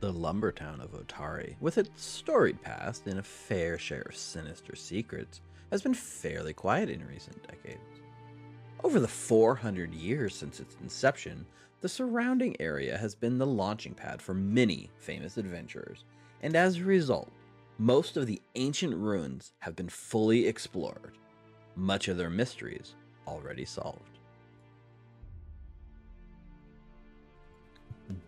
The lumber town of Otari, with its storied past and a fair share of sinister secrets, has been fairly quiet in recent decades. Over the 400 years since its inception, the surrounding area has been the launching pad for many famous adventurers, and as a result, most of the ancient ruins have been fully explored, much of their mysteries already solved.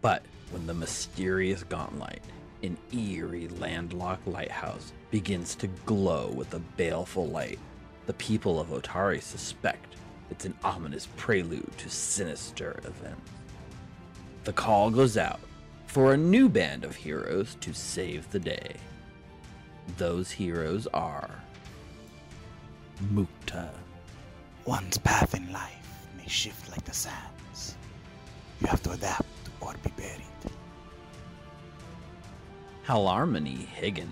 But when the mysterious Gauntlight, an eerie landlocked lighthouse, begins to glow with a baleful light, the people of Otari suspect it's an ominous prelude to sinister events. The call goes out for a new band of heroes to save the day. Those heroes are Mukta. One's path in life may shift like the sands. You have to adapt or be buried. Halarmony Higgins.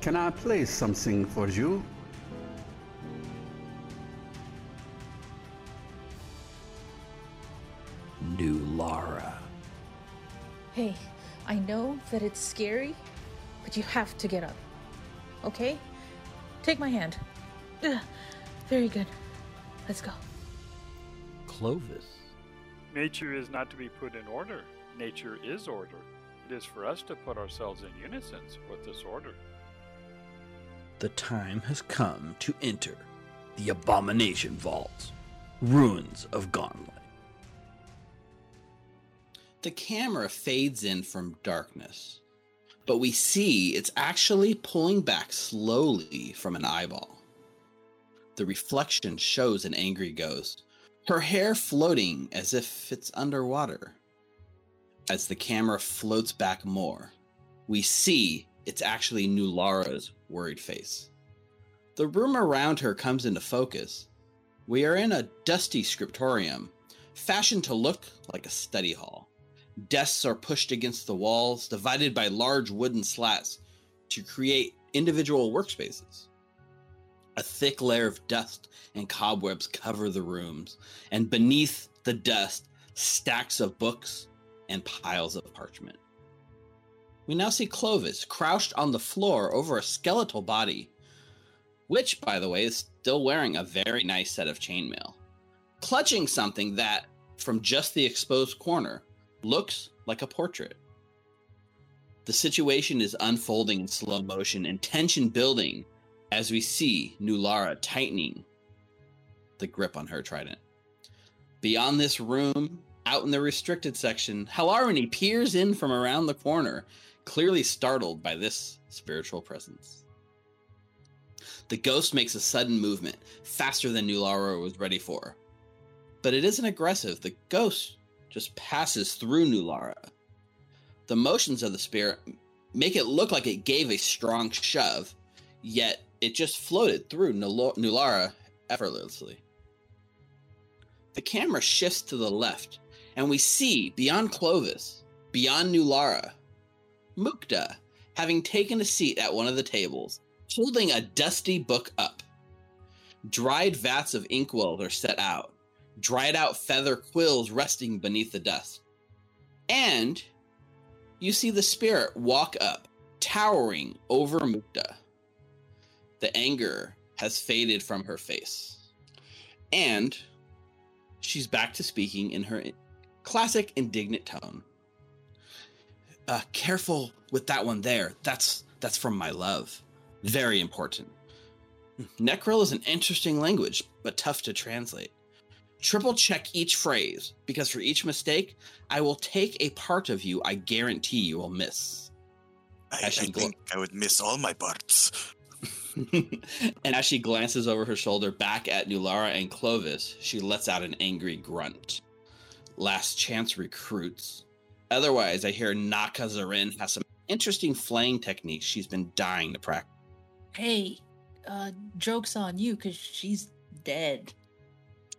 Can I play something for you? New Lara. Hey, I know that it's scary, but you have to get up. Okay? Take my hand. Ugh, very good. Let's go. Clovis. Nature is not to be put in order. Nature is order. It is for us to put ourselves in unison with this order. The time has come to enter the Abomination Vaults, Ruins of Gauntlight. The camera fades in from darkness, but we see it's actually pulling back slowly from an eyeball. The reflection shows an angry ghost, her hair floating as if it's underwater. As the camera floats back more, we see it's actually Nulara's worried face. The room around her comes into focus. We are in a dusty scriptorium, fashioned to look like a study hall. Desks are pushed against the walls, divided by large wooden slats to create individual workspaces. A thick layer of dust and cobwebs cover the rooms, and beneath the dust, stacks of books and piles of parchment. We now see Clovis crouched on the floor over a skeletal body, which, by the way, is still wearing a very nice set of chainmail, clutching something that, from just the exposed corner, looks like a portrait. The situation is unfolding in slow motion and tension building as we see Nulara tightening the grip on her trident. Beyond this room, out in the restricted section, Halarmony peers in from around the corner, clearly startled by this spiritual presence. The ghost makes a sudden movement, faster than Nulara was ready for. But it isn't aggressive. The ghost just passes through Nulara. The motions of the spirit make it look like it gave a strong shove, yet it just floated through Nulara effortlessly. The camera shifts to the left, and we see beyond Clovis, beyond Nulara, Mukta having taken a seat at one of the tables, holding a dusty book up. Dried vats of inkwells are set out, dried out feather quills resting beneath the dust. And you see the spirit walk up, towering over Mukta. The anger has faded from her face. And she's back to speaking in her classic indignant tone. Uh, careful with that one there. That's that's from my love. Very important. Necril is an interesting language, but tough to translate triple check each phrase because for each mistake, I will take a part of you I guarantee you will miss. I, I think I would miss all my parts. and as she glances over her shoulder back at Nulara and Clovis, she lets out an angry grunt. Last chance recruits. Otherwise, I hear Nhakazarin has some interesting flaying techniques she's been dying to practice. Hey, uh, joke's on you because she's dead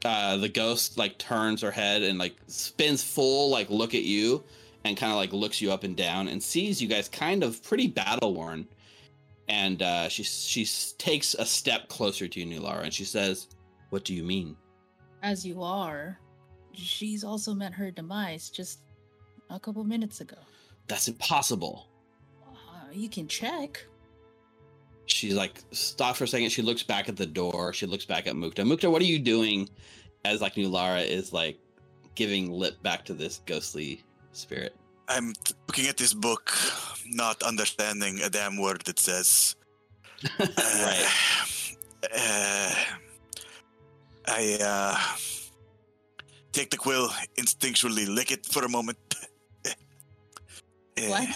uh, the ghost like turns her head and like spins full like look at you and kind of like looks you up and down and sees you guys kind of pretty battle worn and uh, she she takes a step closer to you Nulara and she says what do you mean as you are she's also met her demise just A couple minutes ago. That's impossible. Uh, you can check. She's like stops for a second. She looks back at the door. She looks back at Mukta. Mukta, what are you doing? As like Nulara is like giving lip back to this ghostly spirit. I'm looking at this book, not understanding a damn word it says. Uh, right. uh, I uh, take the quill, instinctually lick it for a moment. Uh, What?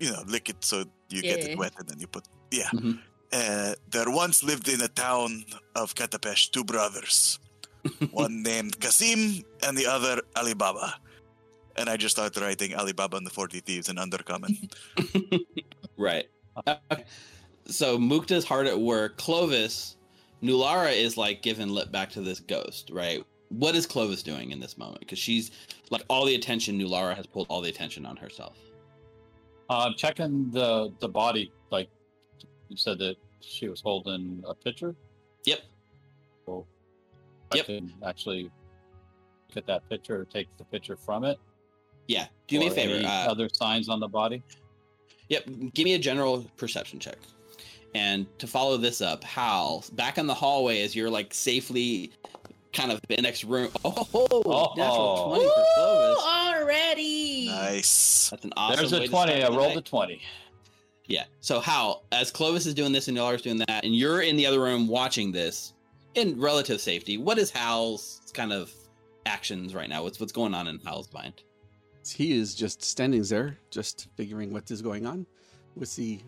You know, lick it so you Yeah, get it wet and then you put. Yeah. Mhm. Uh, there once lived in a town of Katapesh two brothers, one named Kasim and the other Alibaba. And I just started writing Alibaba and the 40 Thieves in Undercommon. Right. Okay. So Mukta's hard at work. Clovis, Nulara is like giving lip back to this ghost, right? What is Clovis doing in this moment? Because she's like all the attention. Nulara has pulled all the attention on herself. Uh, checking the the body, like you said that she was holding a picture. Yep. So I Yep. can actually look at that picture or take the picture from it. Yeah. Do me a favor. any Uh, other signs on the body. Yep. Give me a general perception check. And to follow this up, Hal, back in the hallway as you're like safely kind of in the next room. Oh, natural Oh. 20 for Clovis. already. nice. That's an awesome There's a to twenty. I rolled a twenty. Yeah. So Hal, as Clovis is doing this and Nulara's doing that, and you're in the other room watching this in relative safety, what is Hal's kind of actions right now? What's what's going on in Hal's mind? He is just standing there, just figuring what is going on with the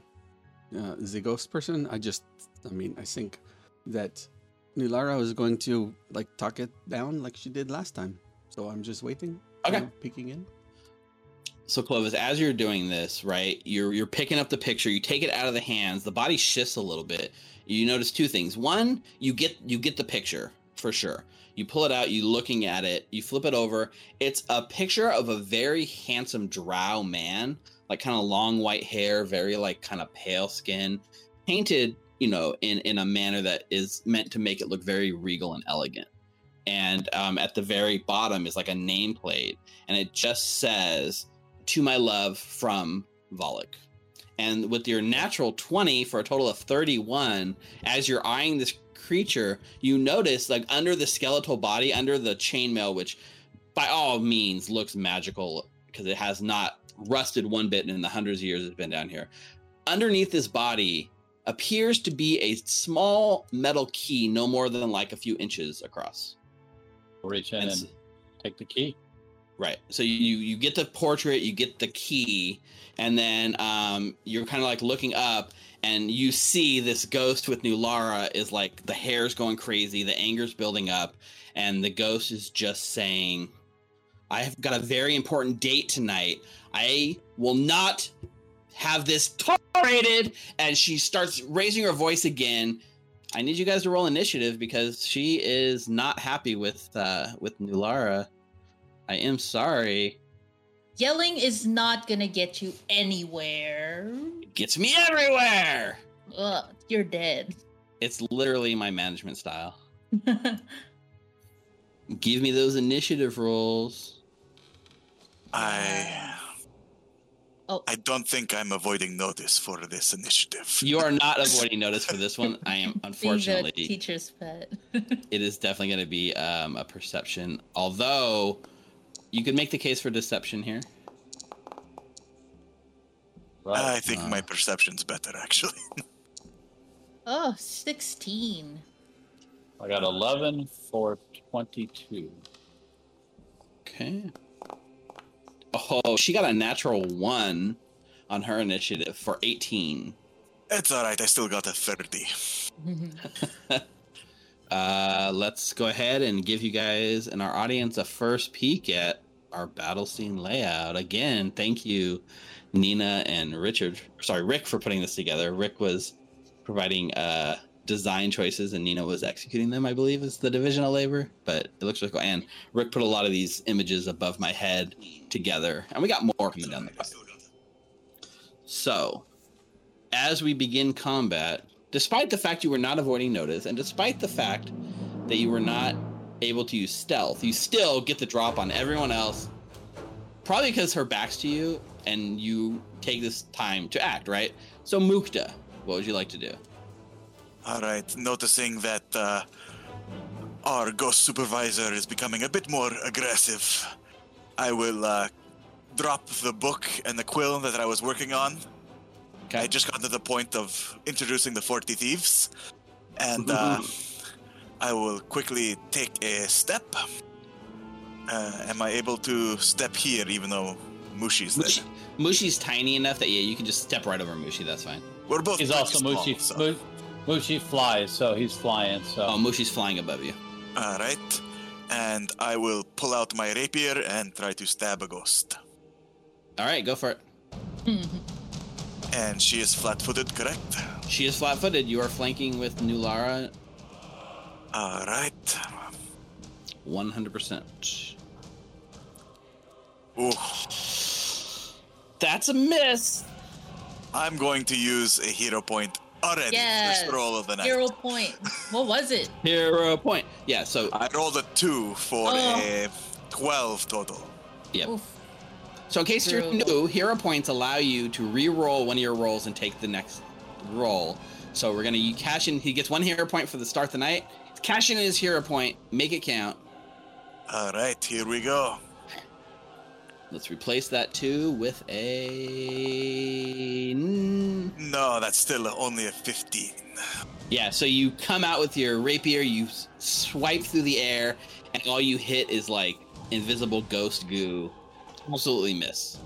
uh, the ghost person. I just, I mean, I think that Nulara is going to like talk it down like she did last time. So I'm just waiting. Okay. kind of peeking in. So Clovis, as you're doing this, right, you're you're picking up the picture, you take it out of the hands, the body shifts a little bit. You notice two things. One, you get you get the picture for sure. You pull it out, you looking at it, you flip it over. It's a picture of a very handsome drow man, like kind of long white hair, very like kind of pale skin, painted, you know, in in a manner that is meant to make it look very regal and elegant. And um, at the very bottom is like a nameplate, and it just says to my love from Volluk. And with your natural 20 for a total of 31, as you're eyeing this creature, you notice like under the skeletal body, under the chainmail, which by all means looks magical because it has not rusted one bit in the hundreds of years it's been down here. Underneath this body appears to be a small metal key, no more than like a few inches across. Reach in And and take the key. Right. So you you get the portrait, you get the key, and then um, you're kind of like looking up, and you see this ghost with Nulara is like the hair's going crazy, the anger's building up, and the ghost is just saying, "I have got a very important date tonight. I will not have this tolerated." And she starts raising her voice again. I need you guys to roll initiative because she is not happy with uh, with Nulara. I am sorry. Yelling is not gonna get you anywhere. It gets me everywhere. Ugh, you're dead. It's literally my management style. Give me those initiative rolls. I. Oh. I don't think I'm avoiding notice for this initiative. You are not avoiding notice for this one. I am Being the unfortunately. teacher's pet. It is definitely going to be um, a perception. Although you could make the case for deception here. Right. I think Uh. my perception's better, actually. oh, 16. I got eleven for twenty-two. Okay. Oh, she got a natural one on her initiative for 18. it's alright, I still got a 30. Uh, let's go ahead and give you guys and our audience a first peek at our battle scene layout. Again, thank you, Nina and Richard. Sorry, Rick, for putting this together. Rick was providing uh, design choices, and Nina was executing them. I believe is the division of labor, but it looks really cool. And Rick put a lot of these images above my head together, and we got more coming down the pipe. So, as we begin combat, despite the fact you were not avoiding notice, and despite the fact that you were not able to use stealth, you still get the drop on everyone else probably because her back's to you and you take this time to act, right? So Mukta, what would you like to do? All right, noticing that uh, our ghost supervisor is becoming a bit more aggressive, I will uh, drop the book and the quill that I was working on. I just got to the point of introducing the 40 thieves, and uh, I will quickly take a step. Uh, am I able to step here even though Mushi's there? Mushi, Mushi's tiny enough that yeah, you can just step right over Mushi. That's fine. We're both He's also small, Mushi. so- Mu- Mushi flies, so he's flying. So Oh, Mushi's flying above you. All right, and I will pull out my rapier and try to stab a ghost. All right, go for it. And she is flat-footed, correct? She is flat-footed. You are flanking with Nulara, All right. 100%. Ooh, That's a miss. I'm going to use a hero point already. Yes. First roll of the night. Hero point. What was it? Hero point. Yeah. So I rolled a two for Oh. a 12 total. yeah. Oof. So in case you're new, hero points allow you to re-roll one of your rolls and take the next roll. So we're gonna cash in. He gets one hero point for the start of the night. Cash in his hero point. Make it count. All right, here we go. Let's replace that two with a. No, that's still only a 15. Yeah, so you come out with your rapier, you swipe through the air, and all you hit is like invisible ghost goo. Absolutely miss.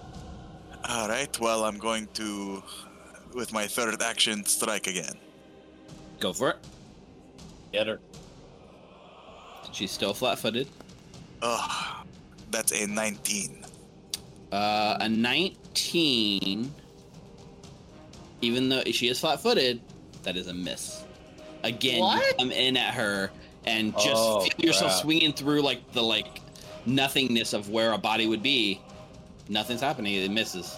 All right, well, I'm going to, with my third action, strike again. Go for it. get her. She's still flat footed. Ugh, that's a 19. Uh, a 19, even though she is flat footed, that is a miss. Again, you What? come in at her and just Oh, feel yourself crap. swinging through like the like nothingness of where a body would be. Nothing's happening. It misses.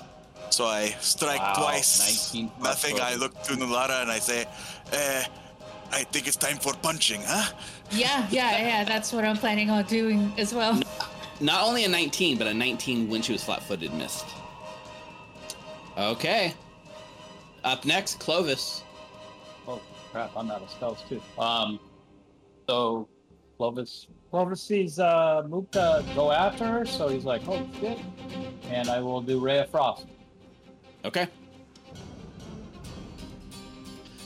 So I strike Wow, twice. 19 plus Nothing. I look to Nulara and I say, uh, I think it's time for punching, huh? Yeah, yeah, yeah. That's what I'm planning on doing as well. Not only a 19, but a 19 when she was flat footed missed. Okay. Up next, Clovis. Oh crap! I'm out of spells too. Um, so Clovis, Clovis sees uh, Mukta go after her, so he's like, "Oh shit!" And I will do Ray of Frost. Okay.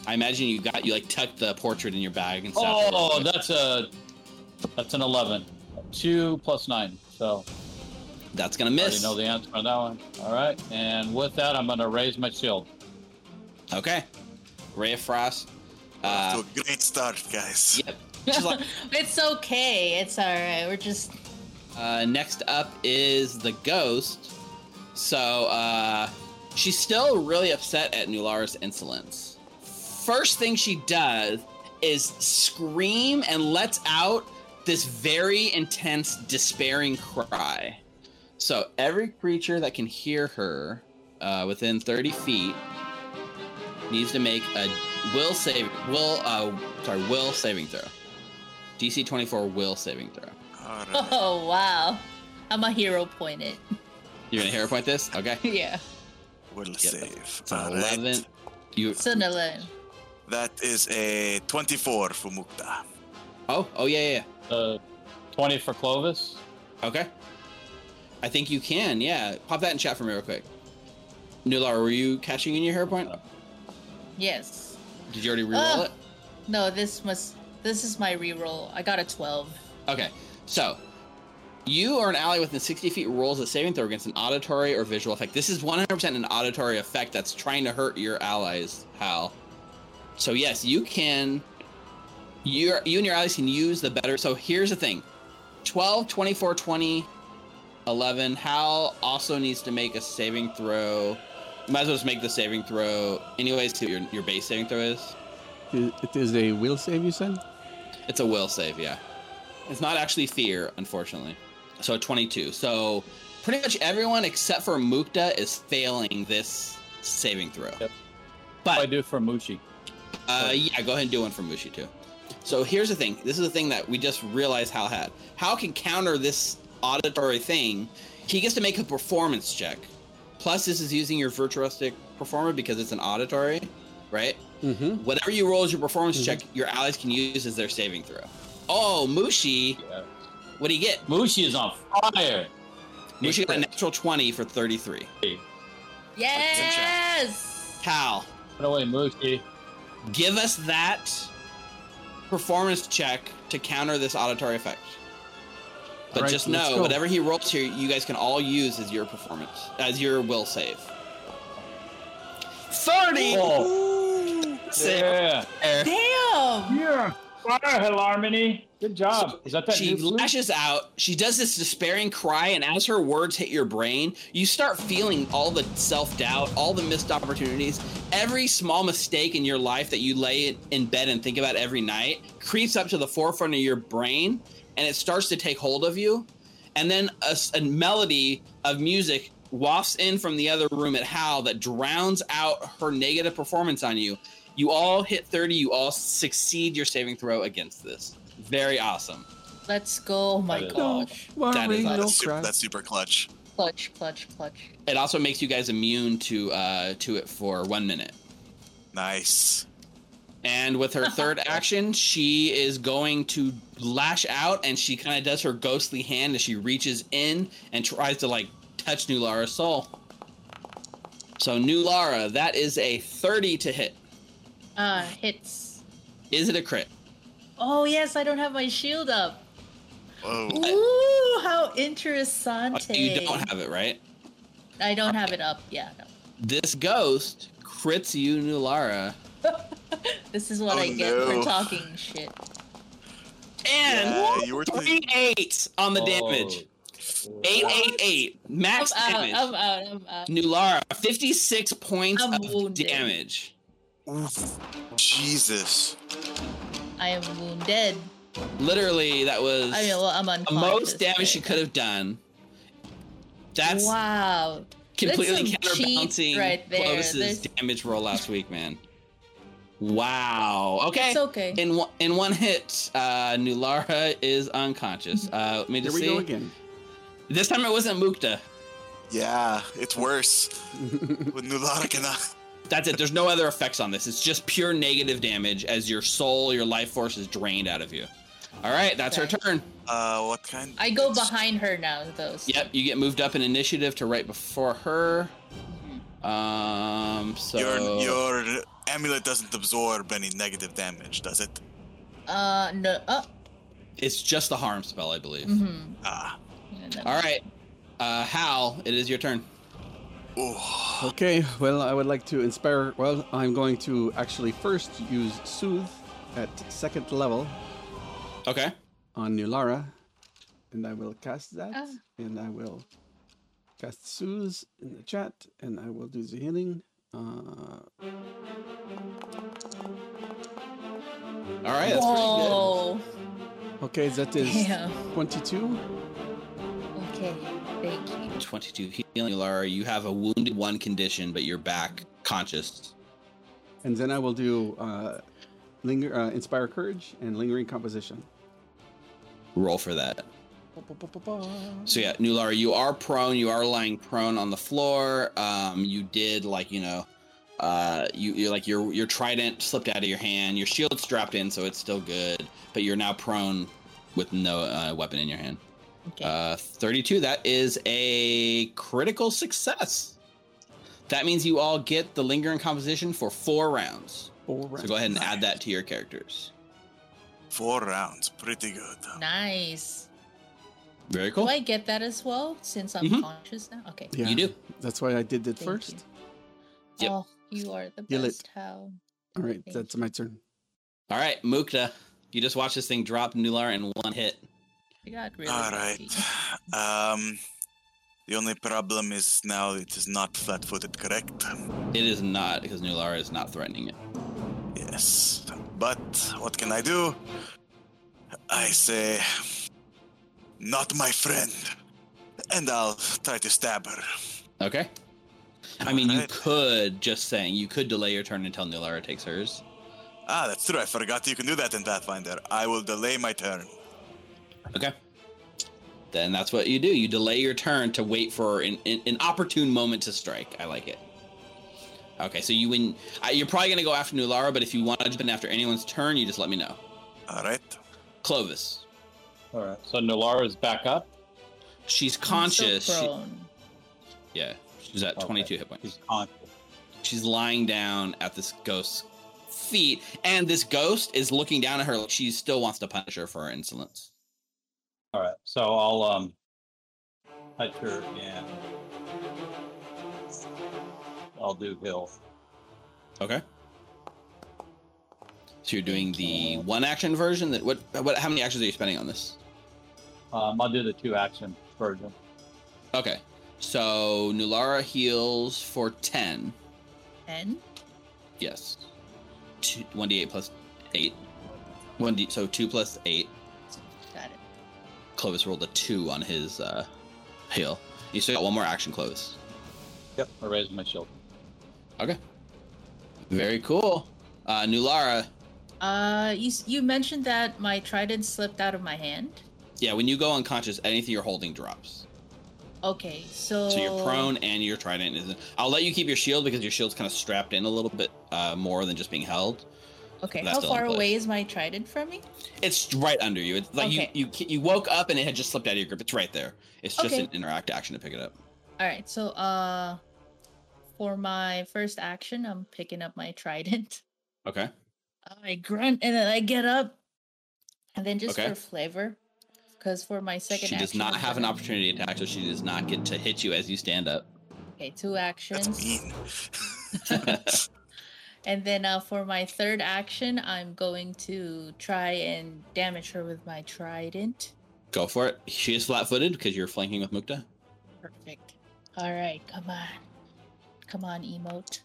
I imagine you got you like tucked the portrait in your bag and stuff. Oh, that's a that's an eleven. Two plus nine. So That's gonna I already miss. know the answer on that one. All right, and with that, I'm gonna raise my shield. Okay. Ray of Frost. Uh, to a great start, guys. yep. Like, it's okay. It's all right. We're just uh, next up is the ghost. So uh, she's still really upset at Nulara's insolence. First thing she does is scream and lets out this very intense, despairing cry. So every creature that can hear her uh, within 30 feet needs to make a will save will uh sorry will saving throw. DC 24 will saving throw. All right. Oh wow. I'm a hero point it. You're gonna hero point this? Okay. yeah. Will save. It's an All right. 11. You It's an 11. That is a 24 for Mukta. Oh, oh yeah, yeah, yeah. Uh, twenty for Clovis. Okay. I think you can, yeah. Pop that in chat for me real quick. Nular, were you catching in your hair point? Yes. Did you already reroll Ah. it? No, this must. This is my reroll. I got a 12. Okay. So you or an ally within 60 feet rolls a saving throw against an auditory or visual effect. This is 100% an auditory effect that's trying to hurt your allies, Hal. So yes, you can you you and your allies can use the better. So here's the thing. 12, 24, 20, 11. Hal also needs to make a saving throw. Might as well just make the saving throw anyways to your your base saving throw is. It it is a will save, you said? It's a will save, yeah. It's not actually fear, unfortunately. So 22. So pretty much everyone except for Mukta is failing this saving throw. Yep. I But do for Mushi. Uh, yeah, go ahead and do one for Mushi too. So here's the thing. This is the thing that we just realized Hal had. Hal can counter this auditory thing he gets to make a performance check. Plus, this is using your virtuosic performer because it's an auditory, right? Mm-hmm. Whatever you roll as your performance Mhm. check, your allies can use as their saving throw. Oh, Mushi, Yeah. what do you get? Mushi is on fire. Mushi got a natural 20 for 33. Yes. Hal, Put away Mushi. Give us that performance check to counter this auditory effect. But Alright, just know, whatever he rolls here, you guys can all use as your performance, as your will save. 30! Oh, Save. yeah. Damn. Yeah. Fire, Harmony. Good job. Is that that she lashes out. She does this despairing cry, and as her words hit your brain, you start feeling all the self doubt, all the missed opportunities, every small mistake in your life that you lay in bed and think about every night creeps up to the forefront of your brain, and it starts to take hold of you. And then a melody of music wafts in from the other room at Hal that drowns out her negative performance on you. You all hit 30, you all succeed your saving throw against this. Very awesome. Let's go. Oh my That is- gosh. That is Worry, no That's, super, that's super clutch. Clutch, clutch, clutch. It also makes you guys immune to uh, to it for one minute. Nice. And with her third action, she is going to lash out, and she kind of does her ghostly hand as she reaches in and tries to like touch Nulara's soul. So Nulara, that is a thirty to hit. Uh, hits. Is it a crit? Oh yes, I don't have my shield up. Whoa. Ooh, how Oh, interessante. You don't have it, right? I don't have it up. Yeah, no. This ghost crits you, Nulara, This is what Oh, I get no. for talking shit. and Yeah, you were three eights on the Oh. damage. Eight, eight, eight, max I'm out. I'm out. I'm out. Nulara, 56 points I'm of wounded. damage. Oof. Jesus. I am wounded. Literally, that was I mean, well, I'm the most damage right? she could have done. That's Wow. completely That's counterbalancing right there. Clovis's There's- damage roll last week, man. Wow. Okay. It's okay. In one in one hit, uh, Nulara is unconscious. Uh, let me just Here just we see. go again. This time it wasn't Mukta. Yeah, it's worse. With Nulara cannot. That's it. There's no other effects on this. It's just pure negative damage as your soul, your life force is drained out of you. All right, that's her turn. Uh, what kind? I go behind her now, though. so- Yep, you get moved up in initiative to right before her. Um, so Your your amulet doesn't absorb any negative damage, does it? Uh, no. Oh. it's just the harm spell, I believe. Mm-hmm. Ah. All right, uh, Hal, it is your turn. Ooh. Okay, well, I would like to inspire. Well, I'm going to actually first use Soothe at second level Okay. on Nulara, and I will cast that, Ah. and I will cast Soothe in the chat, and I will do the healing. Uh, All right, that's pretty Whoa. okay, that is Damn. 22. Okay. Thank you. Good. 22 healing, Lara. You have a wounded one condition, but you're back conscious. And then I will do uh, linger, uh, Inspire Courage and Lingering Composition. Roll for that. So yeah, Nulara, you are prone. You are lying prone on the floor. Um, you did like you know, uh, you you like your your trident slipped out of your hand. Your shield's strapped in, so it's still good. But you're now prone with no uh, weapon in your hand. Okay. Uh, 32. That is a critical success. That means you all get the lingering composition for four rounds. Four rounds. So go ahead and add that to your characters. Four rounds, pretty good. nice. Very cool. Do I get that as well since I'm Mhm. conscious now? Okay. Yeah, You do. That's why I did it Thank first. you. Yep. Oh, you are the Heal it. best. How? All right, Thank that's my turn. All right, Mukta. You just watched this thing drop Nular in one hit. I got really All right. lucky. Um, the only problem is now it is not flat-footed, correct? It is not because Nulara is not threatening it. Yes. But what can I do? I say, not my friend, and I'll try to stab her. Okay. I mean, you Alright. could just saying you could delay your turn until Nulara takes hers. Ah, that's true. I forgot you can do that in Pathfinder. I will delay my turn. Okay. then that's what you do. You delay your turn to wait for an, an, an opportune moment to strike. I like it. Okay, so you win. Uh, you're probably gonna go after Nulara, but if you want to jump in after anyone's turn, you just let me know. All right. Clovis, All right. So Nulara is back up. she's I'm so conscious. She- yeah, she's at Okay. 22 hit points. She's conscious. She's lying down at this ghost's feet, and this ghost is looking down at her like she still wants to punish her for her insolence. All right. So I'll um touch her and I'll do hill. Okay. So you're doing the one action version. That what? What? How many actions are you spending on this? Um, I'll do the two action version. Okay. So Nulara heals for ten. Ten. Yes. Two, 1d8 plus 8. 1d so 2 plus 8. Got it. Clovis rolled a 2 on his uh heal. You still got one more action, Clovis. Yep. I raise my shield. Okay. Very cool. Uh Nulara, Uh, you you mentioned that my trident slipped out of my hand. yeah, when you go unconscious, anything you're holding drops. Okay, so So you're prone and your trident isn't. I'll let you keep your shield because your shield's kind of strapped in a little bit uh more than just being held. Okay, how far away is my trident from me? It's right under you. It's like Okay. you, you you woke up and it had just slipped out of your grip. It's right there. It's just Okay. an interact action to pick it up. All right, so uh, for my first action, I'm picking up my trident. Okay. I grunt and then I get up, and then just Okay. for flavor, because for my second, she does not have an gonna- opportunity attack, so she does not get to hit you as you stand up. Okay, two That's actions, mean. and then uh, for my third action, I'm going to try and damage her with my trident. Go for it. She is flat-footed because you're flanking with Mukta. Perfect. All right, come on, come on, emote.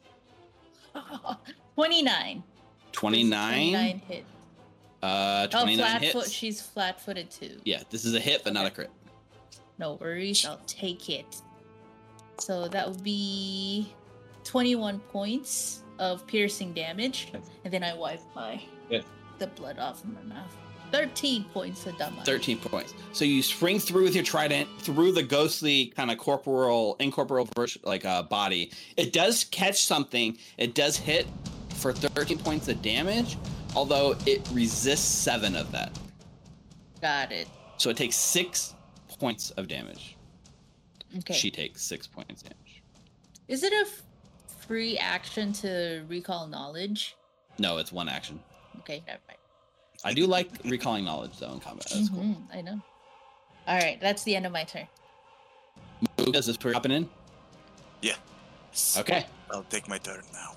Twenty-nine. Twenty-nine. Twenty-nine hit. Uh, Oh, twenty-nine flat hits. foot. She's flat-footed too. Yeah, this is a hit, but not a crit. No worries, I'll take it. So that would be 21 points of piercing damage, and then I wipe my Yeah. the blood off of my mouth. 13 points of damage. 13 points. So you spring through with your trident through the ghostly kind of corporeal, incorporeal vers- like uh, body. It does catch something. It does hit for 13 points of damage, although it resists seven of that. Got it. So it takes six points of damage. Okay. She takes six points damage. Is it a f- free action to recall knowledge? No, it's one action. Okay, never mind. I do like recalling knowledge though in combat. That's cool. Mhm, I know. All right, that's the end of my turn. Who does this per hopping in? Yeah. Okay. I'll take my turn now.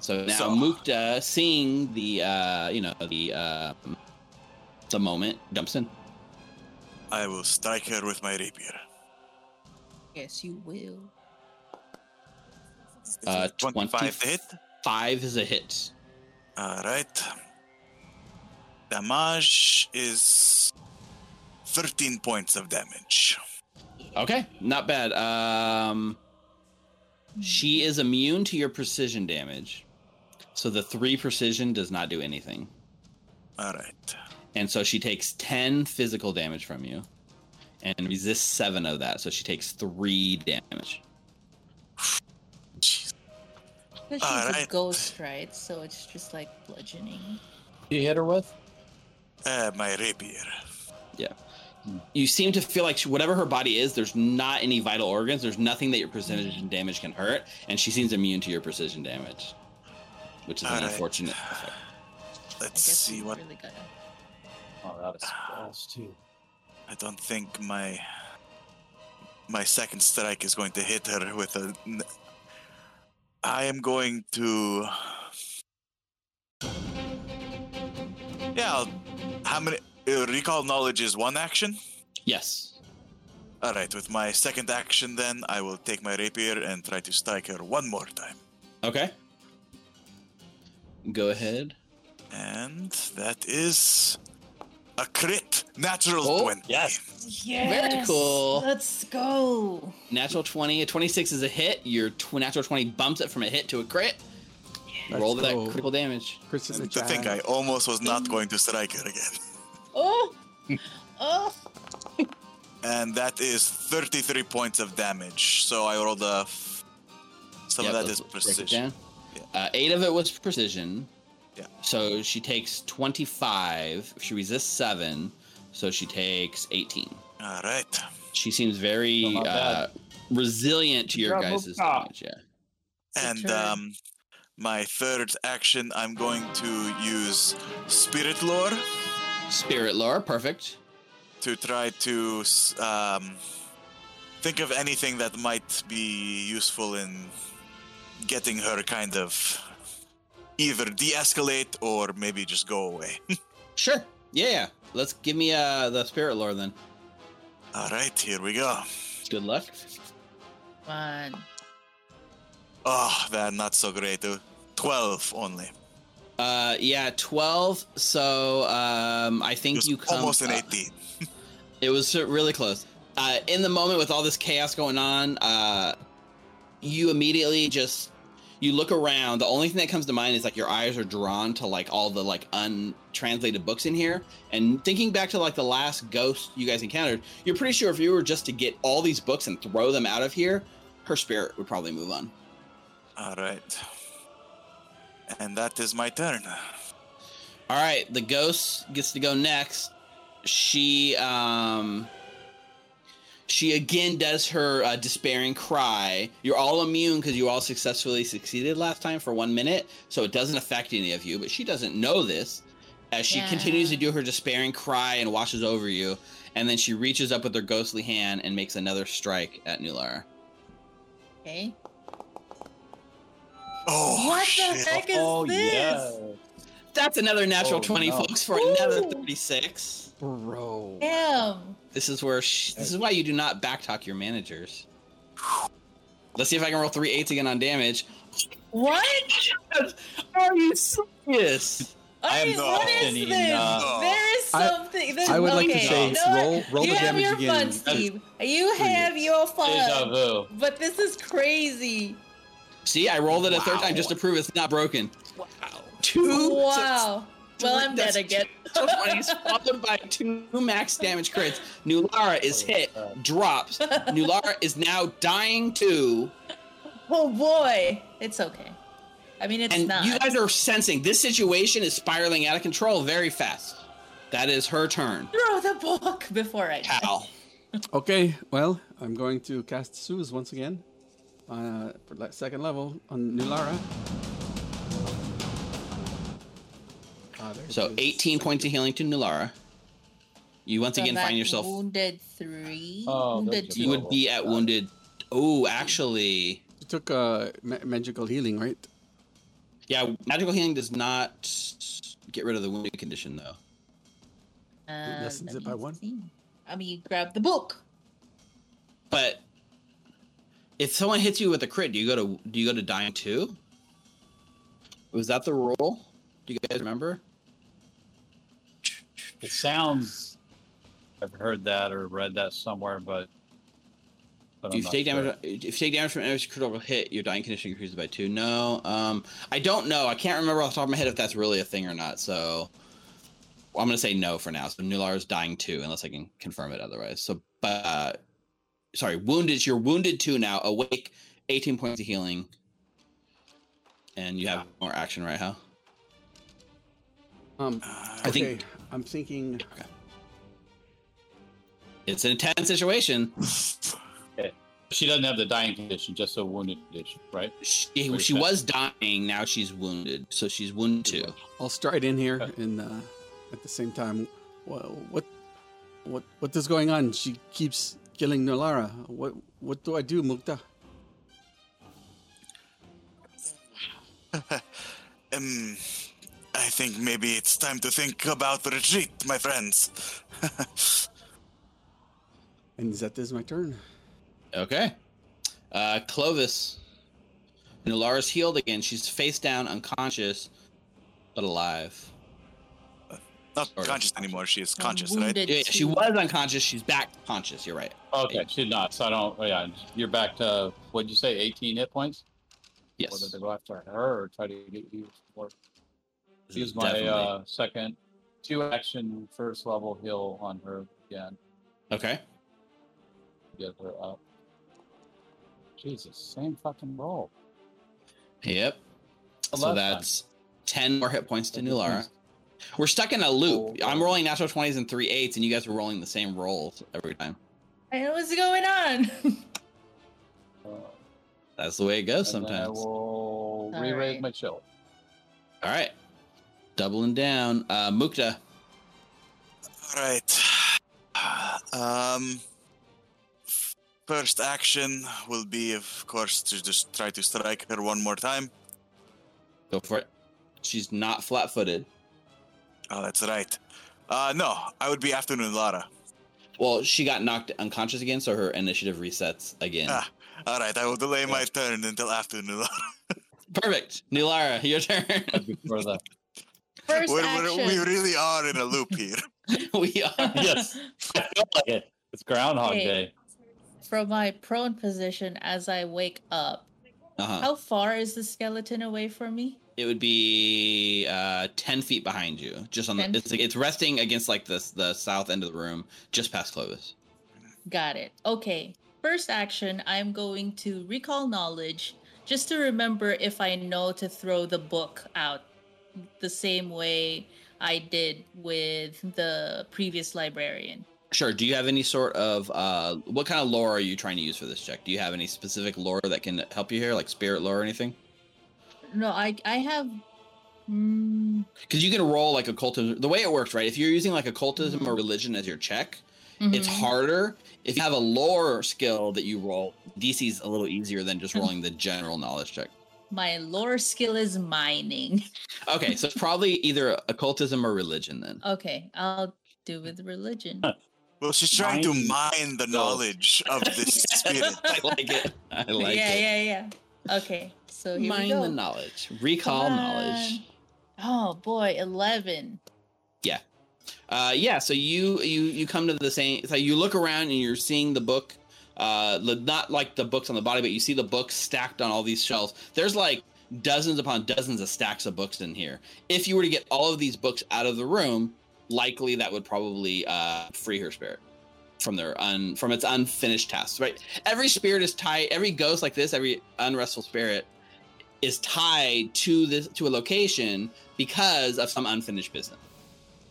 So now So- Mukta, seeing the uh, you know the uh, the moment, jumps in. I will strike her with my rapier. Yes, you will. Uh, 25 to hit. Five is a hit. Alright. Damage is 13 points of damage. Okay, not bad. Um, she is immune to your precision damage, so the three precision does not do anything, Alright. and so she takes ten physical damage from you, and resists seven of that, so she takes three damage. Jeez. Because she's a ghost, right? So it's just like bludgeoning. You hit her with? Uh, my rapier. Yeah. You seem to feel like she, whatever her body is, there's not any vital organs. There's nothing that your precision damage can hurt, and she seems immune to your precision damage, which is an Alright. unfortunate effect. Let's guess see what. really gotta. Oh, that is spells too. I don't think my my second strike is going to hit her with a. I am going to. Yeah. How many? Uh, recall knowledge is one action. Yes. All right. With my second action, then I will take my rapier and try to strike her one more time. Okay. Go ahead. And that is a crit, natural Oh, twenty. yes. Yes! Very cool. Let's go. Natural 20. A 26 is a hit. Your tw- natural 20 bumps it from a hit to a crit. Let's Roll that go. critical damage. Chris is a And to think I almost was not going to strike her again. Oh, oh. and that is 33 points of damage. So I rolled a. F- some Yep, of that let's is break it precision. down. Uh, eight of it was precision. Yeah. So she takes 25. She resists seven. So she takes 18. All right. She seems very Still uh, resilient to Good your job, guys' Mukta. damage. Yeah. And um, my third action, I'm going to use Spirit Lore Spirit lore, perfect. to try to s- um, think of anything that might be useful in getting her kind of either de-escalate or maybe just go away. Sure. Yeah. yeah. Let's give me uh, the spirit lore then. All right, here we go. Good luck. One. Oh, that not so great. uh, Twelve only. Uh, yeah, 12. So um, I think you come. almost an 18. It was really close. Uh, in the moment with all this chaos going on, uh, you immediately just you look around. The only thing that comes to mind is like your eyes are drawn to like all the like untranslated books in here. And thinking back to like the last ghost you guys encountered, you're pretty sure if you were just to get all these books and throw them out of here, her spirit would probably move on. All right. And that is my turn. All right, the ghost gets to go next. She um she again does her uh, despairing cry. You're all immune because you all successfully succeeded last time for one minute, so it doesn't affect any of you. But she doesn't know this as she Yeah. continues to do her despairing cry and washes over you. And then she reaches up with her ghostly hand and makes another strike at Nulara. Okay. Oh, what shit. the heck is oh this? yeah. That's another natural Oh, 20, no. folks, for another 36. Bro. Damn. This is where sh- this is why you do not backtalk your managers. Let's see if I can roll three eights again on damage. What? Are you serious? I I am mean, not what is this? there is I- something. there's- I would like to okay, say you know what? roll roll you the have your again. fun, Steve. You have your fun. But this is crazy. See, I rolled it a third time just to prove it's not broken. Wow. Two Wow. Well, I'm dead That's again. So funny. He's followed by two max damage crits. Nulara is hit, drops. Nulara is now dying too. oh boy. It's okay. I mean, it's and not. you guys are sensing this situation is spiraling out of control very fast. That is her turn. Throw the book before I. die. Cal. Okay, well, I'm going to cast Soothe once again. Uh, for second level on Nulara. So is. 18 points of healing to Nulara. You once So again find yourself. wounded three. Oh, wounded two. You would be at wounded. Oh, actually, You took uh, ma- magical healing, right? yeah. Magical healing does not get rid of the wounded condition, though. Uh, lessens it by one? see. I mean, you grab the book. But if someone hits you with a crit, do you go to do you go to dying two? Was that the rule? Do you guys remember? It sounds. I've heard that or read that somewhere, but. but If you take sure. damage, if you take damage from enemy's critical hit, your dying condition increases by two. No, um, I don't know. I can't remember off the top of my head if that's really a thing or not. So well, I'm gonna say no for now. So Nular is dying two, unless I can confirm it otherwise. So, but uh, sorry, wounded. You're wounded two now. Awake, 18 points of healing, and you have more action, right? How? Um, I think- okay, I'm thinking. It's an intense situation. She doesn't have the dying condition, just a wounded condition, right? She, she was dying. Now she's wounded. So she's wounded too. I'll stride in here Okay. and uh, at the same time, well, what, what, what is going on? She keeps killing Nulara. What, what do I do, Mukta? Um, I think maybe it's time to think about retreat, my friends. And that is my turn. Okay. Uh, Clovis. Nulara's healed again. She's face down, unconscious, but alive. Not Sort of. conscious anymore. She is conscious, right? wounded Yeah, she was unconscious. She's back conscious. You're right. Okay, she's not. So I don't. Oh yeah, you're back to what'd you say? 18 hit points. Yes. Whether they go after her or try to get you. Or This is use my uh, second two action first level heal on her again. Okay. Get her up. Jesus, same fucking roll. Yep. Well, so last time. that's 10 more hit points to Hit Nulara. We're stuck in a loop. Oh, I'm rolling natural 20s and 3 eights, and you guys are rolling the same rolls every time. I what's going on. Uh, That's the way it goes and then I sometimes. will All re-raise right. my chill. All right. Doubling down. Uh, Mukta. All right. Um, first action will be, of course, to just try to strike her one more time. Go for it. She's not flat footed. Oh, that's right. Uh, no, I would be after Nulara. Well, she got knocked unconscious again, so her initiative resets again. Ah. All right, I will delay my turn until after Nulara. Perfect. Nulara, your turn. Before the 1st We're- action. we're- we really are in a loop here. we are. yes, I feel like it. It's Groundhog Okay. Day. From my prone position as I wake up, Uh-huh. how far is the skeleton away from me? It would be uh, 10 feet behind you. Just on the. It's, it's resting against like the, the south end of the room, just past Clovis. Got it. Okay. First action, I'm going to recall knowledge just to remember if I know to throw the book out the same way I did with the previous librarian. Sure. Do you have any sort of uh, what kind of lore are you trying to use for this check? Do you have any specific lore that can help you here, like spirit lore or anything? No, I I have mm, Because you can roll like occultism. The way it works, right? If you're using like occultism or religion as your check, it's mhm. harder. If you have a lore skill that you roll, DC's a little easier than just rolling the general knowledge check. My lore skill is mining. Okay, so it's probably either occultism or religion then. Okay, I'll do with religion. Well, she's trying to Mine- mine the knowledge of this spirit. I like it. I like yeah, it. yeah, yeah. Yeah. Okay, so here Mine we go. the knowledge. Recall knowledge. Oh boy, eleven. Yeah. Uh, yeah, so you you you come to the same. So you look around and you're seeing the book. Uh, not like the books on the body, but you see the books stacked on all these shelves. There's like dozens upon dozens of stacks of books in here. If you were to get all of these books out of the room, likely that would probably uh, free her spirit from their un from its unfinished tasks. Right? Every spirit is tied. Every ghost like this, every unrestful spirit is tied to this to a location because of some unfinished business.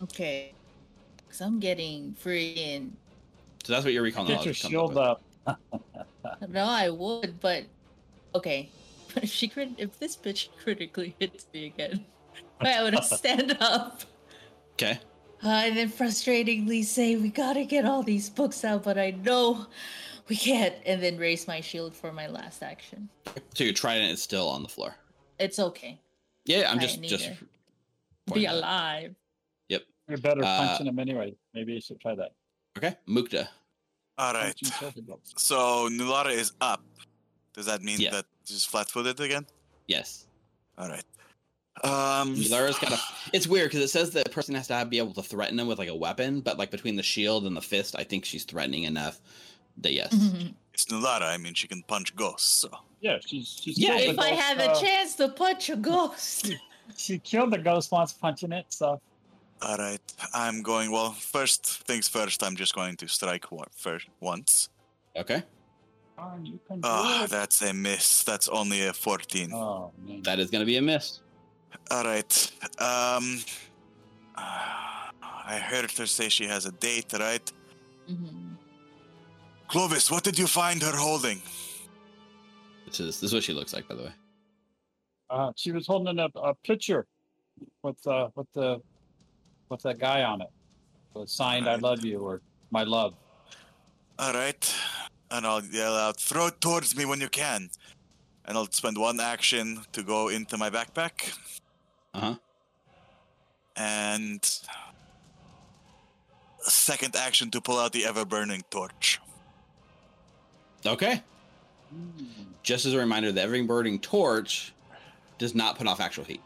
Okay, because I'm getting freaking. So that's what your recall Get your shield up. No, I would, but okay. But if she crit, if this bitch critically hits me again, I would stand up Okay. uh, and then frustratingly say, "We gotta get all these books out," but I know we can't, and then raise my shield for my last action. So your trident is still on the floor. It's okay. Yeah, I'm just just Be alive. out. alive. You're better Uh, punching him anyway. Maybe you should try that. Okay, Mukta. All right. Punching trophy books. So Nulara is up. Does that mean Yeah. that she's flat-footed again? Yes. All right. Um, Lara's got a. It's weird because it says the person has to have, be able to threaten them with like a weapon, but like between the shield and the fist, I think she's threatening enough. That yes. it's Nulara. I mean, she can punch ghosts. So Yeah, she's she's Yeah, if I ghost, had uh, the chance to punch a ghost, She killed the ghost once punching it, so all right. I'm going. Well, first things first. I'm just going to strike one, first once. Okay. Darn, you can do Ah, that's a miss. That's only a 14. Oh man. That is going to be a miss. All right. Um, I heard her say she has a date, right? Mm-hmm. Clovis, what did you find her holding? This is this is what she looks like, by the way. Uh, she was holding a, a picture with uh with the with that guy on it. It was signed "I love you" or "My love." All right. And I'll yell out, throw it towards me when you can. And I'll spend one action to go into my backpack. Uh huh. And second action to pull out the ever burning torch. Okay. Just as a reminder, the ever burning torch does not put off actual heat.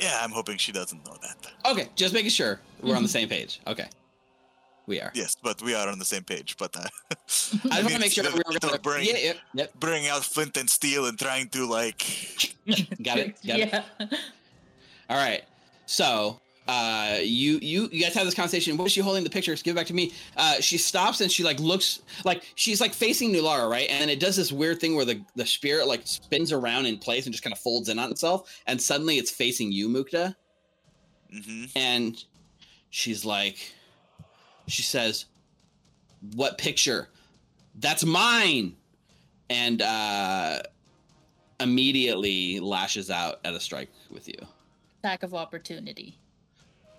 Yeah, I'm hoping she doesn't know that. Okay, just making sure we're on the same page. Okay, we are. Yes, but we are on the same page. But uh, I just want to make sure we're Still going to bring, Yeah, yep, yep. bring out flint and steel and trying to like Got it. Got it. yeah. All right. So uh, you you you guys have this conversation. What is she holding the picture? Give it back to me. Uh, she stops and she like looks like she's like facing Nulara, right? And it does this weird thing where the the spirit like spins around in place and just kind of folds in on itself, and suddenly it's facing you, Mukta. hmm And she's like, she says, "What picture? That's mine!" And uh, immediately lashes out at a strike with you. Attack of opportunity.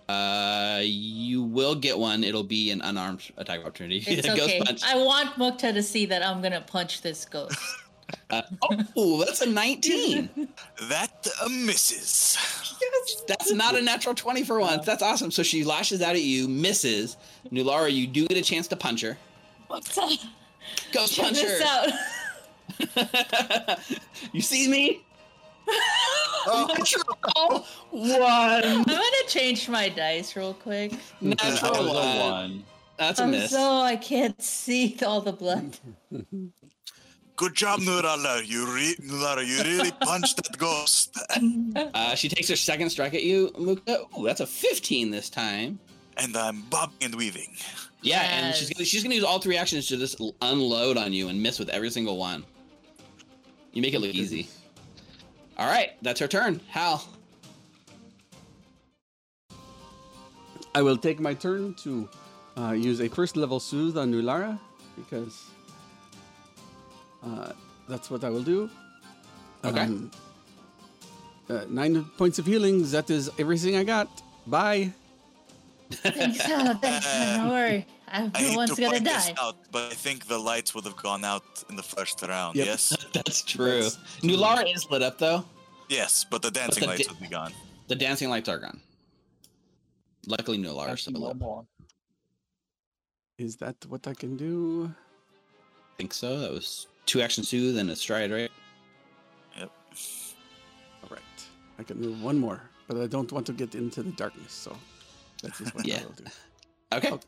Uh, you will get one. It'll be an unarmed attack opportunity. It's Ghost okay. punch. I want Mukta to see that I'm gonna punch this ghost. Uh, oh, that's a 19. That uh, misses. That's not a natural 20 for once. That's awesome. So she lashes out at you, misses. Nulara, you do get a chance to punch her. Mukta, Ghost check punch this her. out. you see me? Oh, Natural one. I'm gonna change my dice real quick. That Natural was a one. one. That's a I'm miss. so I can't see all the blood. Good job, Nurala. You re- Nulara, you really punched that ghost. Uh, she takes her second strike at you, Mukta. Ooh, that's a 15 this time. And I'm bobbing and weaving. Yeah, and she's gonna she's gonna use all three actions to just unload on you and miss with every single one. You make it look easy. All right, that's her turn. Hal. I will take my turn to uh, use a first level soothe on Nulara because uh, that's what I will do. Okay. Um, uh, nine points of healing. That is everything I got. Bye. Thanks, thanks. Don't worry. I'm I the hate to gonna point this die. out, but I think the lights would have gone out in the first round. Yep. Yes, That's true. That's- Nulara is lit up though. yes, but the dancing the lights di- would be gone. The dancing lights are gone. Luckily, Nulara is still No lit. up. Is that what I can do? I think so. That was two action soothe and a stride, right? Yep. All right. I can move one more, but I don't want to get into the darkness, so that is just what Yeah. I will do. Okay. Okay.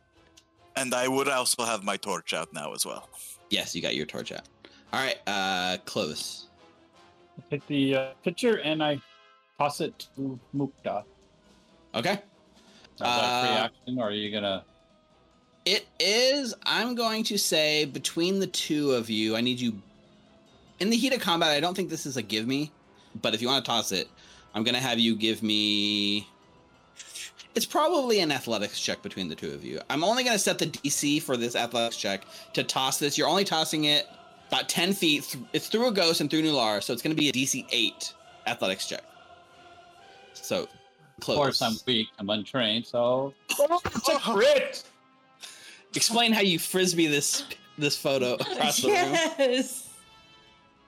And I would also have my torch out now as well. Yes, you got your torch out. All right, uh, close. I take the uh, picture and I toss it to Mukta. Okay. Is that a free Uh, action, or are you gonna? It is. I'm going to say between the two of you, I need you. In the heat of combat, I don't think this is a give me, but if you want to toss it, I'm going to have you give me. It's probably an athletics check between the two of you. I'm only going to set the DC for this athletics check to toss this. You're only tossing it about 10 feet. Th- It's through a ghost and through Nular, so it's going to be a DC 8 athletics check. So, Of course, I'm weak. I'm untrained, so it's a crit. Explain how you frisbee this this photo across the room. yes.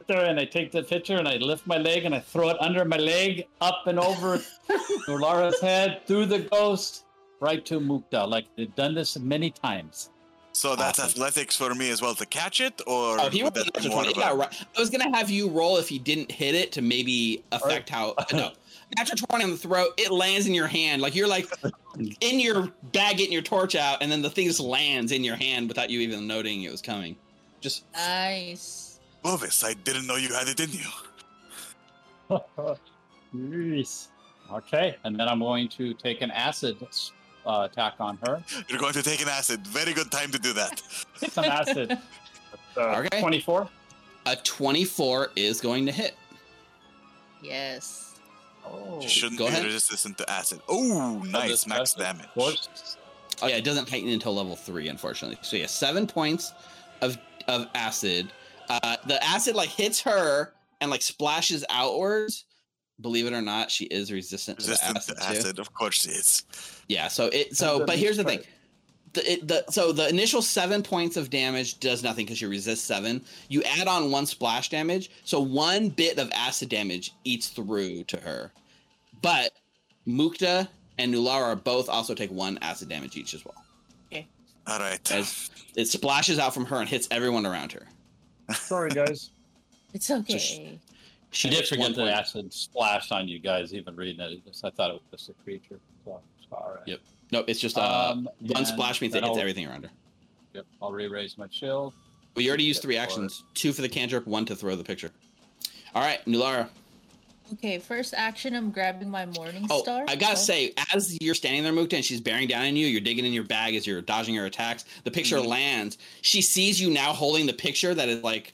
There and I take the picture and I lift my leg and I throw it under my leg, up and over Lara's head, through the ghost, right to Mukta. Like they've done this many times. So that's Awesome. athletics for me as well to catch it, or Oh, he would rolled that an be natural more 20. of got a- right. I was gonna have you roll if he didn't hit it to maybe affect how. No, natural twenty on the throat. It lands in your hand, like you're like in your bag, getting your torch out, and then the thing just lands in your hand without you even noting it was coming. Just Nice. Clovis, I didn't know you had it in you. Yes. Okay, and then I'm going to take an acid uh, attack on her. You're going to take an acid. Very good time to do that. Some acid. Uh, Okay. 24. a twenty-four is going to hit. Yes. Oh, You shouldn't go be ahead. resistant to acid. Oh, nice this max damage. Oh yeah, it doesn't heighten until level three, unfortunately. So yeah, seven points of of acid. Uh, the acid like hits her and like splashes outwards. Believe it or not, she is resistant, Resistant to the acid, too. acid, of course she is. Yeah. So it. So, but here's the thing. The, it, the so the initial seven points of damage does nothing because you resist seven. You add on one splash damage, so one bit of acid damage eats through to her. But Mukta and Nulara both also take one acid damage each as well. Okay. All right. As it splashes out from her and hits everyone around her. Sorry, guys. It's okay. She I did forget the acid splashed on you guys, even reading it. It just- I thought it was just a creature. So, all right. Yep. No, it's just uh, Um, one splash means it hits everything around her. Yep. I'll re-raise my shield. We already used three actions: two for the cantrip, one to throw the picture. All right, Nulara. Okay, first action, I'm grabbing my morning Oh, star. I gotta Oh, say, as you're standing there, Mukta, and she's bearing down on you, you're digging in your bag as you're dodging her attacks. The picture Mhm. lands. She sees you now holding the picture that is like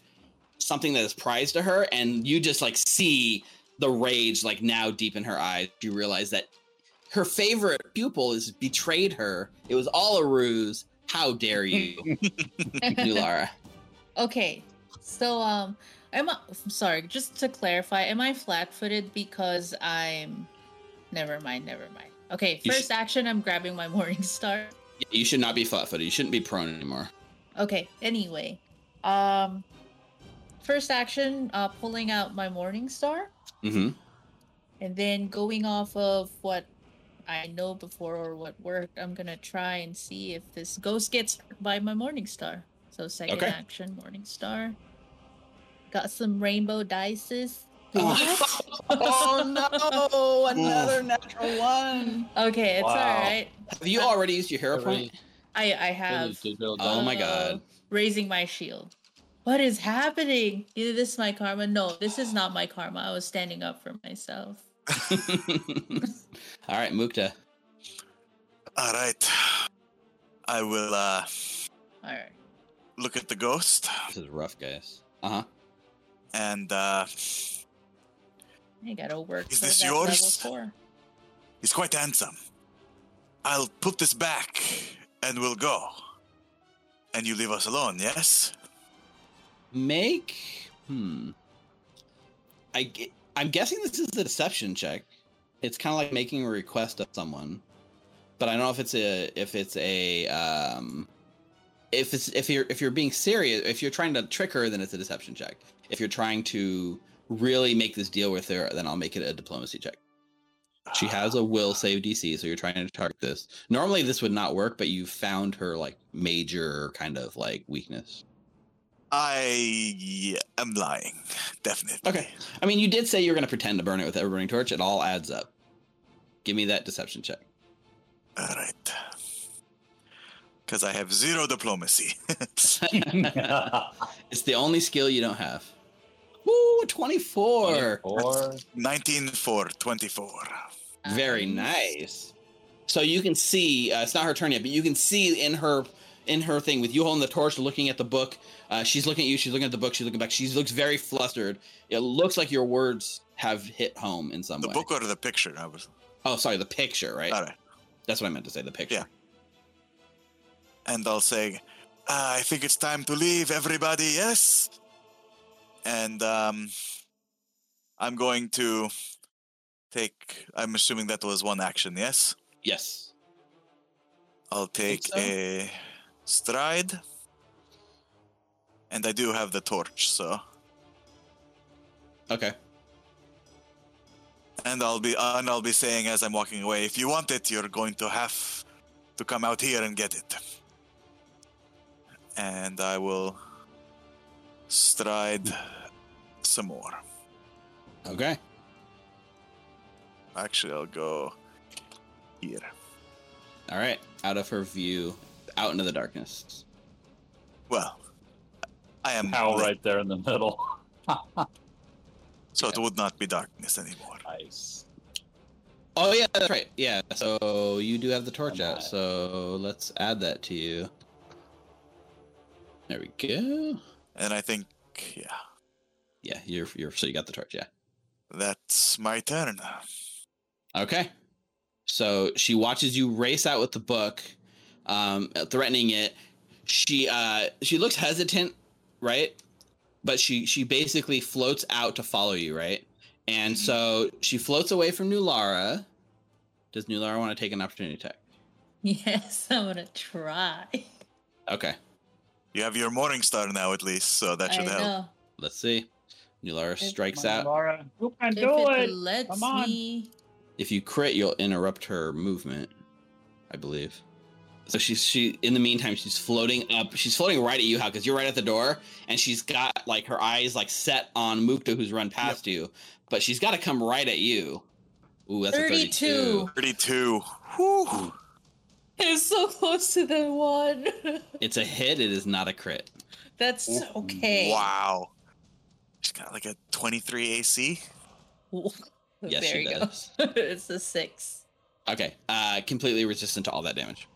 something that is prized to her, and you just like see the rage like now deep in her eyes. You realize that her favorite pupil has betrayed her. It was all a ruse. How dare you, Nulara? Okay, so um, am I? I'm sorry, just to clarify, am I flat-footed because I'm? Never mind, never mind. Okay, You first action, I'm grabbing my morning star. You should not be flat-footed. You shouldn't be prone anymore. Okay, anyway, um, first action, uh, pulling out my morning star, Mm-hmm. and then going off of what I know before or what worked, I'm gonna try and see if this ghost gets hurt by my morning star. So second Okay. action, morning star. Got some rainbow dices. oh no! Another natural one. Okay, it's Wow. all right. Have you already used your hero point? I I have Oh my god. raising my shield. What is happening? Either this is my karma. No, this is not my karma. I was standing up for myself. All right, Mukta. All right. I will uh, All right. look at the ghost This is rough, guys. Uh huh. And uh, I gotta work Is this yours? level he's quite handsome. I'll put this back and we'll go. And you leave us alone, yes? Make hmm. I I'm guessing this is a deception check. It's kind of like making a request of someone, but I don't know if it's a if it's a um if it's if you're if you're being serious if you're trying to trick her then it's a deception check. If you're trying to really make this deal with her, then I'll make it a diplomacy check. She has a will save DC, so you're trying to target this. Normally this would not work, but you found her like major kind of like weakness. I am lying, definitely. Okay. I mean, you did say you were going to pretend to burn it with a burning torch. It all adds up. Give me that deception check. All right. Because I have zero diplomacy. it's the only skill you don't have. Woo, 24. 24. 19 for 24. Very nice. So you can see, uh, it's not her turn yet, but you can see in her in her thing with you holding the torch, looking at the book. Uh, she's looking at you. She's looking at the book. She's looking back. She looks very flustered. It looks like your words have hit home in some The way. The book or the picture? I was. Oh, sorry, the picture, right? All right. That's what I meant to say. The picture. Yeah. And I'll say, "Ah, I think it's time to leave, everybody, yes? And um, I'm going to take, I'm assuming that was one action, yes? Yes. I'll take so. a stride. And I do have the torch, so. Okay. And I'll be and I'll be saying as I'm walking away, if you want it, you're going to have to come out here and get it. And I will stride some more. Okay. Actually, I'll go here. All right. Out of her view, out into the darkness. Well, I am Owl lit, right there in the middle. so it would not be darkness anymore. nice. Oh yeah, that's right. Yeah. So you do have the torch out. Alright. So let's add that to you. There we go. And I think, yeah, Yeah, you're you're so you got the torch. Yeah. that's my turn. Okay. So she watches you race out with the book, um, threatening it. She uh she looks hesitant, right? But she she basically floats out to follow you, right? And Mhm. so she floats away from Nulara. Does Nulara want to take an opportunity attack? Yes, I'm gonna try. Okay, You have your morning star now, at least, so that should I help. know. let's see. Nulara strikes out. Laura. You can If do it it. lets Come on. me. If you crit, you'll interrupt her movement, I believe. So she's she in the meantime she's floating up. She's floating right at you, how because you're right at the door, and she's got like her eyes like set on Mukta who's run past you, but she's got to come right at you. Ooh, that's a 32. 32. 32. Whew. It's so close to the one. It's a hit. It is not a crit. That's okay. Wow. She's got like a 23 AC. Yes, there she you does. go. it's a six. Okay. Uh, completely resistant to all that damage.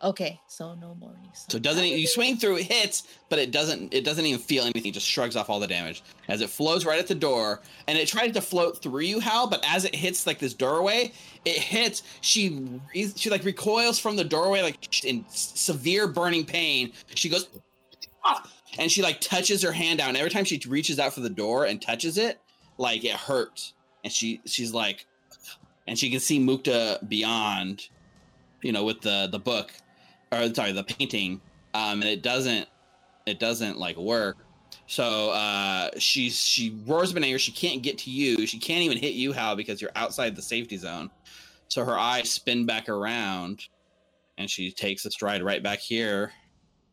Okay, so no more. So it doesn't you swing through, it hits, but it doesn't it doesn't even feel anything. It just shrugs off all the damage as it flows right at the door, and it tries to float through you, Hal. But as it hits like this doorway, it hits. She she like recoils from the doorway like in severe burning pain. She goes, "Ah!" and she like touches her hand down. Every time she reaches out for the door and touches it, like it hurts, and she she's like, and she can see Mukta beyond, you know, with the the book or sorry, the painting, um, and it doesn't, it doesn't like work. So uh, she's she roars up in anger. She can't get to you. She can't even hit you, Hal, because you're outside the safety zone. So her eyes spin back around, and she takes a stride right back here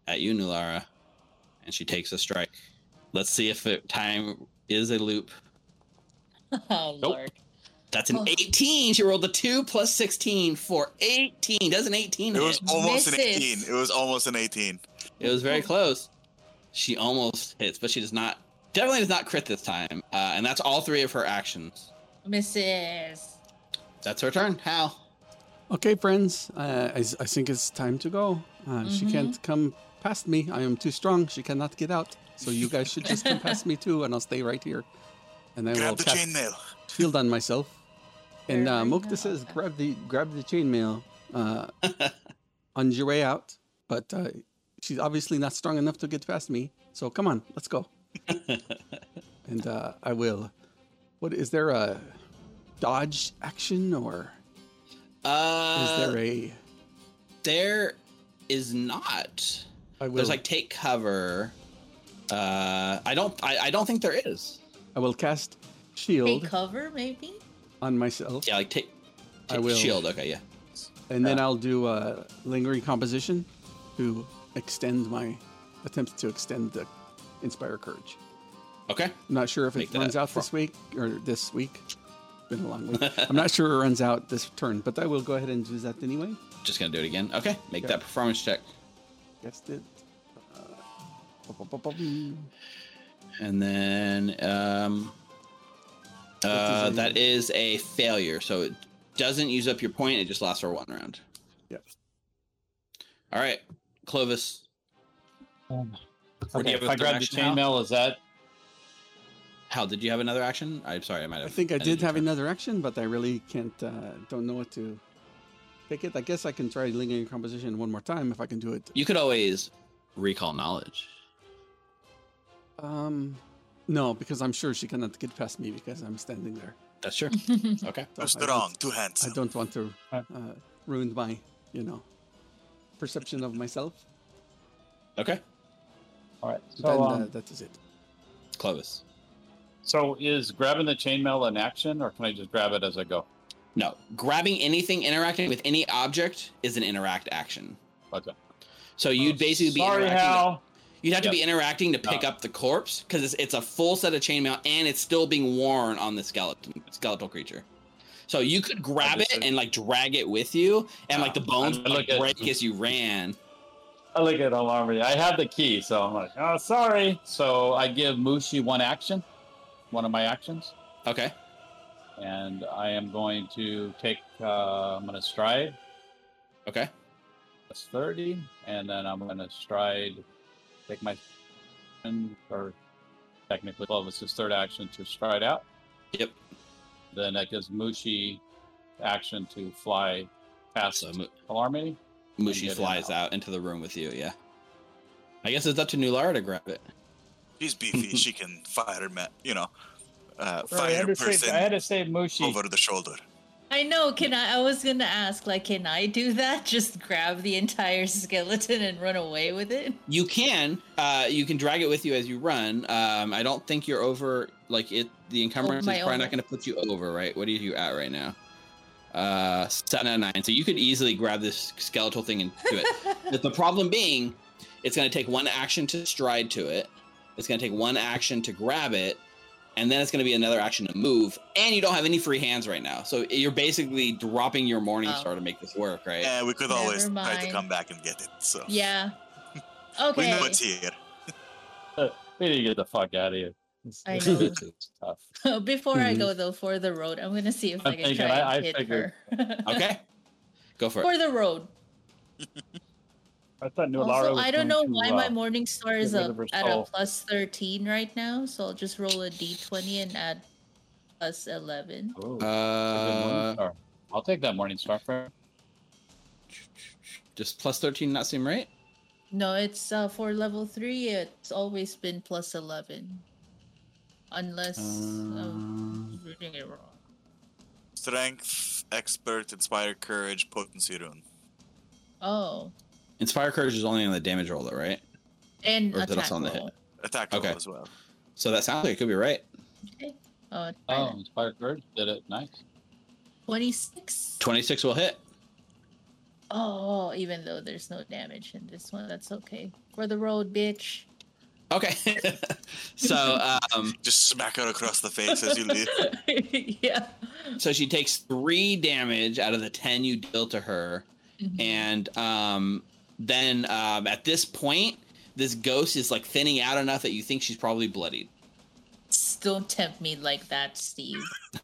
at you, Nulara, and she takes a strike. Let's see if it, time is a loop. Oh Nope. lord. That's an Oh. 18. She rolled a 2 plus 16 for 18. Does an 18 It hit? was almost an 18. It was almost an 18. It was very close. She almost hits, but she does not. Definitely does not crit this time, uh, and that's all three of her actions. Misses. That's her turn. Hal. Okay, friends, uh, I, I think it's time to go. Uh, She Mhm. can't come past me. I am too strong. She cannot get out. So you guys should just come past me too, and I'll stay right here. And I will Grab the cast chainmail. shield on myself. And uh, Very Mukta says, grab the grab the chainmail uh, on your way out. But uh, she's obviously not strong enough to get past me. So come on, let's go. and uh, I will. What is there a dodge action or Uh, is there a? there is not. I will. There's like take cover. Uh, I don't. I, I don't think there is. I will cast shield. Take shield cover, maybe? On myself, Yeah, like take. I will. shield. Okay, yeah. and then I'll do a lingering composition to extend my attempts to extend the inspire courage. Okay. I'm not sure if Make it runs out this week or this week. It's been a long week. I'm not sure it runs out this turn, but I will go ahead and do that anyway. Just gonna do it again. Okay. Make that performance check, Guessed it. Uh, and then um. What Uh, does it that do? is a failure. So it doesn't use up your point. It just lasts for one round. Yeah. All right, Clovis. Um, Or do okay, you have if I another grab the action, chainmail, is that How did you have another action? I'm sorry, I might have. I think I did have turn. another action, but I really can't. Uh, don't know what to pick it. I guess I can try lingering composition one more time if I can do it. You could always recall knowledge. Um, no, because I'm sure she cannot get past me because I'm standing there. That's true. okay. So Too I don't- strong, too I don't want to uh, ruin my, you know, perception of myself. Okay. all right? So, then um, uh, that is it. Clovis. so is grabbing the chainmail an action, or can I just grab it as I go? No, grabbing anything interacting with any object is an interact action. Okay. So you'd basically be Sorry, interacting. Hal. You'd have to be interacting to pick No. up the corpse because it's, it's a full set of chainmail and it's still being worn on the skeleton skeletal creature. So you could grab it and like drag it with you, and like the Ah, bones would like, look at- break as you ran. I look at Alarmy. I have the key, so I'm like, oh, sorry. So I give Mushi one action, one of my actions, Okay. and I am going to take. Uh, I'm going to stride. Okay. That's 30, and then I'm going to stride, take my, or technically Clovis's third action to stride out. Yep. Then that gives Mushi action to fly past So Mu- Alarmy. Mushi flies out. out into the room with you. Yeah. I guess it's up to Nulara to grab it. She's beefy. she can fire, ma- you know, uh, Sorry, I, fire had to person save, I had to save Mushi. over the shoulder. I know. Can I? I was gonna ask, like, can I do that? Just grab the entire skeleton and run away with it? You can. Uh, you can drag it with you as you run. Um, I don't think you're over. Like it, the encumbrance my is probably own- not going to put you over, right? What are you at right now? Uh, seven out of nine. So you could easily grab this skeletal thing and do it. but the problem being, it's going to take one action to stride to it. It's going to take one action to grab it, and then it's going to be another action to move. And you don't have any free hands right now, so you're basically dropping your morning Oh. star to make this work, right? And we could Never always try to come back and get it. So Yeah. we Okay. know it's here. Uh, we need to get the fuck out of here. I know. It's tough. Before I go though for the road, I'm gonna see if i I'm can thinking, try I- and I hit figured- her. Okay. Go for it. for the road. I thought Nulara Also, was I don't know to, why my uh, morning star is get a, at a plus 13 right now, so I'll just roll a d20 and add plus 11. oh, that's a good morning Uh. I'll take that morning star for just plus 13 not seem right? No, it's uh, for level 3, it's always been plus 11. Unless I'm reading it wrong. Strength, expert, inspire, courage, potency rune. Oh, Inspire Courage is only on the damage roll, though, right? and Or is it attack also on the hit? Attack roll Okay. as well. So that sounds like it could be right. Oh, Oh, Inspire Courage did it. Nice. 26. 26 will hit. Oh, even though there's no damage in this one, that's okay. For the road, bitch. Okay. so um Just smack her across the face as you leave. yeah. so she takes 3 damage out of the 10 you deal to her Mhm. and um then um at this point this ghost is like thinning out enough that you think she's probably bloodied. Don't tempt me like that, Steve.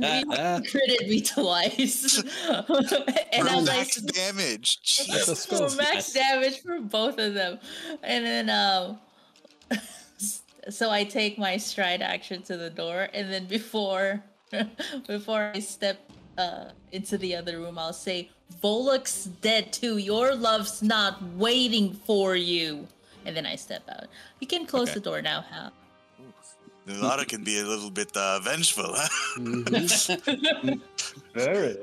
Uh, Critted me twice. and I For was max like, damage. That's Jeez. for max damage for both of them. And then um so I take my stride action to the door and then before before I step uh into the other room I'll say Volluk's dead too. Your love's not waiting for you. And then I step out. You can close Okay. the door now, Hal. Lara can be a little bit uh, vengeful, huh? Very.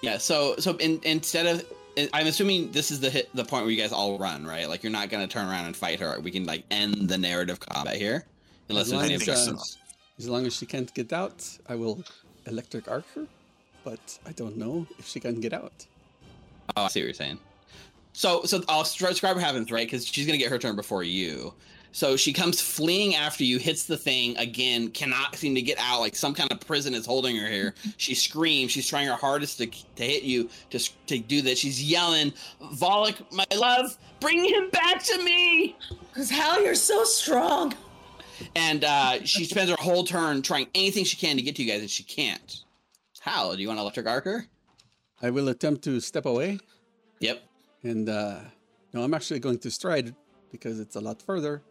yeah, so so in, instead of I'm assuming this is the hit the point where you guys all run, right? Like you're not gonna turn around and fight her. We can like end the narrative combat here. Unless As there's any as, objections. As long as she can't get out, I will electric arc her. But I don't know if she can get out. Oh, I see what you're saying. So, so I'll stri- describe what happens, right? Because she's gonna get her turn before you. So she comes fleeing after you, hits the thing again, cannot seem to get out. Like some kind of prison is holding her here. she screams. She's trying her hardest to to hit you to to do this. She's yelling, "Volluk, my love, bring him back to me!" Cause Hal, you're so strong. And uh, she spends her whole turn trying anything she can to get to you guys, and she can't. Hal, do you want to electric arc her? I will attempt to step away. Yep. And uh, no, I'm actually going to stride because it's a lot further.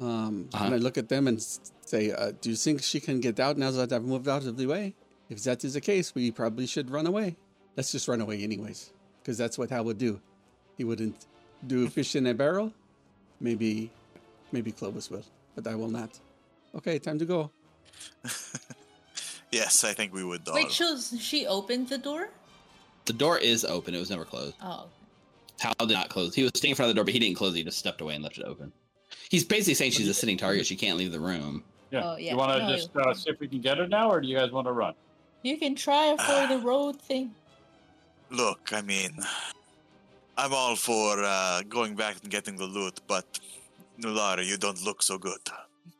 Um, Uh-huh. And I look at them and say, uh, "Do you think she can get out now that I've moved out of the way? If that is the case, we probably should run away. Let's just run away, anyways, because that's what Hal would do. He wouldn't do fish in a barrel. Maybe, maybe Clovis will, but I will not. Okay, time to go. yes, I think we would. All. Wait, she she opened the door? The door is open. It was never closed. Oh, Hal did not close. He was standing in front of the door, but he didn't close it. He just stepped away and left it open. He's basically saying she's a sitting target. She can't leave the room. Yeah. Oh, yeah. You want to No, just uh, see if we can get her now, or do you guys want to run? you can try for the road thing. Look, I mean, I'm all for uh, going back and getting the loot, but Nulara, you don't look so good.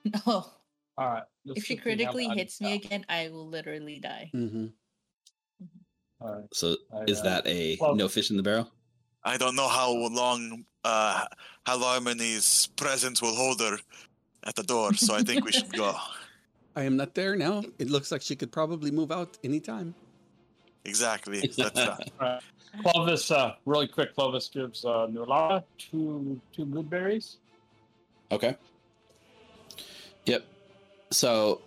Oh, All right. let's if she see have critically hits me again, I will literally die. hmm All right. So I, is uh, that a well- no fish in the barrel? I don't know how long, uh, how Harmony's presence will hold her at the door, so I think we should go. I am not there now. It looks like she could probably move out anytime. Exactly. That's done. All right. Clovis, uh, really quick. Clovis gives uh, Nulara two two blueberries. Okay. Yep. So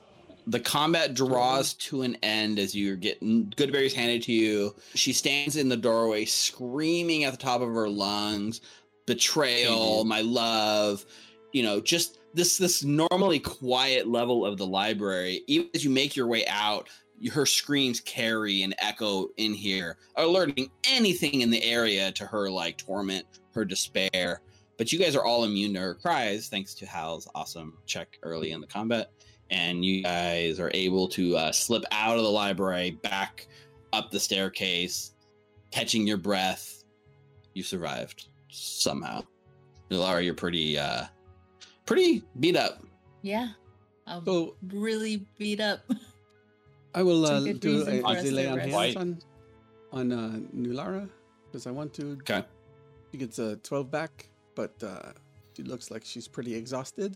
the combat draws to an end as you're getting good berries handed to you. She stands in the doorway screaming at the top of her lungs, betrayal, mm-hmm. my love, you know, just this this normally quiet level of the library. Even as you make your way out, her screams carry and echo in here, alerting anything in the area to her like torment, her despair. But you guys are all immune to her cries thanks to Hal's awesome check early in the combat. And you guys are able to uh, slip out of the library, back up the staircase, catching your breath. You survived somehow. Lara, you're pretty, uh, pretty beat up. Yeah. I'm So really beat up. I will It's a uh, do reason a, for a us to delay on rest. hands on on uh, Nulara because I want to. Okay. She gets a 12 back, but uh, she looks like she's pretty exhausted.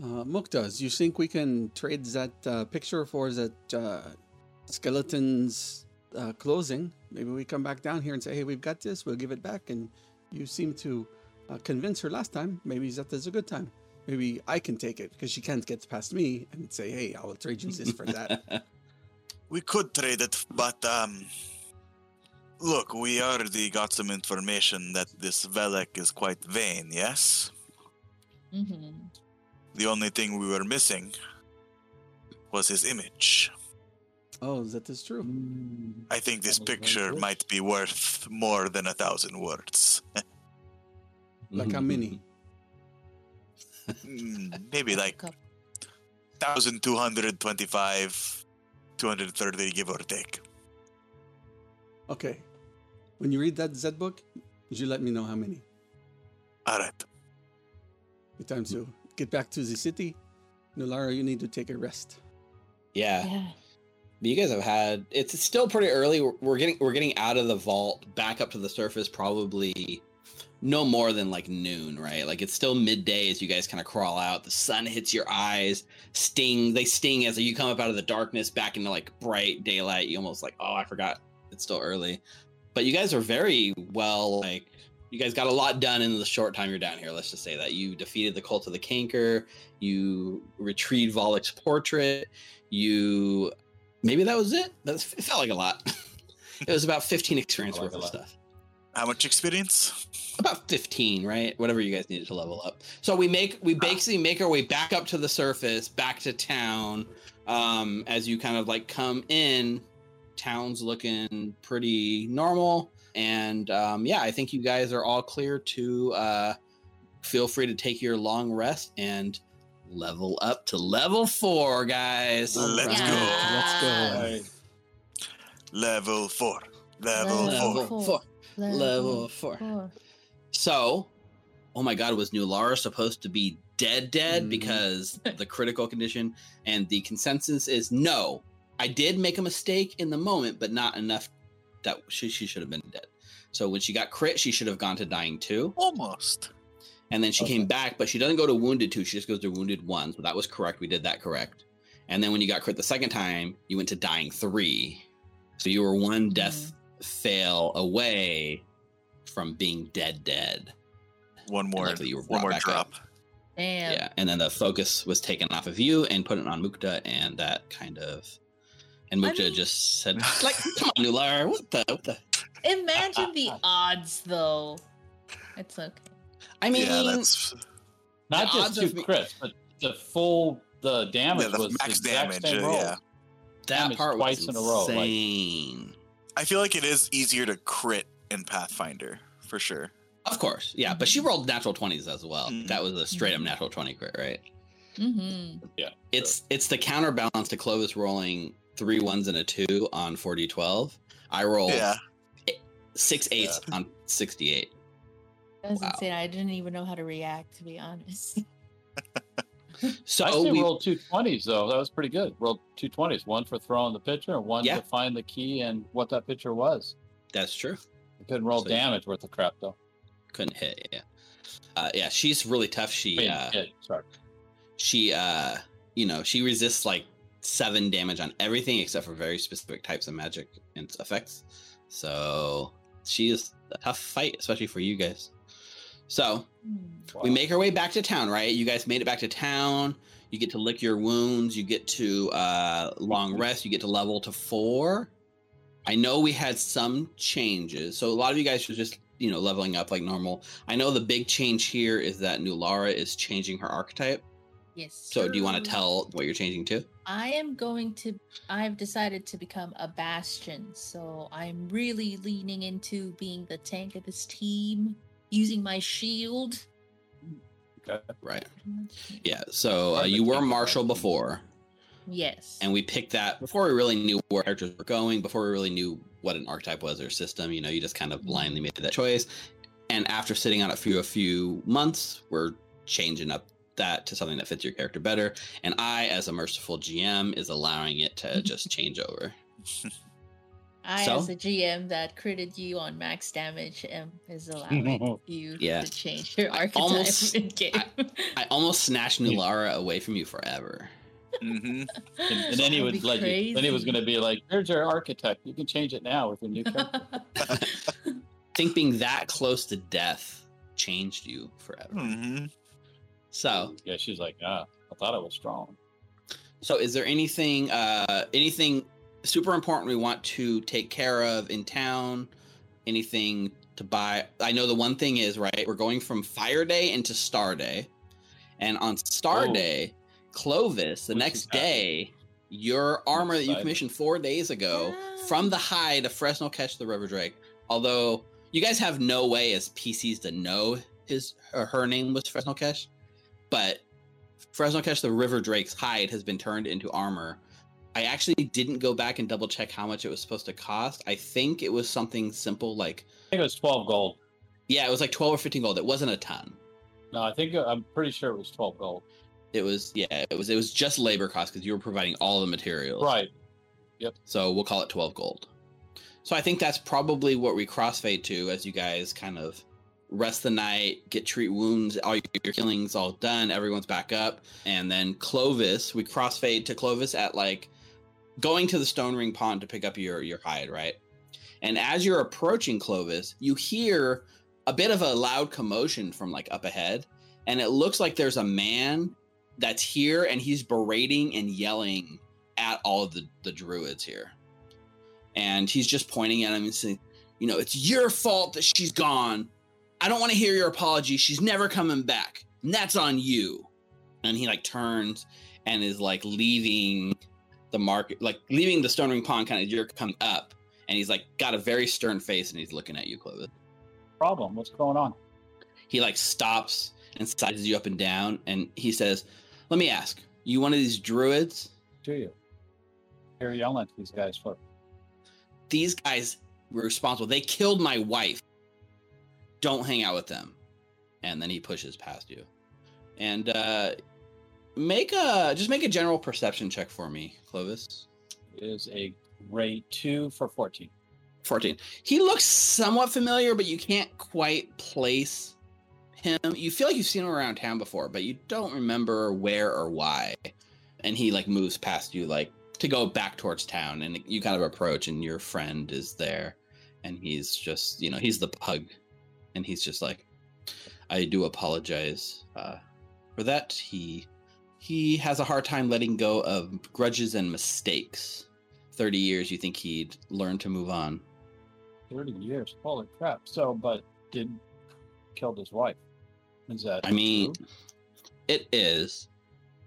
Uh, Mukta, do you think we can trade that uh, picture for that uh, skeleton's uh, closing? Maybe we come back down here and say, hey, we've got this, we'll give it back. And you seem to uh, convince her last time. Maybe that is a good time. Maybe I can take it because she can't get past me and say, hey, I will trade you this for that. We could trade it, but um, look, we already got some information that this Volluk is quite vain. Yes, Mm-hmm. The only thing we were missing was his image. oh, that is true. I think this That was very picture might be worth more than a thousand words. Like a many? Hmm, Maybe like 1,225, 230, give or take. Okay. When you read that Z book, you let me know how many. All right. Good time to get back to the city. Nulara, you need to take a rest. Yeah. Yeah. You guys have had it's still pretty early. We're, we're getting we're getting out of the vault back up to the surface probably no more than like noon, right? Like it's still midday as you guys kind of crawl out. The sun hits your eyes, sting. They sting as you come up out of the darkness back into like bright daylight. You almost like, oh, I forgot it's still early. But you guys are very well like you guys got a lot done in the short time you're down here. Let's just say that you defeated the cult of the Canker, you retrieved Volluk's portrait, you maybe that was it. That's, it felt like a lot. it was about 15 experience like worth of stuff. How much experience? About 15, right? Whatever you guys needed to level up. So we make we basically make our way back up to the surface, back to town. Um, as you kind of like come in, town's looking pretty normal. And um, yeah, I think you guys are all clear to uh, feel free to take your long rest and level up to level four, guys. Let's Yeah. go. Let's go. Right. Level four. Level, Level four. Level four. Level four. So, oh my God, was Nulara supposed to be dead, dead Mhm. because the critical condition and the consensus is no. I did make a mistake in the moment, but not enough that she, she should have been dead. So when she got crit, she should have gone to dying two, Almost. and then she Okay. came back, but she doesn't go to wounded two. She just goes to wounded one. So that was correct. We did that correct. And then when you got crit the second time, you went to dying three. So you were one mm-hmm. death fail away from being dead, dead. One more. luckily you were one more back drop. Damn. Yeah, and then the focus was taken off of you and put it on Mukta, and that kind of, and I mean- just said, "Like, come on, Nular, what the, what the?" Imagine the odds, though. It's okay. I mean, yeah, that's Not just odds two of me- crits, but the full the damage yeah, the was max the damage. same uh, roll. yeah. that damage part twice was in a row, like- I feel like it is easier to crit in Pathfinder for sure. Of course, yeah, but she rolled natural twenties as well. Mhm. That was a straight up natural twenty crit, right? Mm-hmm. It's it's the counterbalance to Clovis rolling three ones and a two on forty twelve. I rolled Yeah. six eights on sixty eight. That's Wow. insane. I didn't even know how to react, to be honest. So I still we rolled two twenties though. That was pretty good. Rolled two twenties, one for throwing the picture, and one Yeah. to find the key and what that picture was. that's true. I couldn't roll So- damage worth of crap though. Couldn't hit. Yeah, uh, yeah. She's really tough. She I mean, uh, hit, sorry. she uh you know she resists like seven damage on everything except for very specific types of magic and effects. So she is a tough fight especially for you guys. So we make our way back to town right? You guys made it back to town. You get to lick your wounds. You get to uh long rest. You get to level to four. I know we had some changes. So a lot of you guys are just you know leveling up like normal. I know the big change here is that nulara is changing her archetype Yes. so do you want to tell what you're changing to? I am going to. I've decided to become a bastion, so I'm really leaning into being the tank of this team, using my shield. Okay. Right. Yeah. So uh, you were Thank you, Marshall Marshall. before, Yes. and we picked that before we really knew where characters were going, before we really knew what an archetype was or system. You know, you just kind of blindly made that choice. And after sitting on it for a few months, we're changing up that to something that fits your character better. And I, as a merciful GM, is allowing it to just change over. I, So? as a GM that critted you on max damage, am is allowing you Yeah. to change your I archetype almost- in game. I almost snatched Nulara away from you forever. hmm And, and then he That'd would be then he was going to be like, "Here's your architect. You can change it now with your new character." I think being that close to death changed you forever. hmm So, yeah, she's like, "Ah, I thought I was strong." so is there anything, uh, anything super important we want to take care of in town? Anything to buy? I know the one thing is right. We're going from Fire Day into Star Day, and on Star Oh. Day, Clovis, the Which next is day, your armor that you commissioned four days ago from the hide of Fresno Catch the River Drake. Although you guys have no way as PCs to know his or her name was Fresno Catch, but Fresno Catch the River Drake's hide has been turned into armor. I actually didn't go back and double check how much it was supposed to cost. I think it was something simple like I think it was twelve gold. yeah, it was like 12 or 15 gold. It wasn't a ton. No, I think uh, I'm pretty sure it was twelve gold. It was yeah, it was it was just labor cost because you were providing all the materials. Right. Yep. So we'll call it 12 gold. So I think that's probably what we crossfade to as you guys kind of rest the night, get treat wounds, all your healing's all done, everyone's back up. And then Clovis, we crossfade to Clovis at like going to the Stone Ring Pond to pick up your your hide, right? And as you're approaching Clovis, you hear a bit of a loud commotion from like up ahead. And it looks like there's a man that's here and he's berating and yelling at all the, the druids here. And he's just pointing at him and saying, you know, it's your fault that she's gone. I don't want to hear your apology. She's never coming back. And that's on you. And he like turns and is like leaving the market, like leaving the Stone Ring Pond kind of you're coming up. And he's like got a very stern face and he's looking at you, Clovis. Problem. What's going on? He like stops and sizes you up and down and he says, Let me ask, you one of these druids? Do you? You're yelling at these guys for these guys were responsible. They killed my wife. Don't hang out with them. And then he pushes past you. And uh make a just make a general perception check for me, Clovis. is a grade two for fourteen. 14. He looks somewhat familiar, but you can't quite place him. You feel like you've seen him around town before, but you don't remember where or why. And he like moves past you like to go back towards town and you kind of approach and your friend is there and he's just, you know, he's the pug and he's just like I do apologize uh for that. He he has a hard time letting go of grudges and mistakes. 30 years you think he'd learn to move on. Thirty years. Holy crap! So, but did killed his wife? Is that? I mean, true? it is.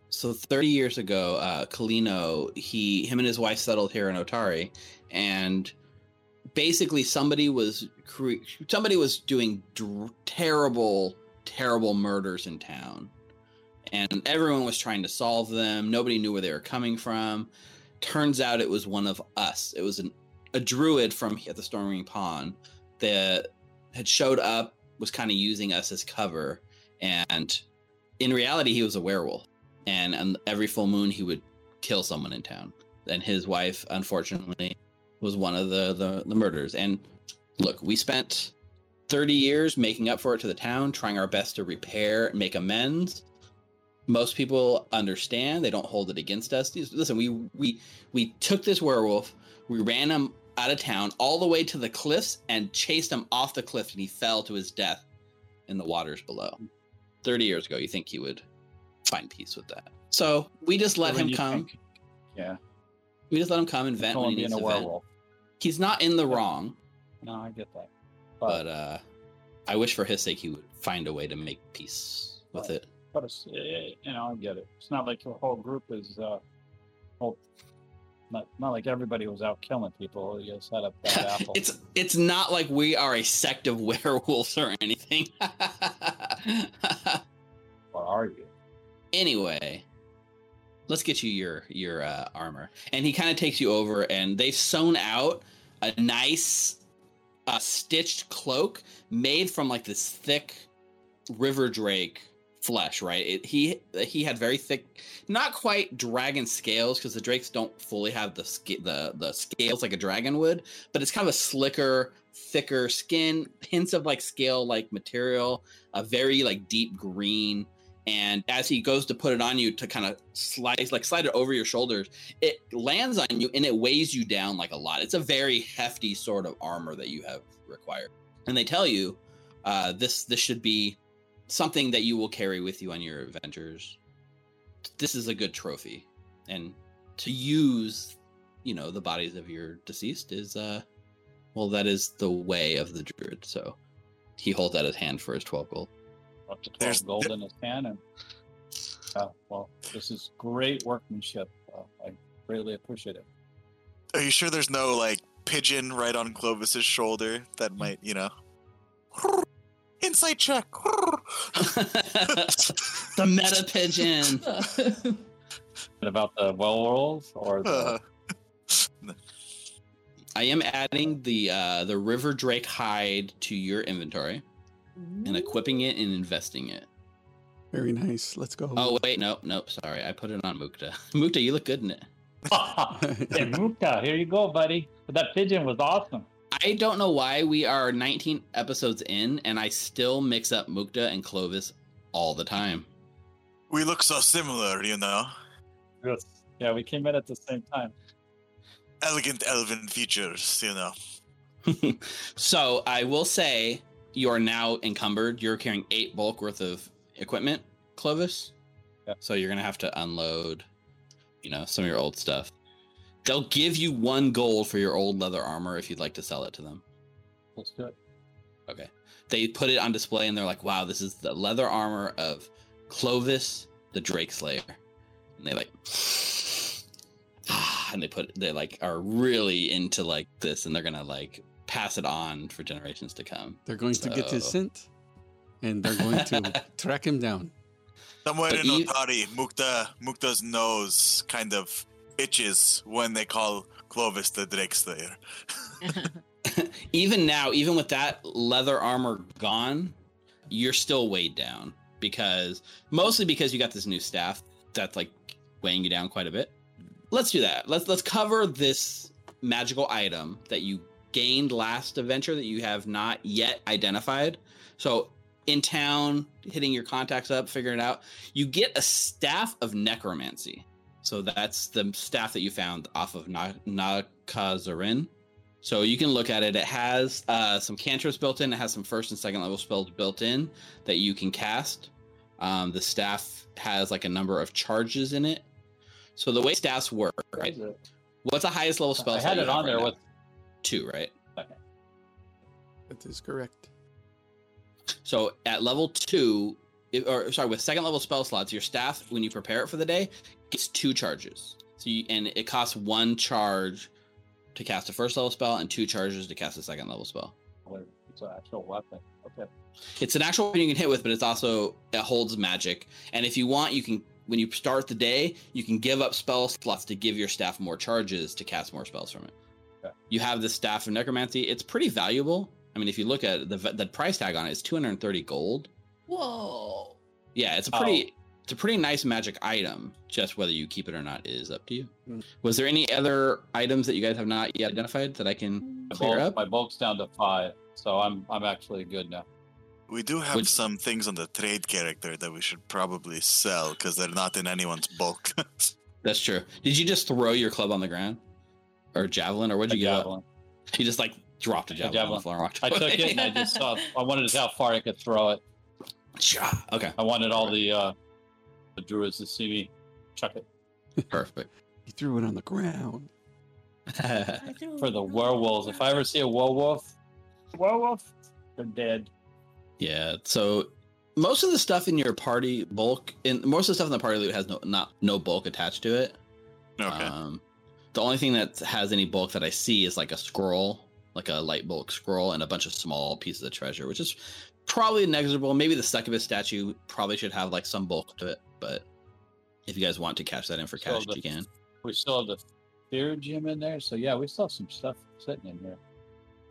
So 30 years ago, uh, Kalino, he, him and his wife settled here in Otari, and basically somebody was cre- somebody was doing dr- terrible, terrible murders in town, and everyone was trying to solve them. Nobody knew where they were coming from. Turns out it was one of us. It was an, a druid from at the Stone Ring Pond that had showed up, was kind of using us as cover, and in reality, he was a werewolf, and every full moon, he would kill someone in town. And his wife, unfortunately, was one of the the, the murders. And look, we spent thirty years making up for it to the town, trying our best to repair, make amends. Most people understand; they don't hold it against us. These- Listen, we we we took this werewolf, we ran him out of town all the way to the cliffs, and chased him off the cliff, and he fell to his death in the waters below. 30 years ago, you think he would find peace with that. So we just let him come. think- yeah. We just let him come and vent when he needs to vent. He's not in the wrong, No, I get that. but uh, I wish for his sake he would find a way to make peace with Right. it. But it's, you know, I get it. It's not like the whole group is, uh, whole, not, not like everybody was out killing people. You had a bad apple. it's it's not like we are a sect of werewolves or anything. what are you? anyway let's get you your your uh, armor and he kind of takes you over and they've sewn out a nice uh, stitched cloak made from like this thick river drake flesh, right? It, he he had very thick, not quite dragon scales because the drakes don't fully have the sca- the the scales like a dragon would, but it's kind of a slicker, thicker skin, hints of like scale like material, a very like deep green. And as he goes to put it on you to kind of slice, like slide it over your shoulders, it lands on you and it weighs you down like a lot. It's a very hefty sort of armor that you have required. And they tell you uh, this this should be something that you will carry with you on your adventures. This is a good trophy, and to use, you know, the bodies of your deceased is, uh, well, that is the way of the druid. So he holds out his hand for his twelve gold. Up to 12 There's- gold in his hand. And, uh, well, this is great workmanship. Uh, I greatly appreciate it. Are you sure there's no like pigeon right on Clovis's shoulder that Mm. might, you know? Insight check. the meta pigeon. And about the werewolves or the, Uh, I am adding the uh, the river drake hide to your inventory and equipping it and investing it. Very nice. Let's go. Oh wait, nope, nope. Sorry, I put it on Mukta. Mukta, you look good in it. hey, Mukta, here you go, buddy. That pigeon was awesome. I don't know why we are 19 episodes in and I still mix up Mukta and Clovis all the time. we look so similar, you know. Yes. Yeah, we came in at the same time. Elegant elven features, you know. so I will say you are now encumbered. You're carrying eight bulk worth of equipment, Clovis. Yeah. So you're gonna have to unload, you know, some of your old stuff. They'll give you one gold for your old leather armor if you'd like to sell it to them. Let's do it. Okay. They put it on display and they're like, wow, this is the leather armor of Clovis, the Drake Slayer. And they like, and they put, they like are really into like this and they're gonna like pass it on for generations to come. They're going to get his So- scent, and they're going to track him down. Somewhere But in you- Otari, Mukta Mukta's nose kind of itches when they call Clovis the Drake Slayer. even now, even with that leather armor gone, you're still weighed down because mostly because you got this new staff that's like weighing you down quite a bit. Let's do that. Let's let's cover this magical item that you gained last adventure that you have not yet identified. So in town, hitting your contacts up, figuring it out, you get a staff of necromancy. So that's the staff that you found off of Na- Nhakazarin. So you can look at it. It has uh, some cantrips built in. It has some first and second level spells built in that you can cast. Um, the staff has like a number of charges in it. So the way staffs work, right? What's the highest level spell? I had it on there now? with two, right? That is correct. So at level two, or sorry, with second level spell slots, your staff when you prepare it for the day gets two charges. So you, and it costs one charge to cast a first level spell and two charges to cast a second level spell. it's an actual weapon. Okay. It's an actual weapon you can hit with, but it's also it holds magic. And if you want, you can when you start the day, you can give up spell slots to give your staff more charges to cast more spells from it. Okay. You have the staff of necromancy. It's pretty valuable. I mean, if you look at the the price tag on it, it is 230 gold. Whoa. Yeah, it's a Oh. pretty it's a pretty nice magic item. Just whether you keep it or not is up to you. Mm. Was there any other items that you guys have not yet identified that I can My, clear bulk, up? my bulk's down to five, so I'm I'm actually good now. We do have Would- some things on the trade character that we should probably sell because they're not in anyone's bulk. That's true. Did you just throw your club on the ground, or javelin, or what'd A you give up? javelin. You just like dropped a javelin, on javelin. the floor and walked I took it and I just saw. I wanted to see how far I could throw it. Sha. okay, I wanted all the uh, the druids to see me chuck it perfect. He threw it on the ground. for the werewolves. If I ever see a werewolf, werewolf, they're dead. yeah. So most of the stuff in your party bulk, in most of the stuff in the party loot has no not no bulk attached to it. okay. Um, the only thing that has any bulk that I see is like a scroll, like a light bulk scroll, and a bunch of small pieces of treasure, which is probably negligible. Maybe the succubus statue probably should have like some bulk to it, but if you guys want to cash that in for cash, the- you can. We still have the fear gem in there, so yeah, we still have some stuff sitting in here.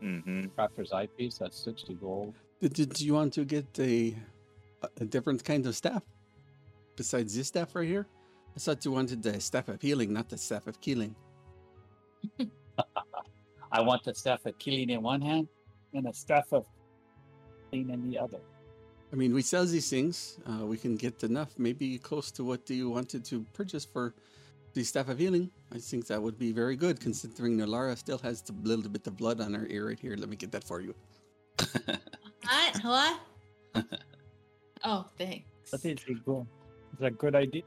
hmm Crafter's eyepiece, that's sixty gold. Did, did you want to get a a different kind of staff? besides this staff right here? I thought you wanted the staff of healing, not the staff of killing. I want the staff of killing in one hand and a staff of killing in the other. I mean, we sell these things. Uh, we can get enough, maybe close to what you wanted to purchase for the staff of healing. I think that would be very good, considering Nulara still has a little bit of blood on her ear right here. Let me get that for you. What? What? oh, thanks. That is a good, it's a good idea.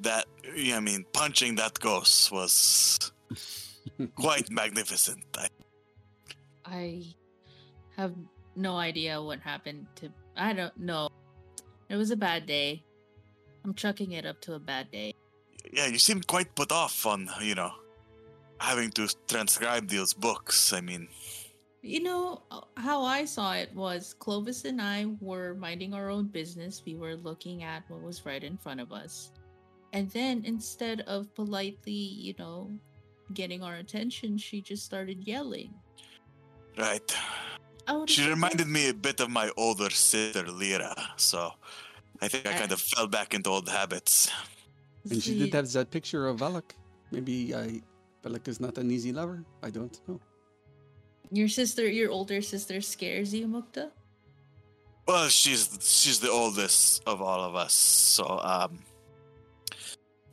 That, yeah, I mean, punching that ghost was quite magnificent. I, have no idea what happened to. I don't know. It was a bad day. I'm chucking it up to a bad day. yeah, you seemed quite put off on, you know, having to transcribe those books. I mean, You know, how I saw it was Clovis and I were minding our own business. We were looking at what was right in front of us. And then instead of politely, you know, getting our attention, she just started yelling. right. Oh, She reminded me a bit of my older sister, Lyra. So I think I kind of fell back into old habits. And she did have that picture of Volluk. Maybe I, Volluk is not an easy lover. I don't know. Your sister, your older sister, scares you, Mukta? Well, she's she's the oldest of all of us, so um,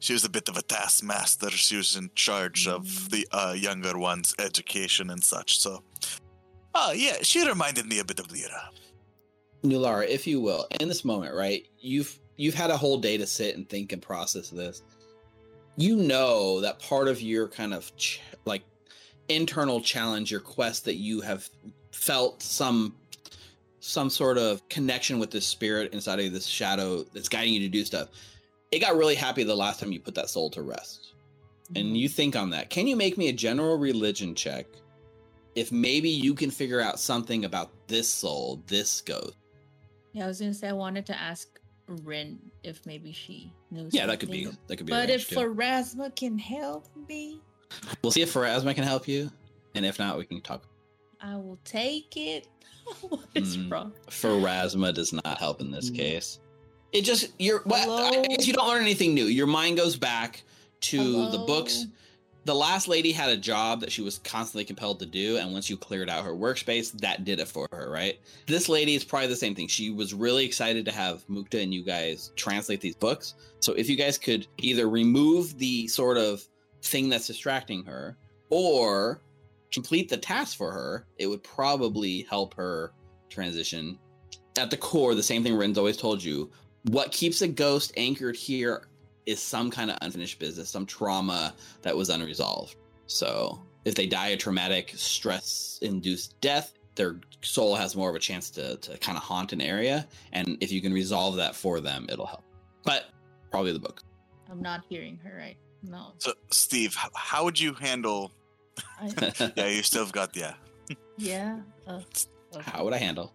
she was a bit of a taskmaster. She was in charge of the uh, younger ones' education and such. So, uh, yeah, she reminded me a bit of Lyra. Nulara, if you will, in this moment, right? You've you've had a whole day to sit and think and process this. You know that part of your kind of ch- like internal challenge, your quest that you have felt some some sort of connection with this spirit inside of this shadow that's guiding you to do stuff. It got really happy the last time you put that soul to rest. And you think on that. Can you make me a general religion check? If maybe you can figure out something about this soul, this ghost. Yeah, I was gonna say I wanted to ask Wrin if maybe she knows. Yeah, that could be that could be. But if arranged, too. Pharasma can help me, we'll see if Pharasma can help you, and if not, we can talk. I will take it. what is Mm. wrong? Pharasma does not help in this Mm. case. It just you're. Well, I guess you don't learn anything new. Your mind goes back to the books. The last lady had a job that she was constantly compelled to do, and once you cleared out her workspace, that did it for her, right? This lady is probably the same thing. She was really excited to have Mukta and you guys translate these books. So if you guys could either remove the sort of thing that's distracting her, or complete the task for her, it would probably help her transition. At the core, the same thing Wrin's always told you. What keeps a ghost anchored here is some kind of unfinished business, some trauma that was unresolved. So if they die a traumatic, stress induced death, their soul has more of a chance to, to kind of haunt an area. And if you can resolve that for them, it'll help. But probably the book. I'm not hearing her right. No. So, Steve, how would you handle? I, Yeah, you still got yeah yeah. Uh, How would I handle?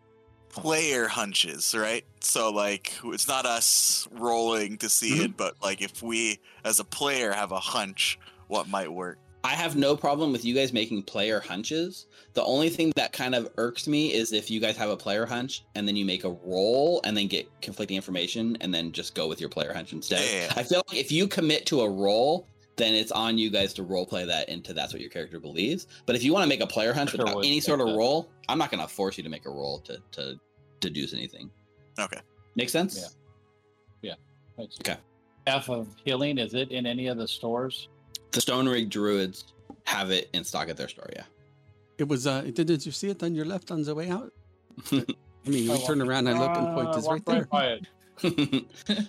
Oh. player hunches, right? So like, it's not us rolling to see mm-hmm. it, but like if we as a player have a hunch, what might work? I have no problem with you guys making player hunches. The only thing that kind of irks me is if you guys have a player hunch and then you make a roll and then get conflicting information and then just go with your player hunch instead. Yeah. I feel like if you commit to a roll, then it's on you guys to role play that into that's what your character believes. But if you want to make a player hunch Sure without any sort of that. roll, I'm not going to force you to make a roll to to deduce anything. Okay. Make sense? Yeah. Yeah. Okay. Staff of healing, is it in any of the stores? The Stone Ring Druids have it in stock at their store. Yeah. It was. uh Didn't you see it on your left on the way out? I mean, I we turn around and look and point. Uh, It's right there. by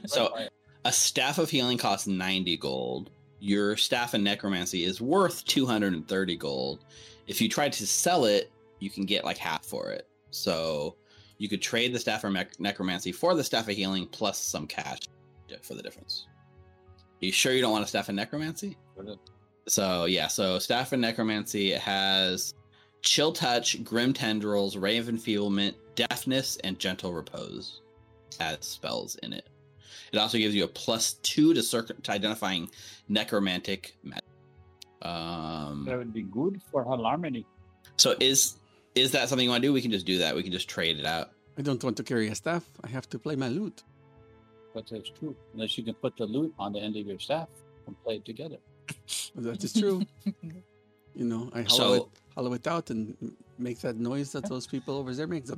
so right. A staff of healing costs 90 gold. Your staff of necromancy is worth 230 gold. If you try to sell it, you can get like half for it. So you could trade the staff of nec- necromancy for the staff of healing plus some cash for the difference. Are you sure you don't want a staff of necromancy? So yeah, so staff of necromancy has chill touch, grim tendrils, ray of enfeeblement, deafness, and gentle repose as spells in it. It also gives you a plus two to, circ- to identifying necromantic magic. Um, That would be good for harmony. so is is that something you want to do? We can just do that. We can just trade it out. I don't want to carry a staff. I have to play my lute. But it's true. Unless you can put the loot on the end of your staff and play it together. That is true. you know, I hollow, So- it, hollow it out and make that noise that those people over there make.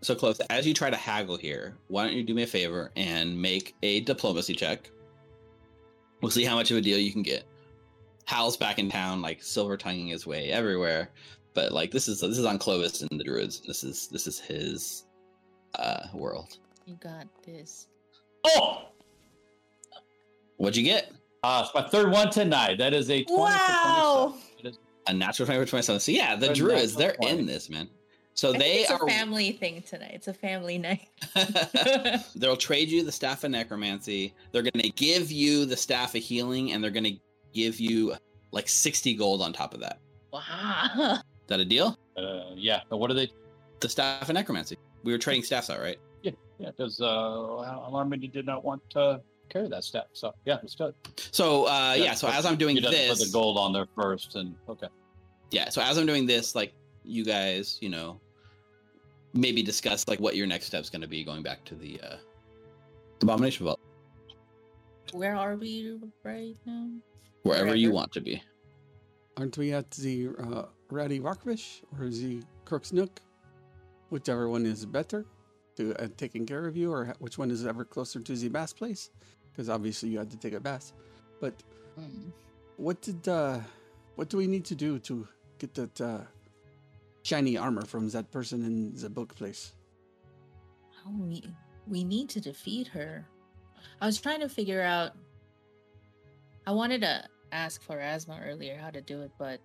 so close. As you try to haggle here, why don't you do me a favor and make a diplomacy check? We'll see how much of a deal you can get. Hal's back in town, like silver tonguing his way everywhere. But like this is this is on Clovis and the Druids. This is this is his uh world. You got this. Oh! What'd you get? Uh, it's my third one tonight. That is a 20 Wow. for 27. A natural 20 for 27. So yeah, the A Druids, they're natural in this, man. So I think they it's are a family thing tonight. It's a family night. They'll trade you the staff of necromancy. They're gonna give you the staff of healing, and they're gonna give you like 60 gold on top of that. wow. Is that a deal? Uh, yeah. But what are they? The staff of necromancy. We were trading staffs out, right? Yeah, because uh, Alarmity did not want to carry that step. So yeah, let's do it. So uh yeah, so as I'm doing you'd have to this, put the gold on there first, and okay. yeah, so as I'm doing this, like you guys, you know, maybe discuss like what your next step's gonna be going back to the uh abomination vault. Where are we right now? Wherever you want to be. Aren't we at the uh, Ratty Rockfish or the Crook's Nook? Whichever one is better to uh, taking care of you, or which one is ever closer to the bass place? Because obviously you had to take a bass. But Hmm. what did uh, what do we need to do to get that uh, shiny armor from that person in the book place? Oh, we we need to defeat her. I was trying to figure out. I wanted to ask Pharasma earlier how to do it, but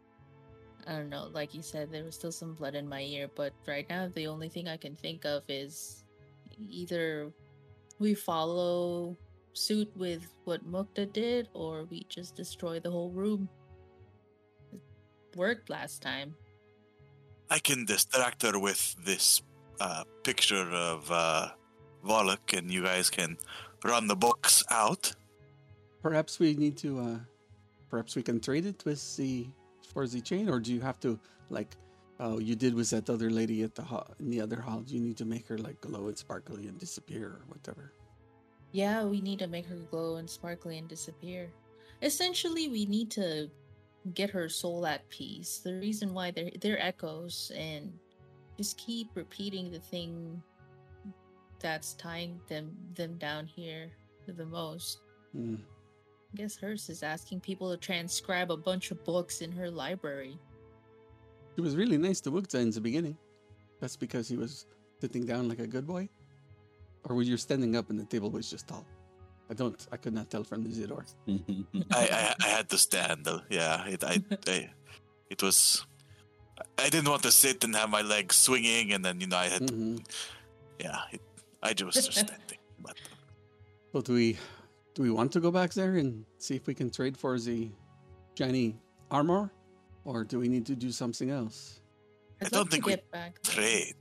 I don't know. Like you said, there was still some blood in my ear. But right now, the only thing I can think of is either we follow suit with what Mukta did, or we just destroy the whole room. It worked last time. I can distract her with this uh, picture of uh, Volluk, and you guys can run the books out. Perhaps we need to. Uh, perhaps we can trade it with the for the chain, or do you have to like? Oh, you did with that other lady at the hall, in the other hall. Do you need to make her like glow and sparkly and disappear or whatever? Yeah, we need to make her glow and sparkly and disappear. Essentially, we need to get her soul at peace. The reason why they're they're echoes and just keep repeating the thing that's tying them them down here the most. Hmm. I guess hers is asking people to transcribe a bunch of books in her library. It was really nice to Wugza in the beginning. That's because he was sitting down like a good boy, or were you standing up and the table was just tall? I don't. I could not tell from the Zidor. I, I, I had to stand. though. Yeah, it, I, I, it was. I didn't want to sit and have my legs swinging, and then you know I had. hmm Yeah, it, I just was just standing. But So do we? Do we want to go back there and see if we can trade for the shiny armor, or do we need to do something else? I'd don't think we get back trade.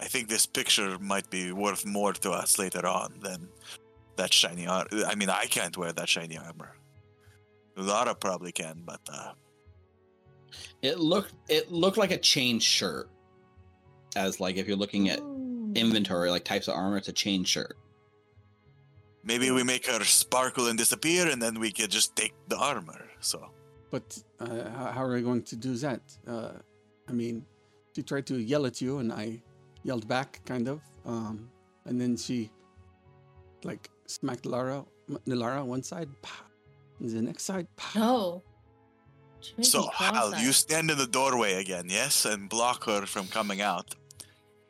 I think this picture might be worth more to us later on than that shiny armor. I mean, I can't wear that shiny armor. Lara probably can, but uh, It looked it looked like a chain shirt. As like if you're looking at inventory, like types of armor, it's a chain shirt. Maybe we make her sparkle and disappear, and then we could just take the armor. So But uh, how, how are we going to do that? Uh, I mean, she tried to yell at you, and I yelled back, kind of. Um, and then she, like, smacked Lara, M- Lara on one side, pow, and the next side, pow. No. So me Hal, you stand in the doorway again, yes, and block her from coming out,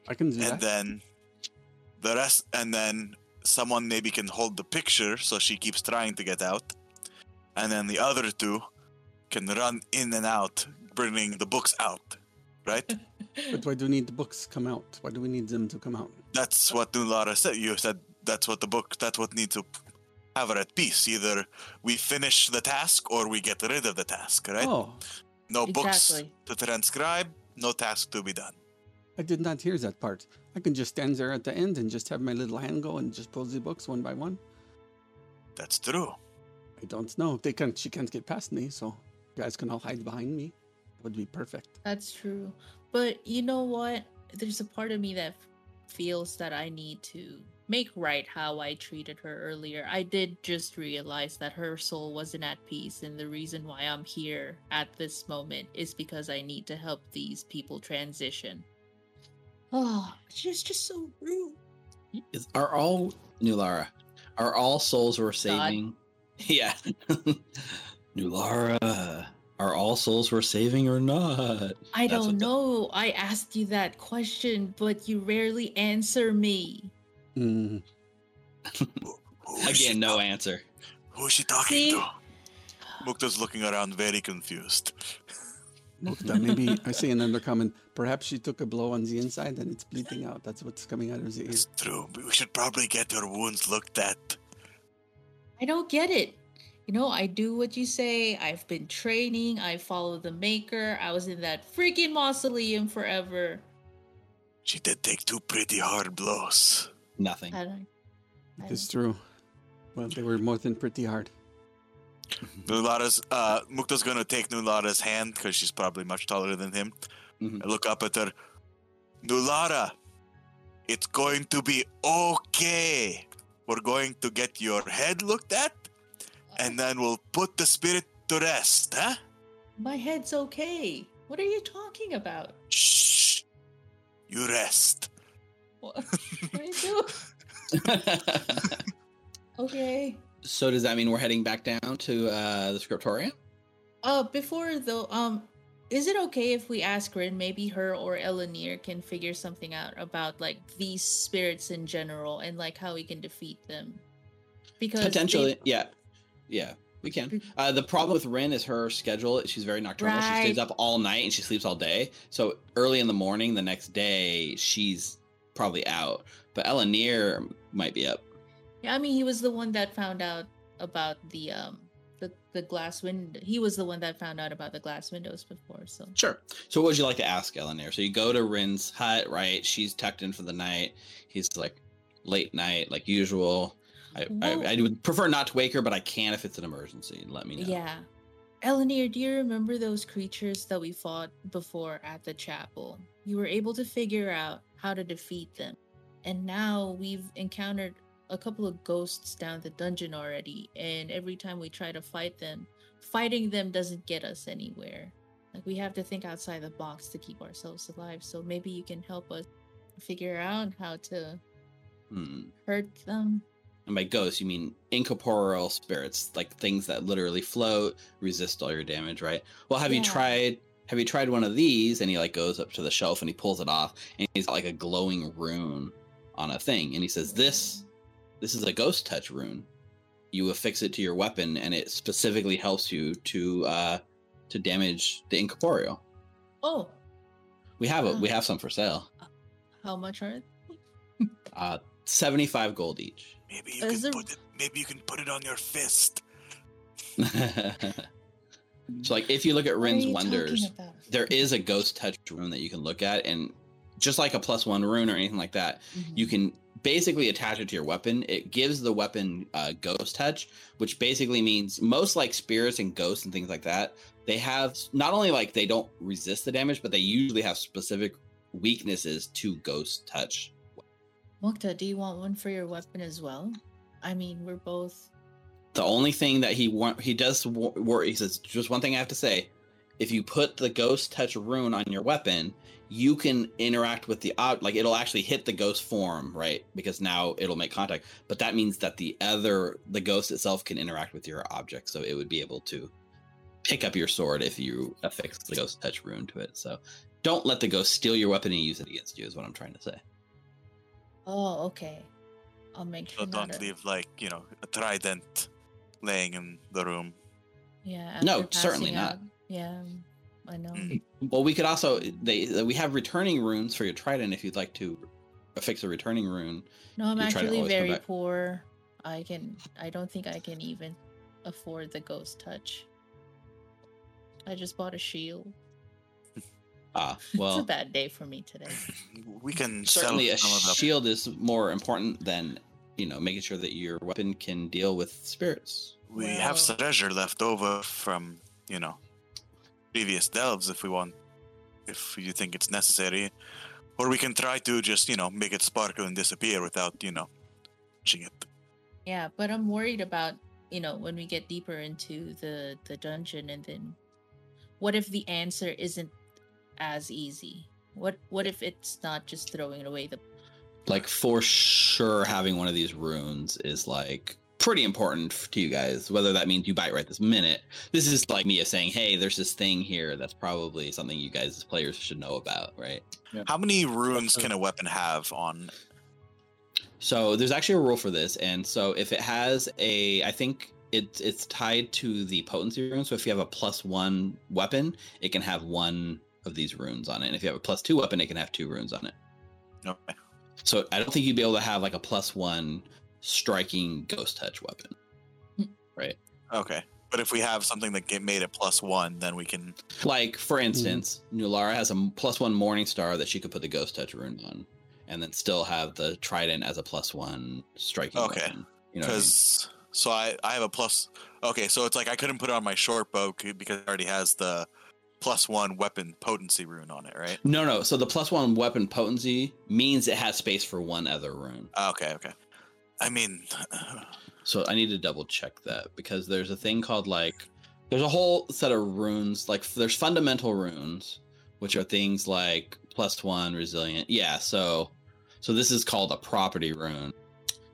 I can do and that. then the rest, and then someone maybe can hold the picture so she keeps trying to get out, and then the other two can run in and out, bringing the books out. Right? But why do we need the books come out? Why do we need them to come out? That's what Nulara said. You said that's what the book. That's what needs to have her at peace. Either we finish the task or we get rid of the task. Right? Oh, no books to transcribe. No task to be done. I did not hear that part. I can just stand there at the end and just have my little hand go and just pull the books one by one. That's true. I don't know. They can't. She can't get past me, so you guys can all hide behind me. That would be perfect. That's true. But you know what? there's a part of me that feels that I need to make right how I treated her earlier. I did just realize that her soul wasn't at peace, and the reason why I'm here at this moment is because I need to help these people transition. Oh, she's just so rude. Are all Nulara? Are all souls we're saving? Yeah. Nulara, are all souls we're saving or not? I That's don't what the- know. I asked you that question, but you rarely answer me. Mm, Who is Again, no ta- answer. Who is she talking See? to? Mukta's looking around very confused. Mukta, maybe I say another comment. Perhaps she took a blow on the inside and it's bleeding out. That's what's coming out of the ear. It's true. We should probably get her wounds looked at. I don't get it. You know, I do what you say. I've been training. I follow the maker. I was in that freaking mausoleum forever. She did take two pretty hard blows. Nothing. I don't. I It's true. Well, they were more than pretty hard. Nulara's uh Mukta's gonna take Nulara's hand because she's probably much taller than him. Mhm. I look up at her. Nulara, it's going to be okay. We're going to get your head looked at, and then we'll put the spirit to rest, huh? My head's okay. What are you talking about? Shh. You rest. What, what do you do? Okay. so does that mean we're heading back down to uh, the scriptorium? Uh, before though, um, is it okay if we ask Wrin? Maybe her or Elanir can figure something out about like these spirits in general and like how we can defeat them. Because Potentially, yeah, yeah, we can. Uh, the problem with Wrin is her schedule. She's very nocturnal. She stays up all night and she sleeps all day. So early in the morning, the next day, she's probably out. But Elanir might be up. Yeah, I mean, he was the one that found out about the um the glass window. He was the one that found out about the glass windows before. So Sure. So what would you like to ask Elanir? So you go to Wrin's hut, right? She's tucked in for the night. He's like late night, like usual. I, I, I would prefer not to wake her, but I can if it's an emergency. Let me know. yeah, Elanir, do you remember those creatures that we fought before at the chapel? You were able to figure out how to defeat them, and now we've encountered a couple of ghosts down the dungeon already. And every time we try to fight them, fighting them doesn't get us anywhere. Like we have to think outside the box to keep ourselves alive. So maybe you can help us figure out how to Hmm. hurt them. And by ghosts, you mean incorporeal spirits, like things that literally float, resist all your damage, right? Well, have you tried? Have you tried one of these? And he like goes up to the shelf and he pulls it off, and he's got like a glowing rune on a thing, and he says, "This, this is a ghost touch rune. You affix it to your weapon, and it specifically helps you to uh to damage the incorporeal. Oh, We have it. We have some for sale. how much are Uh, seventy five gold each." Maybe you Is can there- put it. Maybe you can put it on your fist. so like if you look at What Wrin's wonders, there is a ghost touch rune that you can look at and just like a plus one rune or anything like that, Mhm. you can basically attach it to your weapon. It gives the weapon uh, ghost touch, which basically means most like spirits and ghosts and things like that, they have not only like they don't resist the damage, but they usually have specific weaknesses to ghost touch. Mukta, do you want one for your weapon as well? I mean, we're both. The only thing that he want he does wor- worry. He says just one thing I have to say: if you put the ghost touch rune on your weapon, you can interact with the ob like it'll actually hit the ghost form, right? Because now it'll make contact. But that means that the other the ghost itself can interact with your object, so it would be able to pick up your sword if you affix the ghost touch rune to it. So don't let the ghost steal your weapon and use it against you. Is what I'm trying to say. Oh, okay. I'll make So sure. not don't to- leave like you know a trident laying in the room. Yeah. No, certainly passing not. Yeah, I know. Well, we could also they we have returning runes for your trident if you'd like to affix a returning rune. No, I'm You try to actually always very poor. I can. I don't think I can even afford the ghost touch. I just bought a shield. Ah, well, it's a bad day for me today. We can certainly a sell some of them. shield is more important than you know making sure that your weapon can deal with spirits. We have treasure left over from you know previous delves if we want. If you think it's necessary, Or we can try to just, you know, make it sparkle and disappear without, you know, touching it. Yeah, but I'm worried about you know when we get deeper into the the dungeon, and then what if the answer isn't as easy? What what if it's not just throwing away the like for sure having one of these runes is like pretty important to you guys whether that means you buy it right this minute this is like me saying hey there's this thing here that's probably something you guys as players should know about right How many runes can a weapon have on? so there's actually a rule for this and so if it has a i think it's it's tied to the potency rune so if you have a plus one weapon it can have one of these runes on it and if you have a plus two weapon it can have two runes on it Okay. so i don't think you'd be able to have like a plus one striking ghost touch weapon hmm. right Okay. But if we have something that get made a plus one, then we can. Like for hmm. instance, Nulara has a one Morning Star that she could put the Ghost Touch rune on, and then still have the Trident as a plus one striking. Okay. weapon. you know. What I mean? Because so I I have a plus. Okay, so it's like I couldn't put it on my short bow because it already has the plus one weapon potency rune on it, right? No, no. So the plus one weapon potency means it has space for one other rune. Ah, okay, okay. I mean, So I need to double check that because there's a thing called like there's a whole set of runes like there's fundamental runes which are things like plus one resilient. Yeah, so so this is called a property rune.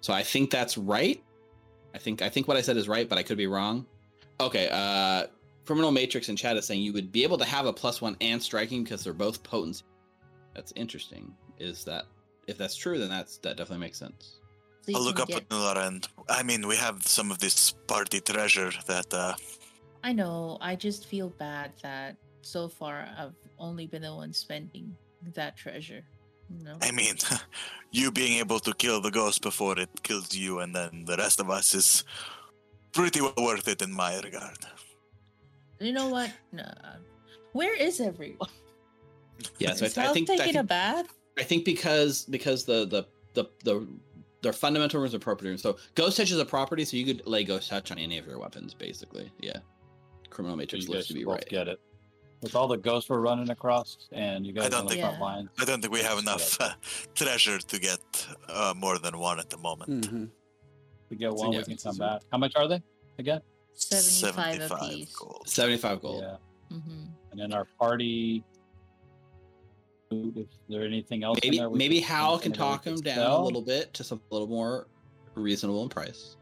So I think that's right. I think I think what I said is right, but I could be wrong. Okay, uh Criminal Matrix in chat is saying you would be able to have a plus one and striking because they're both potency. That's interesting. Is that if that's true, then that's that definitely makes sense. So I'll look up get- Nulara and I mean we have some of this party treasure that uh I know. I just feel bad that so far I've only been the one spending that treasure. You know? I mean you being able to kill the ghost before it kills you and then the rest of us is pretty well worth it in my regard. You know what? No. Where is everyone? Yeah, so Is I, I Ralph think I taking think a bath? I think because because the the the the their fundamental runes are property runes. So ghost touch is a property, so you could lay ghost touch on any of your weapons, basically. Yeah. Criminal So matrix you lives to be right. get it. With all the ghosts we're running across, and you guys don't on the think- front Yeah. line. I don't think we have enough uh, treasure to get uh, more than one at the moment. hmm We get one, yeah, we can come zero. back. How much are they again? 75, apiece. gold. Seventy-five gold. Yeah. hmm And then our party. Is there anything else? in Maybe there maybe Hal can anything talk could him down sell? a little bit to something a little more reasonable in price.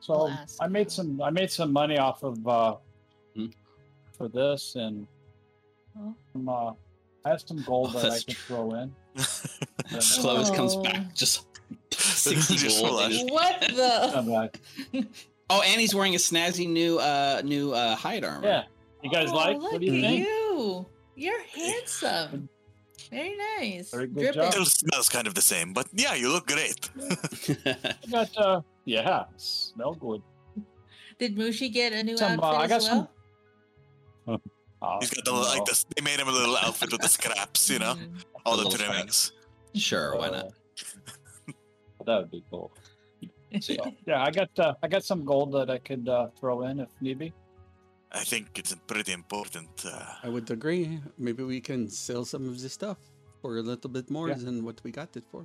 So I'll ask I made some. I made some money off of uh, Hmm. for this, and Oh. some, uh, I have some gold Oh, that I can true. throw in. Clovis comes Oh. back just sixty gold. What the? And, Oh, and he's wearing a snazzy new uh new uh hide armor. yeah, you guys Oh, like? Look What do you at think? you. You're handsome. Very nice. Very good Dripping. job. Still smells kind of the same, but yeah, you look great. I got uh, yeah, smell good. Did Mushi get a new Some, uh, outfit I as got well? some. Uh, He's got the like no. this. They made him a little outfit with the scraps, you know, Mm. all The the, little trimmings. sure, why not? Uh, that would be cool. So, So, yeah, I got uh, I got some gold that I could uh, throw in if need be. I think it's pretty important. Uh, I would agree. Maybe we can sell some of this stuff for a little bit more Yeah. than what we got it for.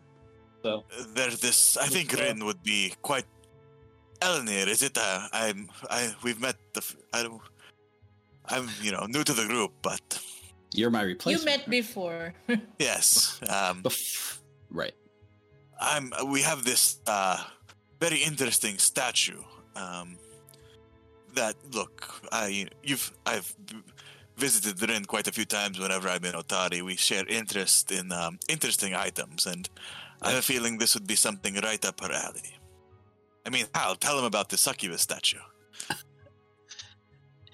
So there's this. I think Yes, uh, Wrin would be quite. Elenir, is it? Uh, I'm. I we've met the. f- I don't. I'm you know new to the group, but you're my replacement. You replacement. met before. yes. Um, Bef- right. I'm. We have this uh, very interesting statue. Um, that look, I you've I've visited Wrin quite a few times. Whenever I'm in Otari, we share interest in um, interesting items, and I have a feeling this would be something right up her alley. I mean, Hal, tell him about the succubus statue.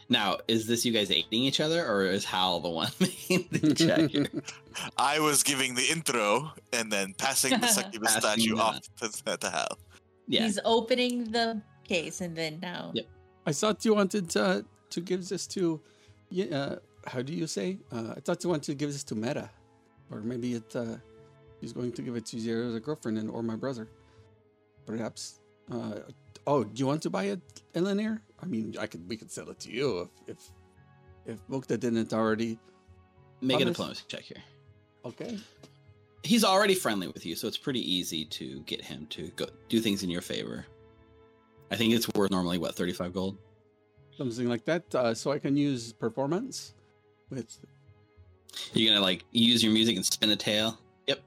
Now, is this you guys aiding each other, or is Hal the one making the check here? I was giving the intro and then passing the succubus Passing statue the- off to, to Hal. Yeah. He's opening the case and then now. Yep. I thought you wanted uh, to give this to, yeah, uh, how do you say? Uh, I thought you wanted to give this to Meta, or maybe it uh, he's going to give it to your other girlfriend and or my brother, perhaps. Uh, oh, do you want to buy it, Eleanor? I mean, I could we could sell it to you if if if Mukta didn't already. Make a diplomacy check here. Okay. he's already friendly with you, so it's pretty easy to get him to go do things in your favor. I think it's worth normally what thirty five gold. Something like that. Uh, so I can use performance with You're gonna like use your music and spin a tail. Yep.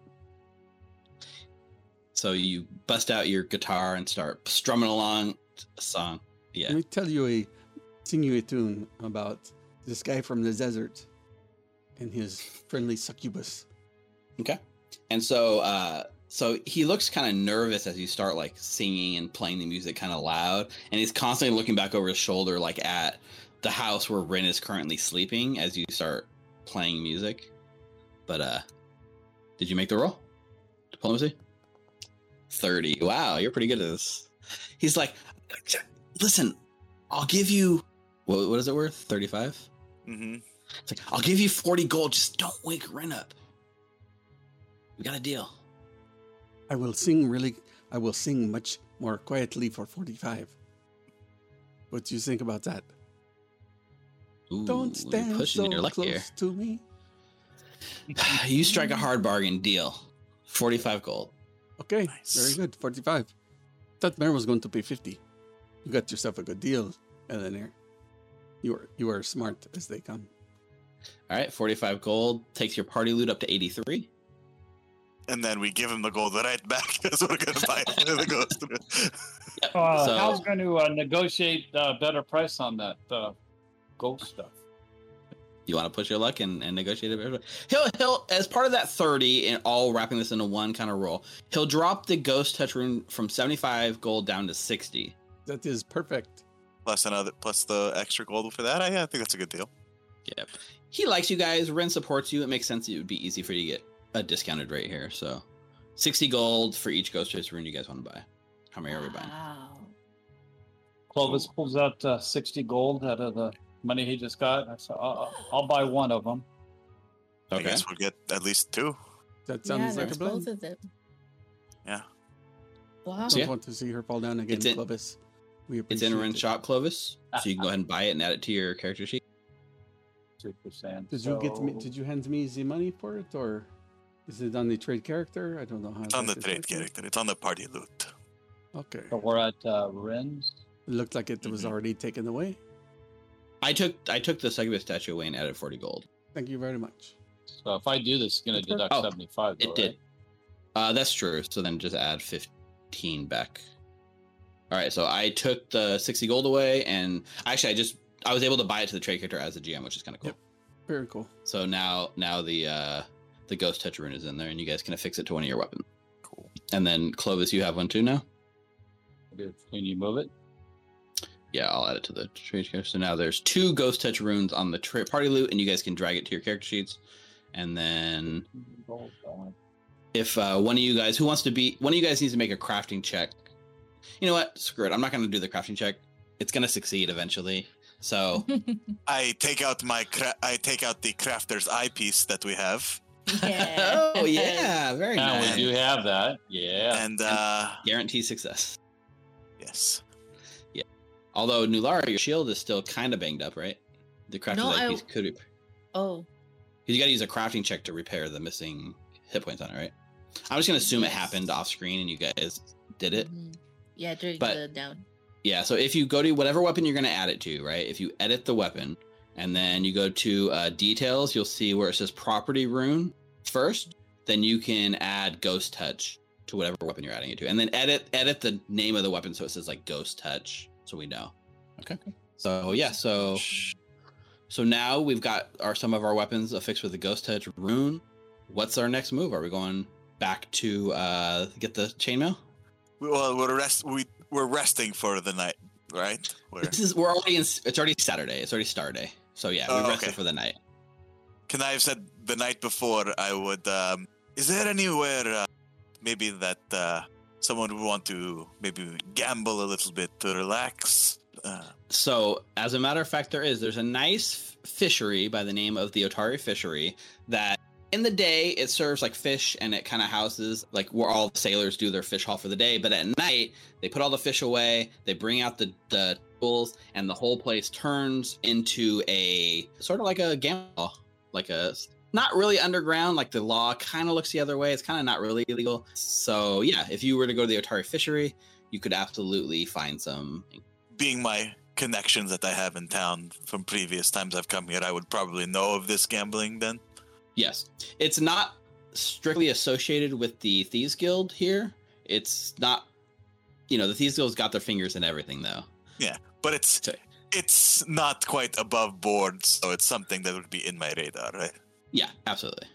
So you bust out your guitar and start strumming along a song. Yeah. Let me tell you a sing you a tune about this guy from the desert and his friendly succubus. Okay. And so uh so he looks kind of nervous as you start like singing and playing the music kind of loud and he's constantly looking back over his shoulder like at the house where Wrin is currently sleeping as you start playing music. But uh did you make the roll? Diplomacy? 30. Wow, you're pretty good at this. He's like, "Listen, I'll give you what, what is it worth? 35? Mm-hmm. It's like, I'll give you 40 gold. Just don't wake Wrin up. We got a deal. I will sing really I will sing much more quietly for 45. What do you think about that? Ooh, Don't stand so close here. to me. you strike a hard bargain deal. 45 gold. Okay, Nice. very good. 45. Thought Mare was going to pay 50. You got yourself a good deal, Eleanor. You are you are smart as they come. All right, 45 gold takes your party loot up to 83. And then we give him the gold right back because we're gonna buy the ghost. Uh, So- Hal's going to uh, negotiate a better price on that uh, ghost stuff. You want to push your luck and, and negotiate it? He'll he'll as part of that 30 and all wrapping this into one kind of roll. He'll drop the ghost touch rune from 75 gold down to 60. That is perfect. plus another, plus the extra gold for that. I, I think that's a good deal. Yeah. He likes you guys. Wrin supports you. It makes sense it would be easy for you to get a discounted rate here. So 60 gold for each ghost touch rune you guys want to buy. How many are we buying? Wow. Clovis pulls out uh, 60 gold out of the money he just got. I said, I'll, I'll buy one of them. I guess we'll get at least two. That Yeah, sounds like a that's plan. both of them. Yeah. Wow. Don't Yeah. want to see her fall down again, It's in- Clovis. We It's in Wrin it. shop, Clovis. So you can go ahead and buy it and add it to your character sheet. 2%. Did you get me? Did you hand me the money for it, or is it on the trade character? I don't know how. It's on the trade working. character. It's on the party loot. Okay. So we're at uh, Wrin's. It looked like it was Mhm. already taken away. I took I took the succubus statue away and added 40 gold. Thank you very much. So if I do this, it's going to deduct Oh, 75. Though, It did. Uh, that's true. So then just add 15 back. All right. So I took the 60 gold away, and actually, I just I was able to buy it to the trade character as a GM, which is kind of cool. Yep. Very cool. So now now the uh the ghost touch rune is in there, and you guys can affix it to one of your weapons. Cool. And then Clovis, you have one too now. Good. Can you move it? Yeah, I'll add it to the trade character. So now there's two ghost touch runes on the tra- party loot, and you guys can drag it to your character sheets. And then if uh, one of you guys who wants to be one of you guys needs to make a crafting check you know what screw it i'm not going to do the crafting check it's going to succeed eventually so I take out my cra- I take out the crafter's eyepiece that we have, yeah. oh yeah very Now nice we do have that. Yeah. and uh, guarantee success yes, Yeah. although nulara your shield is still kind of banged up right the crafting No, I- piece could be Oh. because you got to use a crafting check to repair the missing hit points on it right i'm just going to assume it happened off screen and you guys did it mhm. Yeah, during But- the down. Yeah, so if you go to whatever weapon you're going to add it to, right? If you edit the weapon and then you go to uh, details, you'll see where it says property rune first. Then you can add ghost touch to whatever weapon you're adding it to, and then edit edit the name of the weapon so it says like ghost touch, so we know. Okay. So yeah, so so now we've got our some of our weapons affixed with the ghost touch rune. What's our next move? Are we going back to uh, get the chainmail? we, well, we're rest we we're resting for the night, right? We're, This is we're already in. It's already Saturday. It's already Starday. So yeah, Oh, we rested okay. for the night. can I have said the night before? I would. Um, is there anywhere uh, maybe that uh, someone would want to maybe gamble a little bit to relax? Uh, So as a matter of fact, there is. There's a nice fishery by the name of the Otari Fishery that. In the day, it serves like fish and it kind of houses like where all the sailors do their fish haul for the day. But at night, they put all the fish away, they bring out the, the tools, and the whole place turns into a sort of like a gamble, like a not really underground. Like the law kind of looks the other way. It's kind of not really illegal. So yeah, if you were to go to the Otari fishery, you could absolutely find some. Being my connections that I have in town from previous times I've come here, I would probably know of this gambling then. Yes, it's not strictly associated with the Thieves Guild here. It's not, you know, the Thieves Guild's got their fingers in everything though. But it's it's not quite above board, so it's something that would be in my radar, right? Yeah, absolutely.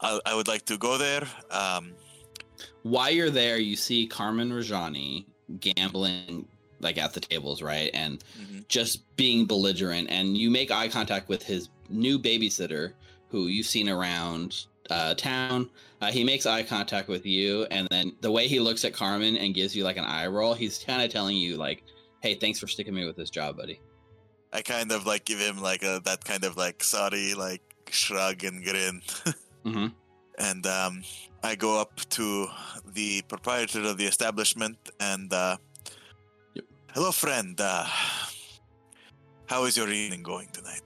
I, I would like to go there. Um, While you're there, you see Carman Rajani gambling like at the tables, right? And mhm. just being belligerent and you make eye contact with his new babysitter who you've seen around uh, town uh, he makes eye contact with you and then the way he looks at carman and gives you like an eye roll he's kind of telling you like hey thanks for sticking me with this job buddy I kind of like give him like a that kind of like sorry like shrug and grin. mm-hmm. and um, I go up to the proprietor of the establishment and uh, Yep. hello, friend. Uh, how is your evening going tonight?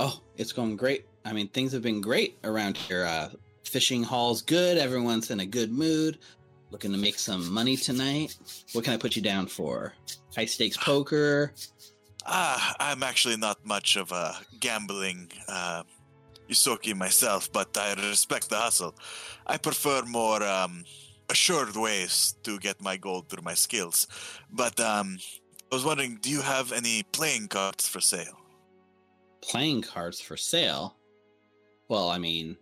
oh it's going great i mean things have been great around here uh, fishing hall's good everyone's in a good mood looking to make some money tonight what can i put you down for high stakes poker Ah, I'm actually not much of a gambling uh, Yusoki myself, but I respect the hustle. I prefer more um, assured ways to get my gold through my skills. But um, I was wondering, do you have any playing cards for sale? playing cards for sale. Well, I mean,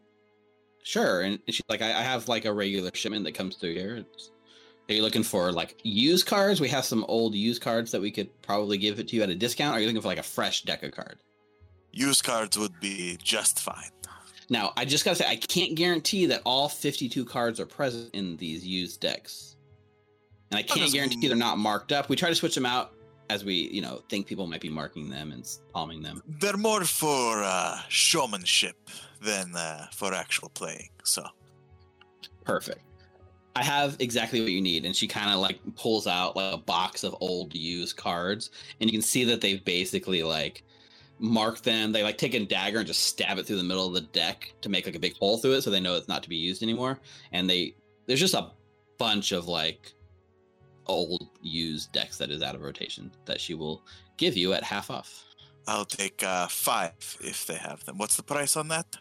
sure. And she's like, I, I have like a regular shipment that comes through here. It's, are you looking for like used cards? We have some old used cards that we could probably give it to you at a discount. Or are you looking for like a fresh deck of card? Used cards would be just fine. Now, I just gotta say, I can't guarantee that all 52 cards are present in these used decks. And I can't guarantee mean- they're not marked up. We try to switch them out as we, you know, think people might be marking them and palming them. They're more for uh, showmanship than uh, for actual playing. So Perfect. I have exactly what you need. And she kind of like pulls out like a box of old used cards. And you can see that they've basically like marked them. They like take a dagger and just stab it through the middle of the deck to make like a big hole through it so they know it's not to be used anymore. And they there's just a bunch of like old used decks that is out of rotation that she will give you at half off. I'll take uh, five if they have them. What's the price on that?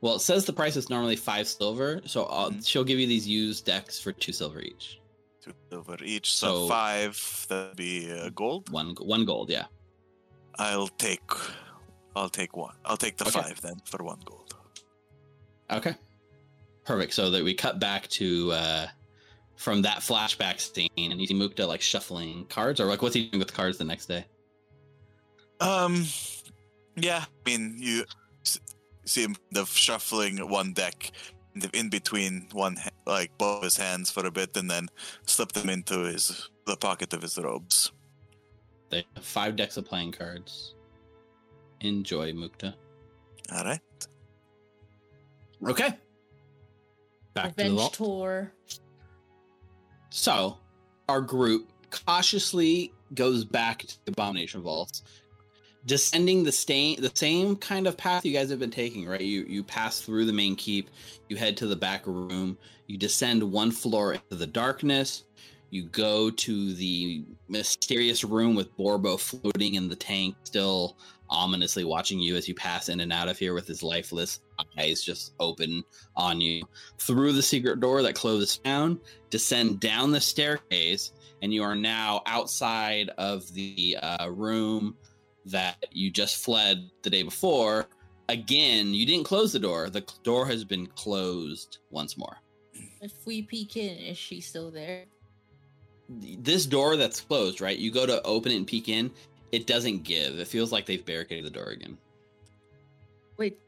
Well, it says the price is normally five silver, so Mhm. she'll give you these used decks for two silver each. Two silver each, so, So- five. That'd be uh, gold. One one gold, yeah. I'll take. I'll take one. I'll take the Okay. five then for one gold. Okay. Perfect. So that we cut back to uh from that flashback scene and you see Mukta like shuffling cards or like what's he doing with the cards the next day? Um, yeah. I mean, you see him the shuffling one deck in the- in between one, ha- like both his hands for a bit, and then slip them into his the pocket of his robes. They have five decks of playing cards. Enjoy Mukta. All right. Okay. Back to the vault. tour. So, our group cautiously goes back to the Abomination Vaults, descending the stain, the same kind of path you guys have been taking. Right, you you pass through the main keep, you head to the back room, you descend one floor into the darkness. You go to the mysterious room with Borbo floating in the tank, still ominously watching you as you pass in and out of here with his lifeless eyes just open on you. Through the secret door that closes down, descend down the staircase, and you are now outside of the uh, room that you just fled the day before. Again, you didn't close the door. The door has been closed once more. If we peek in, is she still there? This door that's closed, right? You go to open it and peek in, it doesn't give. It feels like they've barricaded the door again. Wait.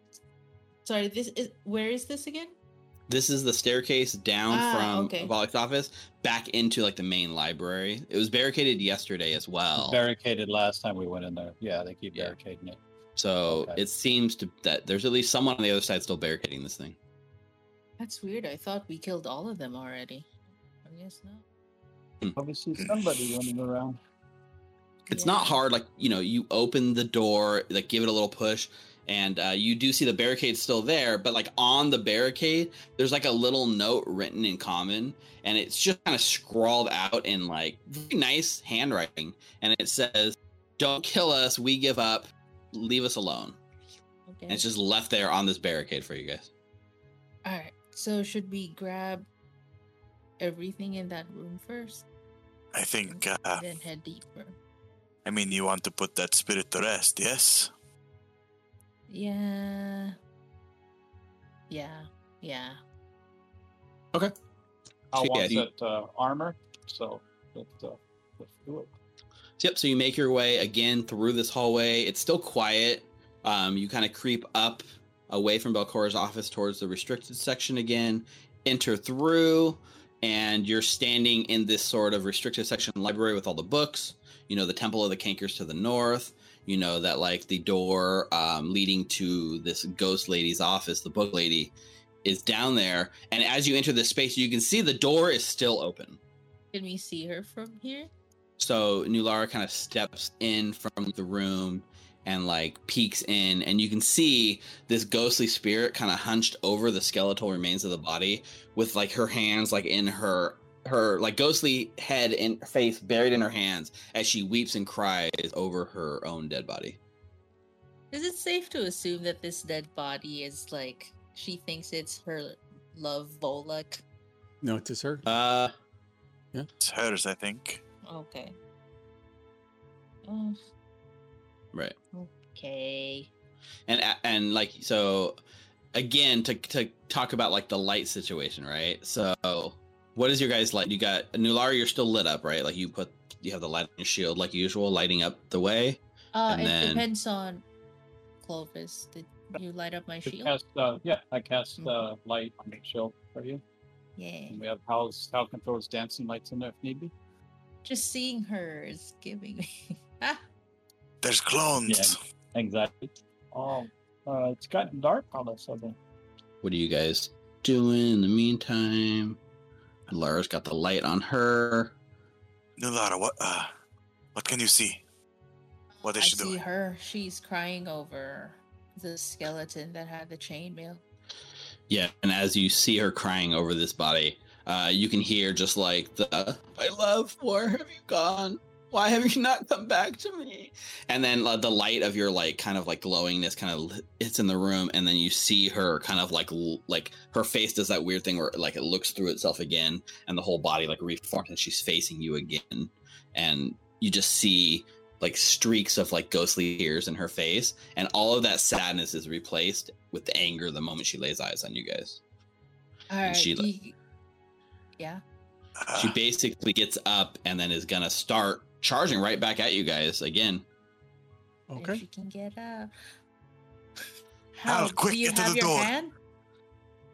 Sorry, this is where is this again? This is the staircase down Ah, from okay. Volluk's office back into like the main library. It was barricaded yesterday as well. Barricaded last time we went in there. Yeah, they keep Yeah. barricading it. So Okay. it seems to that there's at least someone on the other side still barricading this thing. That's weird. I thought we killed all of them already. I guess not. Obviously, somebody running around. It's Yeah. not hard, like you know, you open the door, like give it a little push, and uh, you do see the barricade still there, but like on the barricade, there's like a little note written in common, and it's just kind of scrawled out in like very nice handwriting, and it says, "Don't kill us. We give up. Leave us alone." Okay. And it's just left there on this barricade for you guys. All right. So should we grab everything in that room first, I think, uh, then head deeper? I mean, you want to put that spirit to rest, yes? Yeah. Yeah. Yeah. Okay. I So, yeah, want you- that uh, armor, so let, uh, let's do it. Yep. So you make your way again through this hallway. It's still quiet. Um, you kind of creep up away from Belcorra's office towards the restricted section again. Enter through, and you're standing in this sort of restricted section library with all the books. You know the Temple of the Cankers to the north. You know that like the door um, leading to this ghost lady's office, the book lady, is down there. And as you enter the space, you can see the door is still open. Can we see her from here? So Nulara kind of steps in from the room and like peeks in, and you can see this ghostly spirit kind of hunched over the skeletal remains of the body, with like her hands like in her her like ghostly head and face buried in her hands as she weeps and cries over her own dead body. Is it safe to assume that this dead body is like she thinks it's her love Volluk? No, it is her. Uh, yeah, It's hers, I think. Okay. Oh, right. okay. and and like so again to to talk about like the light situation right so what is your guys light you got nulara you're still lit up right like you put you have the light on your shield like usual lighting up the way Uh, And it then- depends on Clovis. Did you light up my To shield? cast, uh, yeah, I cast uh, light on the shield for you. Yeah. And we have Hal's Hal can throw his dancing lights in there if need be. Just seeing her is giving me. ah, There's clones. Yeah. Exactly. Oh, uh, it's gotten dark all of a sudden. what are you guys doing in the meantime lara's got the light on her Nulara, what, uh, what can you see? What is I she see doing? her. She's crying over the skeleton that had the chainmail. Yeah, and as you see her crying over this body, uh, you can hear just like the "My love, where have you gone? Why have you not come back to me?" And then uh, the light of your like kind of like glowingness kind of hits in the room, and then you see her kind of like l- like her face does that weird thing where like it looks through itself again, and the whole body like reforms, and she's facing you again, and you just see like streaks of like ghostly tears in her face, and all of that sadness is replaced with the anger the moment she lays eyes on you guys. All right. And she, like- yeah. she basically gets up and then is gonna start charging right back at you guys again. If Okay. she can get up. Hal, Hal, quick, do you get to have the your door. hand?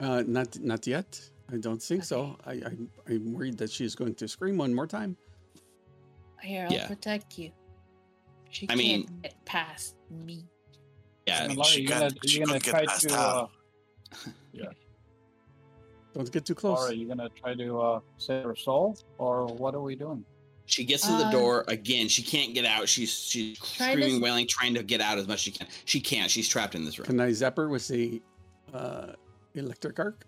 Uh, not not yet. I don't think so. I, I I'm worried that she's going to scream one more time. Here, I'll Yeah. protect you. She I can't mean- get past me. Yeah, mean, Laura, she you gonna, can't- she you gonna try to, Hal. uh, Don't get too close. Laura, you gonna try to uh, save her soul, or what are we doing? She gets to the Uh, door again. She can't get out. She's she's Try to screaming, wailing, trying to get out as much as she can. She can't. She's trapped in this room. Can I zap her with the uh, electric arc?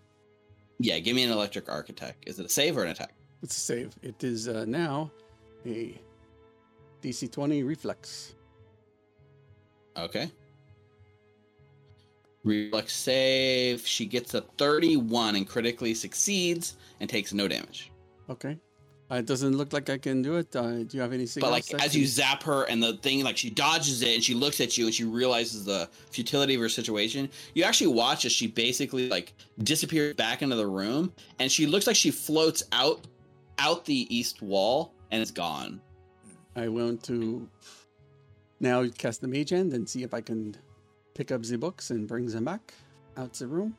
Yeah, give me an electric arc attack. Is it a save or an attack? It's a save. It is uh, now a DC 20 reflex. Okay. Reflex save. She gets a 31 and critically succeeds and takes no damage. Okay. Uh, it doesn't look like I can do it. Uh, do you have anything But like as you zap her and the thing like she dodges it and she looks at you and she realizes the futility of her situation, you actually watch as she basically like disappears back into the room and she looks like she floats out out the east wall and it's gone. I want to now cast the mage hand and see if I can pick up the books and bring them back out to the room.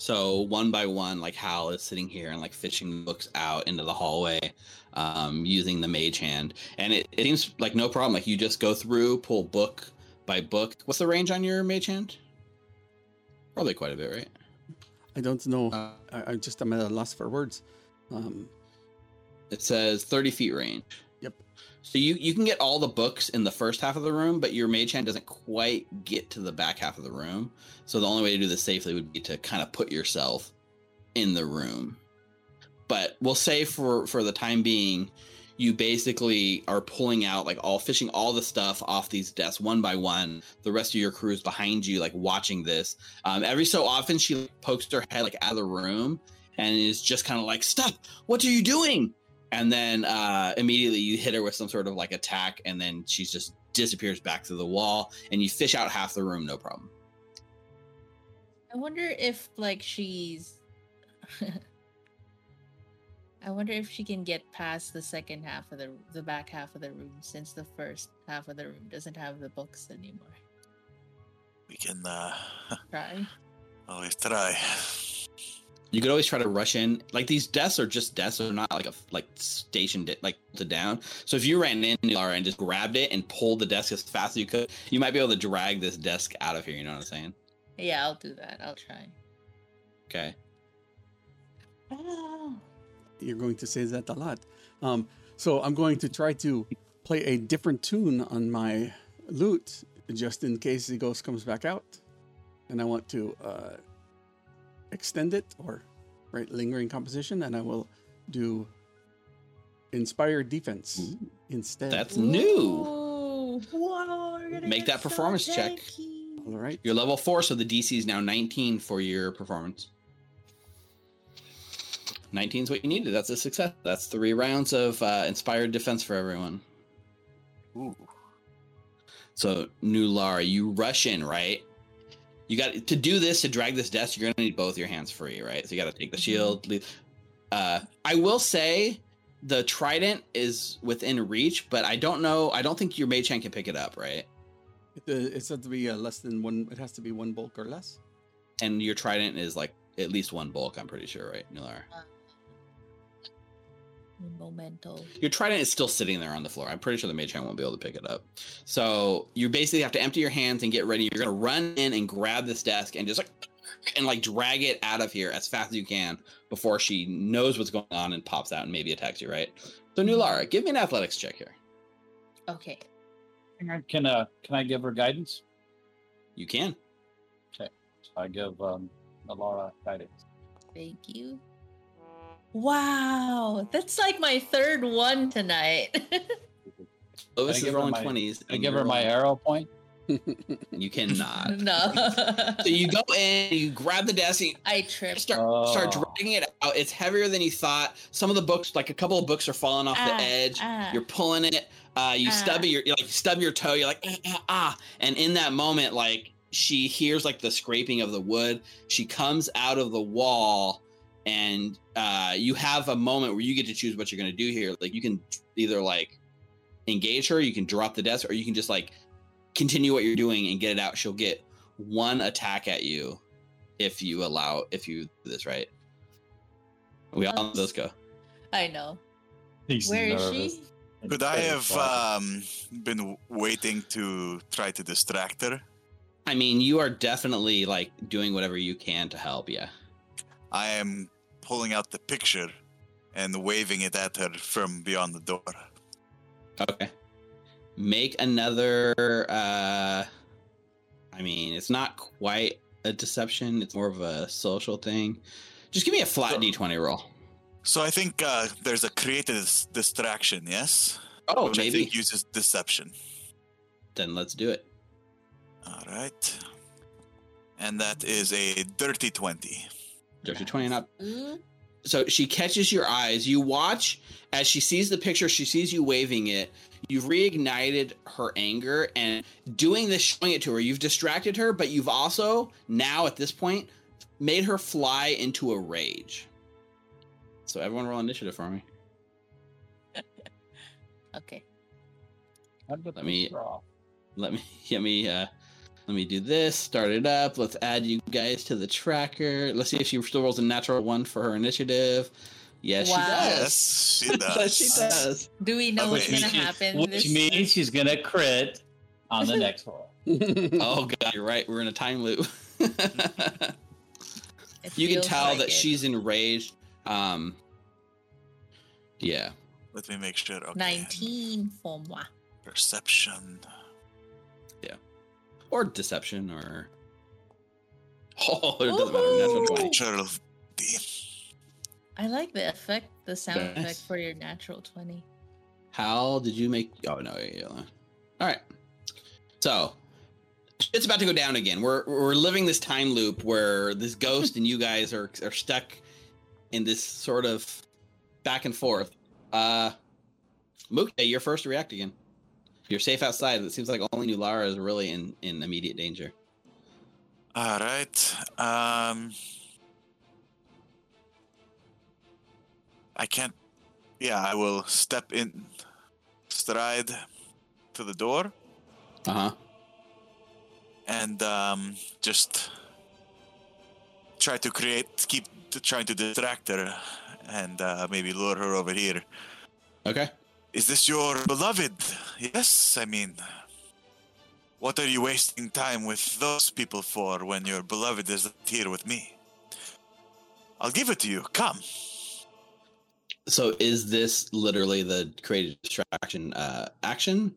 So one by one, like Hal is sitting here and like fishing books out into the hallway, um, using the mage hand, and it, it seems like no problem. Like you just go through, pull book by book. What's the range on your mage hand? Probably quite a bit, right? I don't know. Uh, I, I just am at a loss for words. Um, it says thirty feet range. So you you can get all the books in the first half of the room, but your mage hand doesn't quite get to the back half of the room. So the only way to do this safely would be to kind of put yourself in the room. But we'll say for for the time being, you basically are pulling out like all fishing all the stuff off these desks one by one. The rest of your crew is behind you, like watching this. Um, every so often, she pokes her head like out of the room and is just kind of like, "Stop! What are you doing?" And then uh, immediately you hit her with some sort of like attack, and then she just disappears back through the wall, and you fish out half the room, no problem. I wonder if like she's I wonder if she can get past the second half of the the back half of the room since the first half of the room doesn't have the books anymore. We can uh, Try. always try. You could always try to rush in. Like these desks are just desks; they're not like a like stationed it like to down. So if you ran in Laura and just grabbed it and pulled the desk as fast as you could, you might be able to drag this desk out of here. You know what I'm saying? Yeah, I'll do that. I'll try. Okay. You're going to say that a lot. Um, so I'm going to try to play a different tune on my lute just in case the ghost comes back out. And I want to uh, extend it or right lingering composition, and I will do inspired defense instead. That's new. Whoa, Make that performance so check. all right. You're level four, so the DC is now 19 for your performance. 19 is what you needed. That's a success. That's three rounds of uh, inspired defense for everyone. Ooh. So, Nulara, you rush in, right? You got to do this to drag this desk. You're gonna need both your hands free, right? So you got to take the shield. leave- Uh, I will say the trident is within reach, but I don't know. I don't think your mage hand can pick it up, right? It, uh, it said to be uh, less than one. It has to be one bulk or less. And your trident is like at least one bulk. I'm pretty sure, right, Nular? Momento. Your trident is still sitting there on the floor. I'm pretty sure the mage hand won't be able to pick it up. So you basically have to empty your hands and get ready. You're gonna run in and grab this desk and just like and like drag it out of here as fast as you can before she knows what's going on and pops out and maybe attacks you, right? So Nulara, give me an athletics check here. Okay. Can uh can I give her guidance? You can. Okay. So I give um Alara guidance. Thank you. Wow, that's like my third one tonight. Lois I is give her rolling my- twenties. I give her my arrow point. You cannot. no, so you go in, you grab the desk, and I tripped. start start Oh. dragging it out. It's heavier than you thought. Some of the books, like a couple of books, are falling off the Ah, edge. ah. You're pulling it. Uh, you Ah. stub your you like you stub your toe. You're like ah, ah, ah, and in that moment, like she hears like the scraping of the wood. She comes out of the wall, and uh, you have a moment where you get to choose what you're gonna do here. Like you can either like engage her, you can drop the desk, or you can just like continue what you're doing and get it out. She'll get one attack at you if you allow if you do this right. We all know those go. I know. He's Where is nervous. she? Could I have um, been waiting to try to distract her? I mean, you are definitely like doing whatever you can to help. Yeah. I am pulling out the picture and waving it at her from beyond the door. Okay. Make another. uh I mean, it's not quite a deception. It's more of a social thing. Just give me a flat Sure. d20 roll. So I think uh, there's a creative dis- distraction, yes? Oh, Which I maybe. think uses deception. Then let's do it. All right. And that is a dirty 20. Dirty 20 not Ooh, so she catches your eyes. You watch as she sees the picture, she sees you waving it. You've reignited her anger and doing this, showing it to her. You've distracted her, but you've also now at this point made her fly into a rage. So everyone roll initiative for me. okay. Let me- Let me let me uh let me do this. Start it up. Let's add you guys to the tracker. Let's see if she still rolls a natural one for her initiative. Yes, Wow. she does. Yes, she does. she does. Do we know Okay. what's gonna happen? Which this means she's gonna crit on the next roll. Oh god, you're right. We're in a time loop. You can tell like that it. she's enraged. Um, yeah. Let me make sure. Okay. 19 for moi. Perception. Or deception, or. Oh, it doesn't matter. Natural 20. Natural D. I like the effect, the sound Nice. effect for your natural 20. How did you make? Oh no! Yeah, yeah. All right. So it's about to go down again. We're we're living this time loop where this ghost and you guys are are stuck in this sort of back and forth. Uh, Mukta, you're first to react again. You're safe outside. It seems like only Nulara is really in in immediate danger. All right. Um. I can't. Yeah, I will step in, stride to the door, Uh huh. and um, just try to create, keep trying to distract her, and uh, maybe lure her over here. Okay. Is this your beloved? Yes, I mean, what are you wasting time with those people for when your beloved is here with me? I'll give it to you. Come. So is this literally the create a distraction uh, action,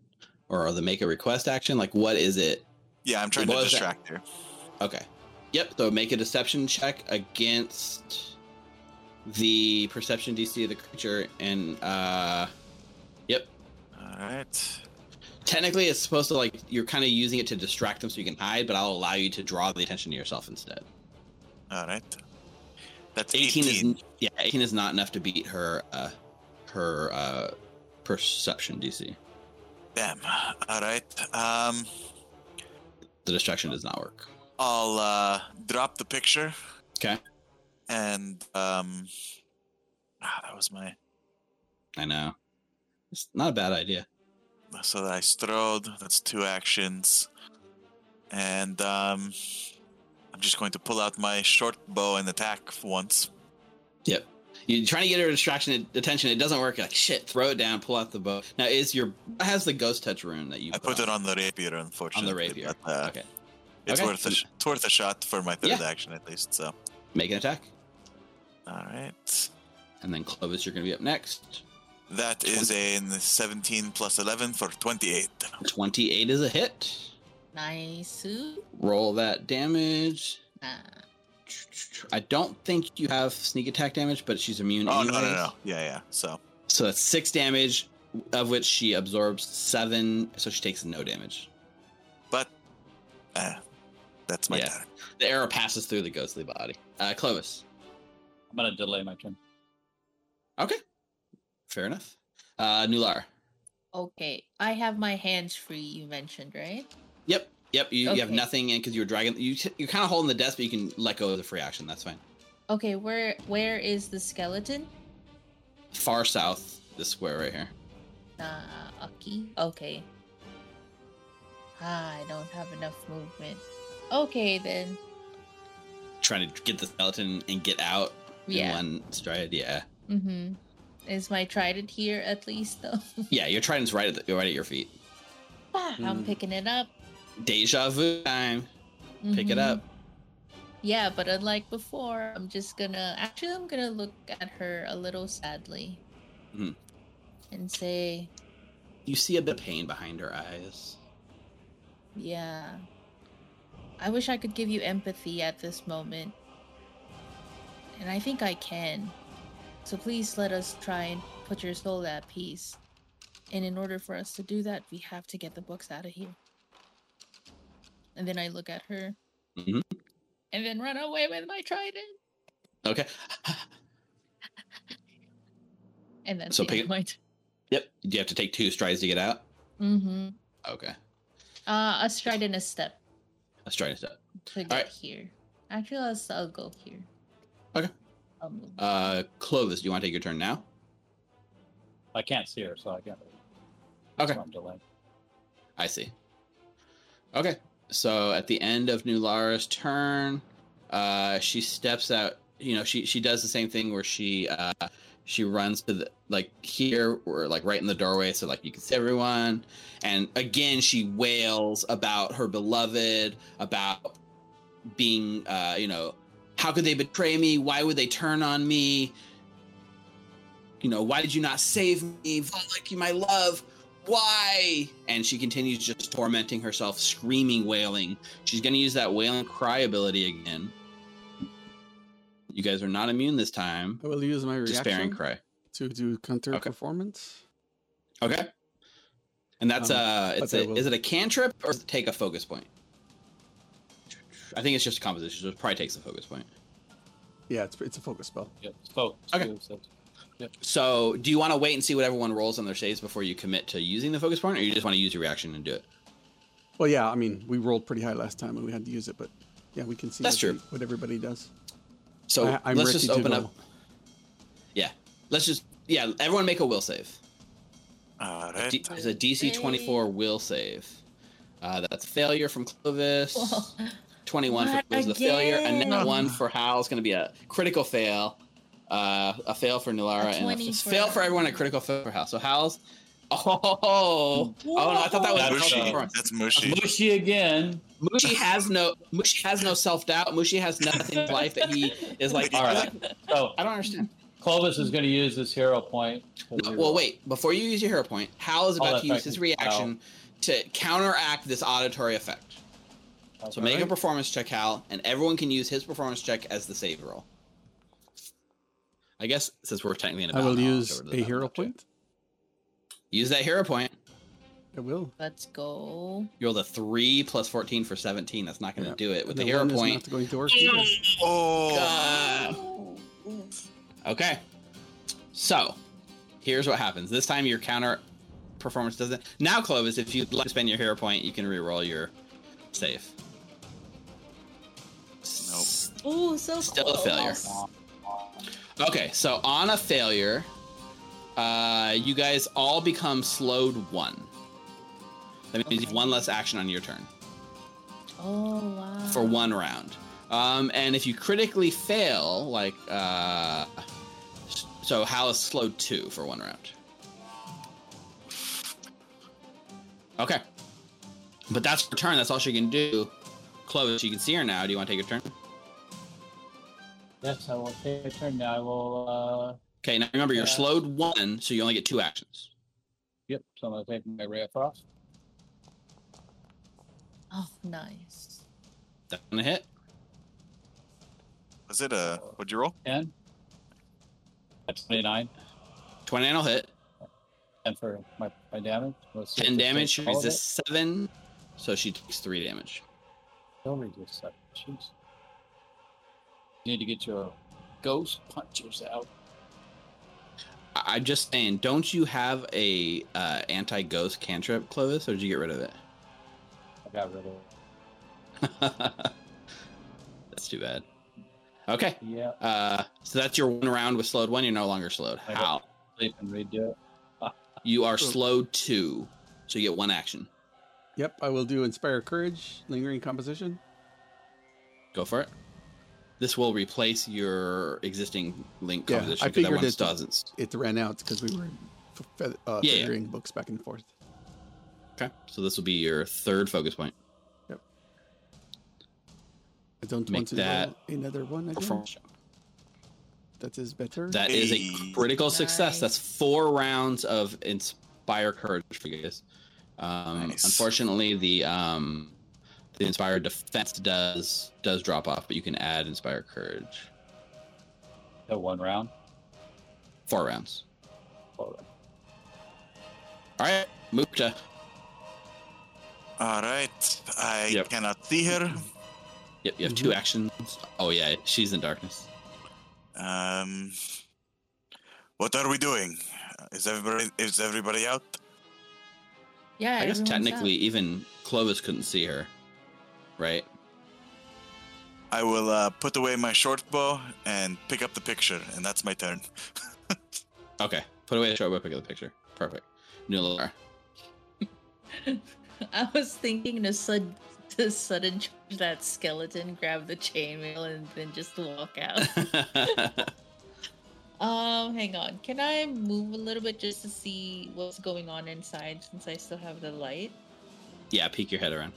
or the make a request action? Like, what is it? Yeah, I'm trying What to that? distract her. Okay. Yep. So make a deception check against the perception DC of the creature, and uh. All right. Technically, it's supposed to like you're kind of using it to distract them so you can hide, but I'll allow you to draw the attention to yourself instead. All right. That's 18, 18. is yeah, 18 is not enough to beat her uh, her uh, perception DC. Damn. All right. Um, The distraction does not work. I'll uh, drop the picture Okay. and um, ah, that was my. I know. It's not a bad idea. So I strode. That's two actions, and um, I'm just going to pull out my short bow and attack once. Yep. You're trying to get her distraction attention. It doesn't work. You're like shit. Throw it down. Pull out the bow. Now is your has the ghost touch rune that you I put it on the rapier, unfortunately. On the rapier. but, uh, okay. It's Okay. worth a sh- it's worth a shot for my third Yeah. action at least. So, Make an attack, all right. and then Clovis, you're going to be up next. That is a 17 plus 11 for 28. Twenty-eight is a hit. Nice. Roll that damage. Ah. I don't think you have sneak attack damage, but she's immune. Oh no no no! Yeah yeah. So So that's six damage, of which she absorbs seven, so she takes no damage. but uh, that's my Yeah. turn. The arrow passes through the ghostly body. Uh, Clovis. I'm gonna delay my turn. Okay. Fair enough. Uh, Nular. Okay, I have my hands free. You mentioned right? Yep. Yep. You, you have nothing in because you were dragging. You t- you're kind of holding the desk, but you can let go of the free action. That's fine. Okay, where where is the skeleton? Far south, this square right here. Uh, okay. Okay. Ah, I don't have enough movement. Okay then. Trying to get the skeleton and get out in one stride. Yeah. Mm-hmm. Is my trident here at least though? Yeah. Your trident's right at the, right at your feet. Ah, I'm Mm. picking it up. Deja vu time. Pick it Mhm. up. Yeah, but unlike before, I'm just gonna actually I'm gonna look at her a little sadly. Mhm. And say, You see a bit of pain behind her eyes. yeah. I wish I could give you empathy at this moment. And I think I can. So please let us try and put your soul at peace. And in order for us to do that, we have to get the books out of here. And then I look at her. Mhm. And then run away with my trident. Okay. And then So pick my t- Yep. Do you have to take two strides to get out? Mm-hmm. Okay. Uh, a stride and a step A stride and a step. to get here. Actually, I'll, I'll go here. Okay. Uh, Clovis, do you want to take your turn now? I can't see her, so I can't. Okay. So I'm delayed. I see. Okay. So at the end of Nulara's turn, uh, she steps out. You know, she she does the same thing where she uh, she runs to the like here or like right in the doorway, so like you can see everyone. And again, she wails about her beloved, about being, uh, you know, how could they betray me? Why would they turn on me? you know, why did you not save me? Like you my love, why? And she continues just tormenting herself, screaming, wailing. She's going to use that wailing cry ability again. You guys are not immune this time. I will use my Despairing cry. to do counter Okay. performance. Okay. And that's Um, uh it's a is it a cantrip or take a focus point? I think it's just a composition. So it probably takes a focus point. Yeah, it's it's a focus spell. Yeah, it's focus. Okay. So, do you want to wait and see what everyone rolls on their saves before you commit to using the focus point, or you just want to use your reaction and do it? Well, yeah. I mean, we rolled pretty high last time and we had to use it, but yeah, we can see that's what, true. what everybody does. So I, am let's just open up. Yeah, let's just yeah. Everyone make a will save. All right. D- it's a DC 24 will save. Uh, that's failure from Clovis. 21 what for the failure, and then one for Hal is going to be a critical fail, uh, a fail for Nulara, and a fail for everyone, a critical fail for Hal. So Hal's. Oh, oh no, I thought that was mushy. That's mushy. Mushy again. Mushi has no Mushi has no self doubt. Mushi has nothing in life that he is like. All right. So I don't understand. Clovis is going to use his hero point. No, well, wait. Before you use your hero point, Hal is about to use his reaction to counteract this auditory effect. So make a performance check, Hal, and everyone can use his performance check as the save roll. I guess since we're technically in a I will battle, I'll use the a hero check. point. Use that hero point. I will. Let's go. You roll the three plus fourteen for seventeen. That's not going to Yeah. do it with The the hero point. not going to work either. Oh, Uh, okay. So, here's what happens. This time your counter performance doesn't. Now, Clovis, if you'd like to spend your hero point, you can re-roll your save. Nope. Ooh, so Still a failure. Okay, so on a failure, uh, you guys all become slowed one. That means you have one less action on your turn Oh wow. for one round. Um, and if you critically fail, like, uh, so Hal is slowed two for one round. Okay. But that's her turn. That's all she can do. Clovis, you can see her now. Do you want to take a turn? Yes, I will take a turn now. I will. uh Okay, now remember, you're Yeah. slowed one, so you only get two actions. Yep. So I'm going to take my ray of frost. Oh, nice. That's gonna hit. was it a? What'd you roll? Ten. That's twenty-nine. 29 will hit. And for my, my damage. Let's see if 10 damage. She takes all of it. resists 7, so she takes 3 damage. Don't resist seven. Jeez. You need to get your ghost punches out. I- I'm just saying, don't you have a uh, anti-ghost cantrip, Clovis, or did you get rid of it? I got rid of it. That's too bad. Okay, Yeah. uh, so that's your one round with slowed one. You're no longer slowed. I How? Sleep and redo it. You are slowed two, so you get one action. Yep, I will do Inspire Courage, Lingering Composition. Go for it. This will replace your existing link Yeah, composition. I 'cause that figured one it- doesn't. It ran out because we were f- fe- uh, Yeah, yeah. figuring books back and forth. Okay, so this will be your third focus point. Yep. I don't Make want to that roll another one again. Performance. That is better. That is a Hey. critical success. That's four rounds of inspire courage for you guys. Um, Nice. Unfortunately, the um, the inspire defense does does drop off, but you can add inspire courage. The one round. Four rounds. All All right, Mukta. All right. I Yep. cannot see her. Yep, you have two actions. Oh yeah, she's in darkness. Um, what are we doing? Is everybody is everybody out? Yeah, I guess everyone's technically, even Clovis couldn't see her, right? I will uh, put away my short bow and pick up the picture, and that's my turn. Okay, put away the short bow, pick up the picture. Perfect. Nular. out. I was thinking to sud to sudden charge that skeleton, grab the chainmail, and then just walk out. um, hang on. Can I move a little bit just to see what's going on inside since I still have the light? yeah, peek your head around.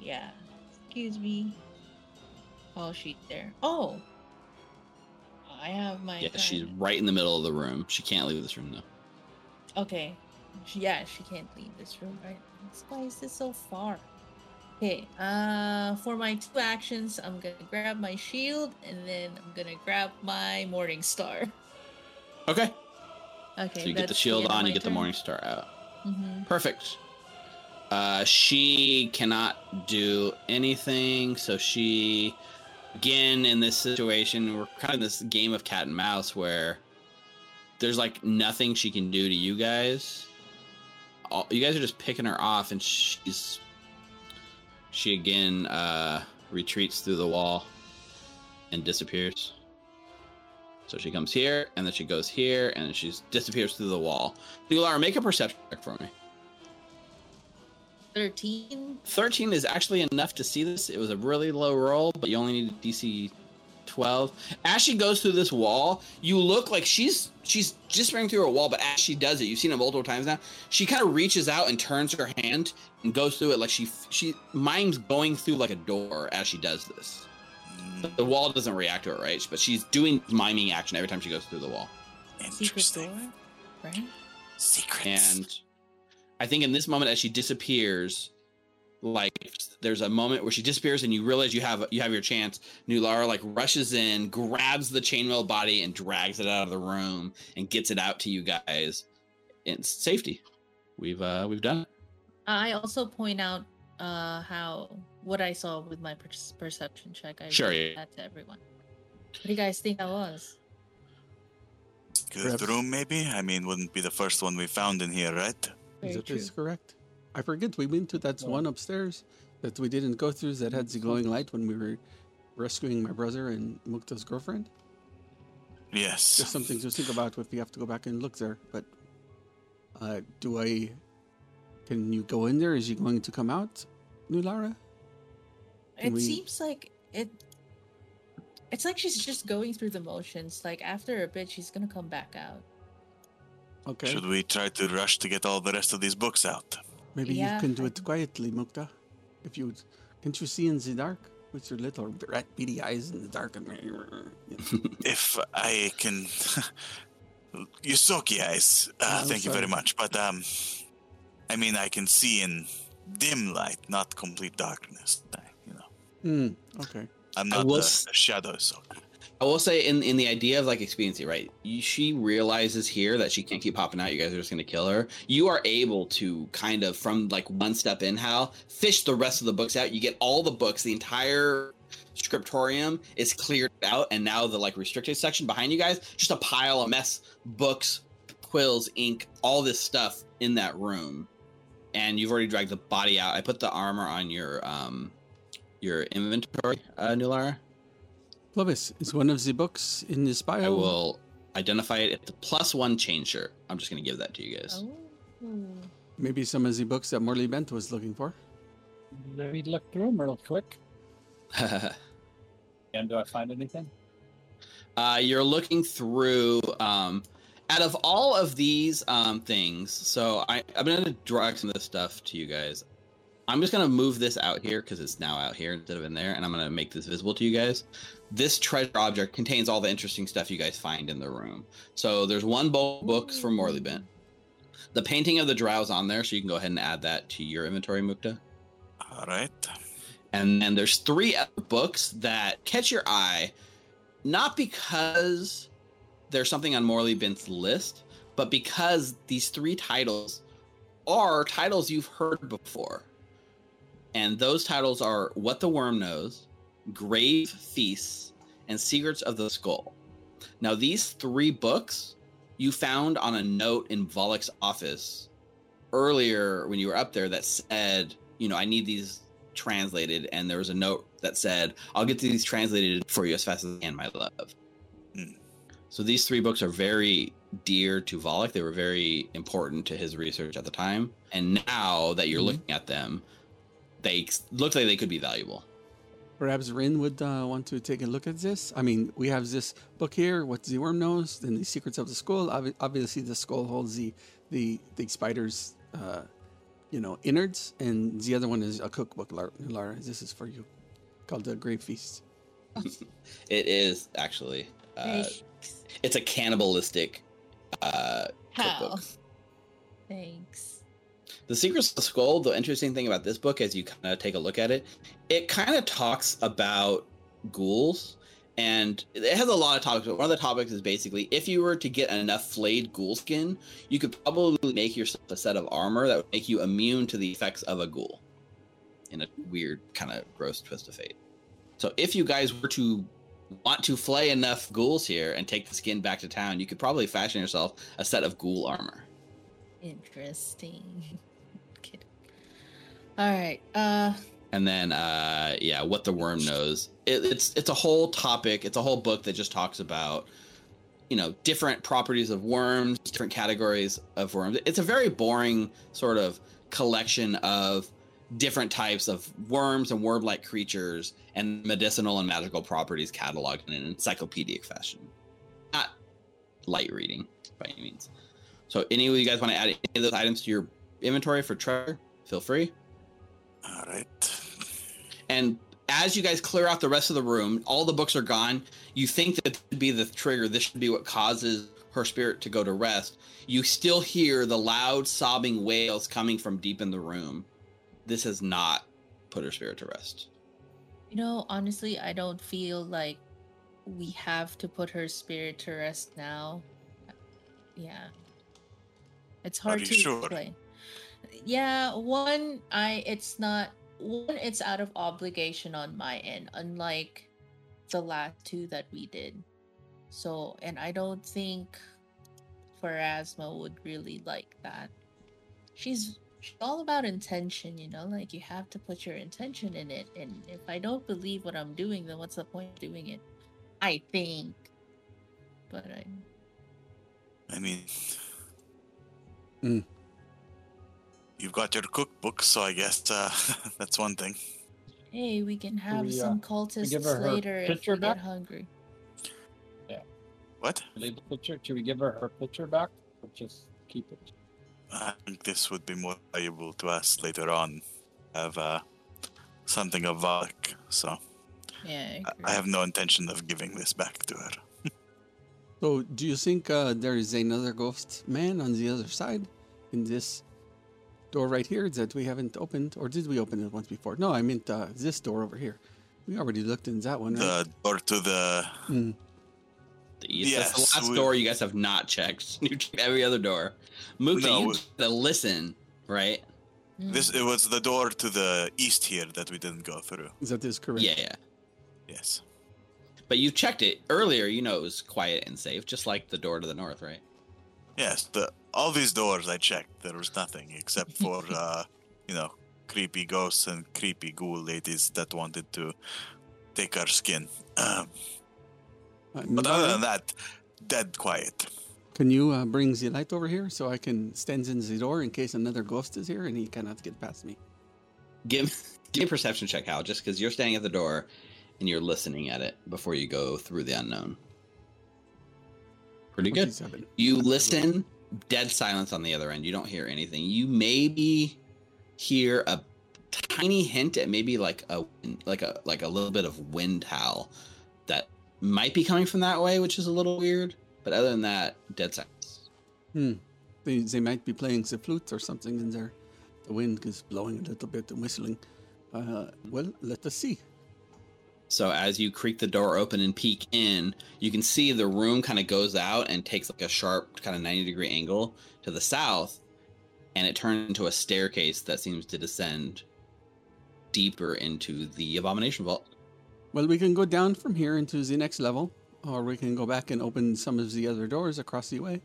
Yeah. Excuse me. Oh, she's there. Oh. I have my. Yeah, she's right in the middle of the room. She can't leave this room though. Okay. Yeah, she can't leave this room, right? Why is this so far? Okay, uh, for my two actions, I'm gonna grab my shield and then I'm gonna grab my Morning Star. Okay. Okay, So you get the shield on, you get the morning star out. hmm Perfect. Uh, she cannot do anything, so she, again, in this situation, we're kind of in this game of cat and mouse where there's like nothing she can do to you guys. All, you guys are just picking her off, and she's she again uh, retreats through the wall and disappears. So she comes here, and then she goes here, and then she disappears through the wall. Nulara, make a perception check for me. 13. 13 is actually enough to see this. It was a really low roll, but you only need DC 12. As she goes through this wall, you look like she's she's just running through a wall, but as she does it, you've seen it multiple times now. She kind of reaches out and turns her hand and goes through it like she she mimes going through like a door as she does this. The wall doesn't react to it, right? But she's doing miming action every time she goes through the wall. Interesting. door, right? Secrets. And I think in this moment, as she disappears, like there's a moment where she disappears, and you realize you have you have your chance. Nulara like rushes in, grabs the chainmail body, and drags it out of the room, and gets it out to you guys in safety. We've uh we've done it. I also point out uh how what I saw with my per- perception check. I Sure, yeah. that to everyone. What do you guys think that was? Good Perhaps- room, maybe? I mean, wouldn't be the first one we found in here, right? Very that true. is correct. I forget we went to that Yeah. one upstairs that we didn't go through that had the glowing light when we were rescuing my brother and Mukta's girlfriend. Yes. Just something to think about if we have to go back and look there. But uh, do I? Can you go in there? Is he going to come out, Nulara? Can It we- seems like it. It's like she's just going through the motions. Like after a bit, she's gonna come back out. Okay. Should we try to rush to get all the rest of these books out? Maybe Yeah, you can do I it quietly, Mukta. If you can't you see in the dark with your little rat beady eyes in the dark and If I can. Ysoki eyes. Uh, I'm thank you very much. But, um, I mean, I can see in dim light, not complete darkness. You know, Hmm. Okay. I'm not was- a, a shadow Ysoki. I will say in in the idea of like expediency, right? You, she realizes here that she can't keep popping out. You guys are just gonna kill her. You are able to kind of from like one step in, Hal, fish the rest of the books out. You get all the books, the entire scriptorium is cleared out, and now the like restricted section behind you guys, just a pile of mess, books, quills, ink, all this stuff in that room. And you've already dragged the body out. I put the armor on your um your inventory, uh, Nulara. Clovis, is one of the books in this bio? I will identify it. It's the plus one chain shirt. I'm just gonna give that to you guys. Oh. Maybe some of the books that Morlibint was looking for. Let me look through them real quick. And do I find anything? uh, you're looking through. Um, out of all of these um, things, so I, I'm gonna drag some of this stuff to you guys. I'm just gonna move this out here because it's now out here instead of in there, and I'm gonna make this visible to you guys. This treasure object contains all the interesting stuff you guys find in the room. So there's one bowl of books from Morlibint. The painting of the drow's on there, so you can go ahead and add that to your inventory, Mukta. All right. And then there's three books that catch your eye, not because there's something on Morlibint's list, but because these three titles are titles you've heard before. And those titles are What the Worm Knows, Grave Feasts, and Secrets of the Skull. Now, these three books you found on a note in Volluk's office earlier when you were up there that said, you know, I need these translated, and there was a note that said, "I'll get these translated for you as fast as I can, my love." Hmm. So these three books are very dear to Volluk. They were very important to his research at the time, and now that you're Mhm. looking at them, they look like they could be valuable. Perhaps Wrin would uh, want to take a look at this. I mean, we have this book here, what the worm knows, then the secrets of the skull. Obvi- Obviously, the skull holds the the the spider's, uh, you know, innards, and the other one is a cookbook. Lar- Lara, this is for you, called the Great Feast. It is actually. Uh, Thanks. It's a cannibalistic uh, How? cookbook. Thanks. The Secrets of the Skull, the interesting thing about this book, as you kind of take a look at it, it kind of talks about ghouls. And it has a lot of topics, but one of the topics is basically if you were to get enough flayed ghoul skin, you could probably make yourself a set of armor that would make you immune to the effects of a ghoul in a weird, kind of gross twist of fate. So if you guys were to want to flay enough ghouls here and take the skin back to town, you could probably fashion yourself a set of ghoul armor. Interesting. All right. Uh, and then uh yeah what the worm knows. It, it's it's a whole topic. It's a whole book that just talks about you know different properties of worms different categories of worms. It's a very boring sort of collection of different types of worms and worm-like creatures and medicinal and magical properties cataloged in an encyclopedic fashion. Not light reading by any means. So any of you guys want to add any of those items to your inventory for treasure? Feel free All right. and as you guys clear out the rest of the room, all the books are gone. You think that this should be the trigger. This should be what causes her spirit to go to rest. You still hear the loud sobbing wails coming from deep in the room. This has not put her spirit to rest. you know, honestly, I don't feel like we have to put her spirit to rest now. Yeah. It's hard you to sure? explain. Yeah, one, I it's not one, it's out of obligation on my end, unlike the last two that we did. So, and I don't think Pharasma would really like that. She's she's all about intention, you know, like you have to put your intention in it. And if I don't believe what I'm doing, then what's the point of doing it? I think. But I I mean, Mm. You've got your cookbook, so I guess uh, that's one thing. hey, we can have we, uh, some cultists give her her later if picture we back? get hungry. Yeah. What? Leave the picture. Should we give her her picture back, or just keep it? I think this would be more valuable to us later on. Have uh, something of value, so Yeah, I I- I have no intention of giving this back to her. So, do you think uh, there is another ghost man on the other side in this door right here that we haven't opened? Or did we open it once before? No, I meant uh, this door over here. We already looked in that one, right? The door to the Mm. The east, that's Yes, the last we- door you guys have not checked. You checked every other door. Mukta, No, you we- to listen, right? Mm. this it was the door to the east here that we didn't go through. is That is correct. Yeah, yeah. Yes. But you checked it earlier. You know it was quiet and safe, just like the door to the north, right? Yes, the all these doors I checked, there was nothing except for uh, you know, creepy ghosts and creepy ghoul ladies that wanted to take our skin. Um, Uh, but other than that, dead quiet. can you uh, bring the light over here so I can stand in the door in case another ghost is here and he cannot get past me? Give give me a perception check, Hal, just because you're standing at the door and you're listening at it before you go through the unknown. Pretty good. You listen, dead silence on the other end. You don't hear anything. You maybe hear a tiny hint at maybe like a like a like a little bit of wind howl that might be coming from that way, which is a little weird. But other than that, dead silence. Hmm. They, they might be playing the flute or something in there. The wind is blowing a little bit and whistling. Uh, well, let us see. So as you creak the door open and peek in, you can see the room kind of goes out and takes like a sharp kind of 90 degree angle to the south and it turns into a staircase that seems to descend deeper into the abomination vault. Well, we can go down from here into the next level, or we can go back and open some of the other doors across the way.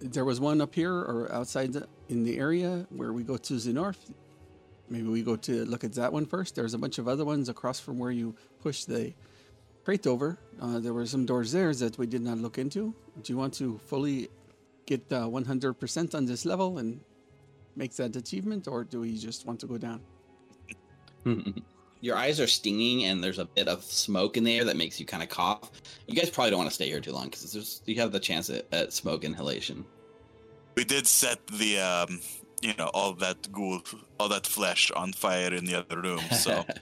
There was one up here or outside in the area where we go to the north. Maybe we go to look at that one first. There's a bunch of other ones across from where you push the crate over. Uh, there were some doors there that we did not look into. Do you want to fully get uh, 100% on this level and make that achievement, or do we just want to go down? Your eyes are stinging and there's a bit of smoke in the air that makes you kind of cough. You guys probably don't want to stay here too long because you have the chance at, at smoke inhalation. We did set the um, you know, all that ghoul, all that flesh on fire in the other room. So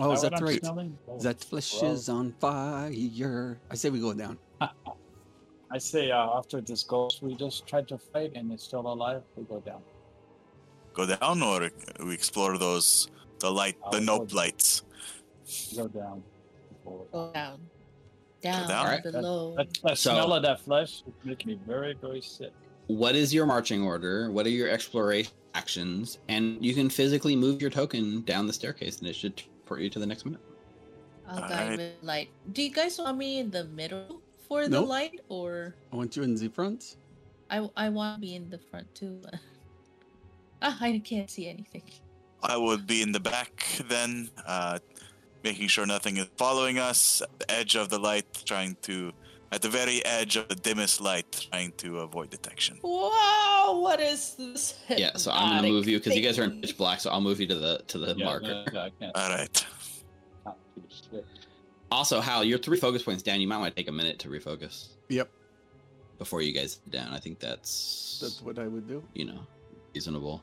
Oh, is what that right? Oh, That flesh well, is on fire. I say we go down. I say uh, after this ghost we just tried to fight and it's still alive, we go down. Go down or we explore those the light the I'll nope lights. Go down. Go down. Down, down? Alright. below. That, that So- smell of that flesh is making me very, very sick. What is your marching order? What are your exploration actions? And you can physically move your token down the staircase, and it should port you to the next minute. I'll guide with light. Do you guys want me in the middle for the Nope. light, or I want you in the front. I I want to be in the front too? ah, I can't see anything. I would be in the back then, uh, making sure nothing is following us the edge of the light, trying to, at the very edge of the dimmest light, trying to avoid detection. Wow, what is this? Yeah, so I'm gonna move you because you guys are in pitch black. So I'll move you to the to the Yeah, marker. yeah, I can't. All right. not do shit. Also, Hal, your three focus points down. You might want to take a minute to refocus Yep, before you guys down. I think that's, that's what I would do. you know reasonable.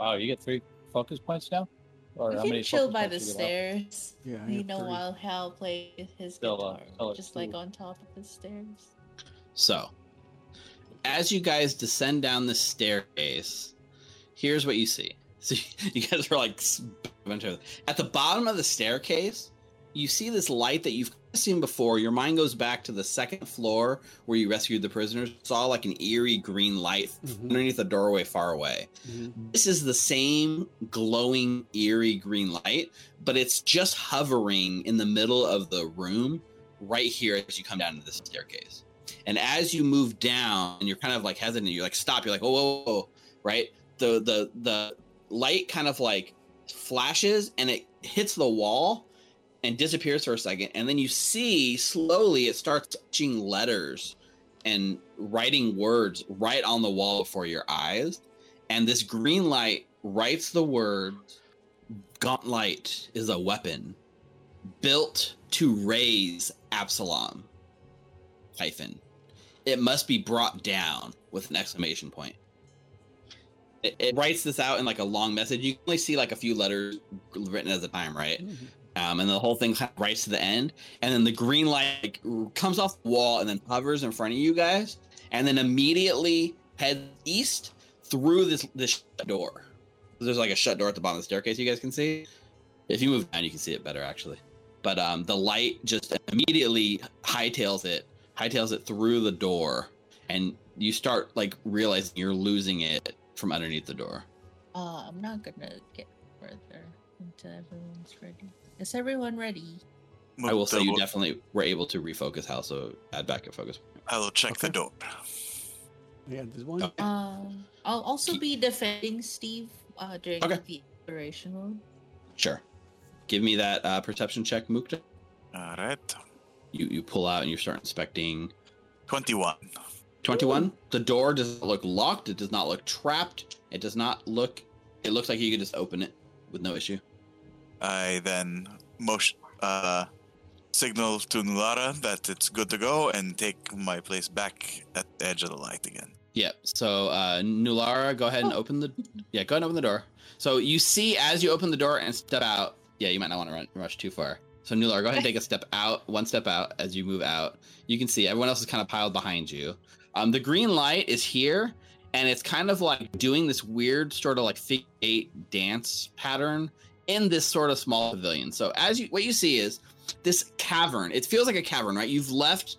Wow, you get three focus points now? Or We how can many chill by the points you get up? stairs. Yeah, I You know, three. while Hal plays his Still, uh, guitar, still at just like on top of the stairs. So, as you guys descend down the staircase, here's what you see. So you guys are like s- a bunch of at the bottom of the staircase. You see this light that you've seen before. Your mind goes back to the second floor where you rescued the prisoners. Saw like an eerie green light Mhm. underneath the doorway far away. Mhm. This is the same glowing, eerie green light, but it's just hovering in the middle of the room right here as you come down to the staircase. And as you move down and you're kind of like hesitant, you're like, stop, you're like, whoa, whoa, whoa, right? The the the light kind of like flashes and it hits the wall and disappears for a second. And then you see slowly it starts touching letters and writing words right on the wall before your eyes and this green light writes the word Gauntlight is a weapon built to raze absalom hyphen it must be brought down with an exclamation point it, it writes this out in like a long message you only see like a few letters written at a time right Mhm. Um, and the whole thing kind of writes to the end. And then the green light like, comes off the wall and then hovers in front of you guys. And then immediately heads east through this this door. There's like a shut door at the bottom of the staircase you guys can see. If you move down you can see it better actually. But um, the light just immediately hightails it hightails it through the door. And you start like realizing you're losing it from underneath the door. Uh, I'm not gonna get further until everyone's ready. Is everyone ready? i will say you definitely were able to refocus Hal, so add back a focus I will check the Okay. door. Yeah, there's one. Okay. Um, I'll also Keep- be defending Steve uh, during Okay. the exploration mode. Sure. Give me that uh, perception check, Mukta. All right. You you pull out and you start inspecting. 21. 21. The door does not look locked. It does not look trapped. It does not look. It looks like you could just open it with no issue. I then motion, uh, signal to Nulara that it's good to go and take my place back at the edge of the light again. Yep. So uh, Nulara, go ahead and Oh. open the. Yeah, go ahead and open the door. So you see as you open the door and step out. Yeah, you might not want to run rush too far. So Nulara, go ahead and take a step out, one step out as you move out. You can see everyone else is kind of piled behind you. Um, the green light is here, and it's kind of like doing this weird sort of like figure eight dance pattern in this sort of small pavilion. So as you, what you see is this cavern. It feels like a cavern, right? You've left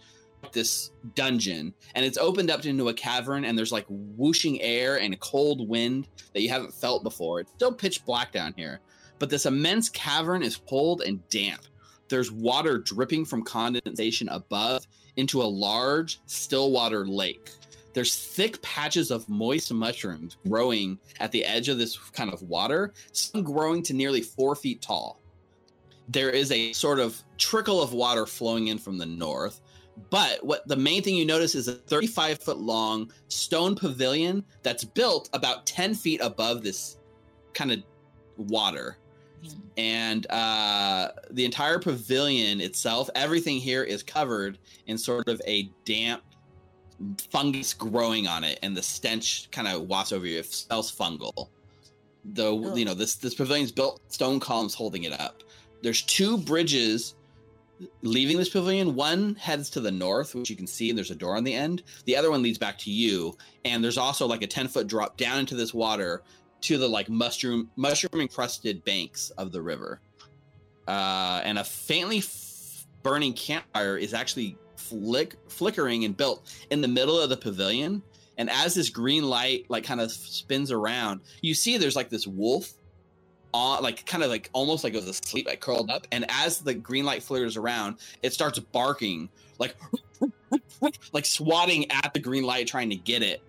this dungeon and it's opened up into a cavern and there's like whooshing air and cold wind that you haven't felt before. It's still pitch black down here, but this immense cavern is cold and damp. There's water dripping from condensation above into a large still water lake. There's thick patches of moist mushrooms growing at the edge of this kind of water, some growing to nearly four feet tall. There is a sort of trickle of water flowing in from the north, but what the main thing you notice is a 35 foot long stone pavilion that's built about 10 feet above this kind of water. And uh, the entire pavilion itself, everything here is covered in sort of a damp fungus growing on it, and the stench kind of wafts over you. It smells fungal. Though Ugh. you know this this pavilion's built stone columns holding it up. there's two bridges leaving this pavilion. One heads to the north, which you can see, and there's a door on the end. The other one leads back to you, and there's also like a 10 foot drop down into this water to the like mushroom mushroom encrusted banks of the river. Uh, and a faintly f- burning campfire is actually flick flickering and built in the middle of the pavilion. And as this green light like kind of spins around, you see there's like this wolf on like kind of like almost like it was asleep, like curled up. And as the green light flickers around, it starts barking like like swatting at the green light, trying to get it,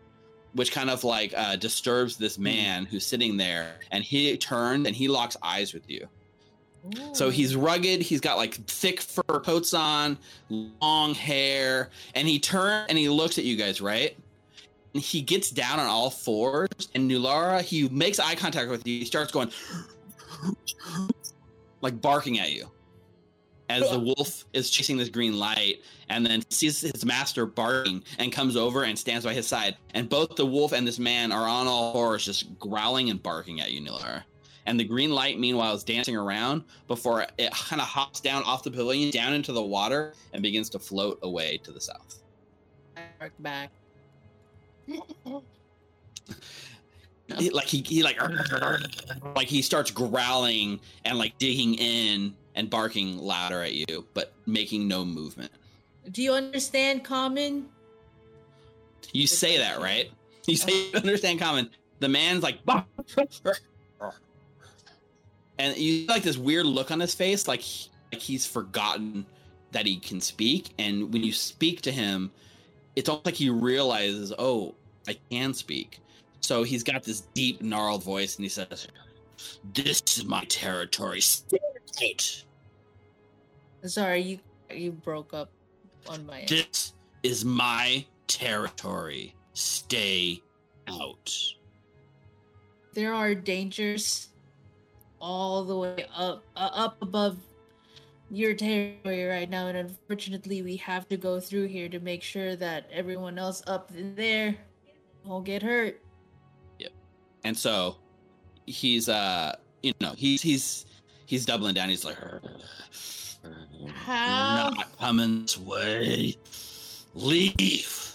which kind of like uh, disturbs this man who's sitting there. And he turns and he locks eyes with you. So he's rugged. He's got like thick fur coats on, long hair, and he turns and he looks at you guys, right? And he gets down on all fours, and Nulara, he makes eye contact with you. He starts going, like barking at you, as the wolf is chasing this green light, and then sees his master barking and comes over and stands by his side. And both the wolf and this man are on all fours, just growling and barking at you, Nulara. And the green light, meanwhile, is dancing around before it kind of hops down off the pavilion, down into the water, and begins to float away to the south. Bark back. He- like he, he like like he starts growling and like digging in and barking louder at you, but making no movement. Do you understand common? You say that, right? You say you understand common. The man's like, and you see, like this weird look on his face, like he- like he's forgotten that he can speak. And when you speak to him, it's almost like he realizes, oh, I can speak. So he's got this deep, gnarled voice, and he says, "This is my territory. Stay out. Sorry, you you broke up on my end. This is my territory. Stay out." There are dangers all the way up uh, up above your territory right now, and unfortunately, we have to go through here to make sure that everyone else up in there won't get hurt. Yep. And so he's uh you know he's he's he's doubling down he's like How? not coming this way leave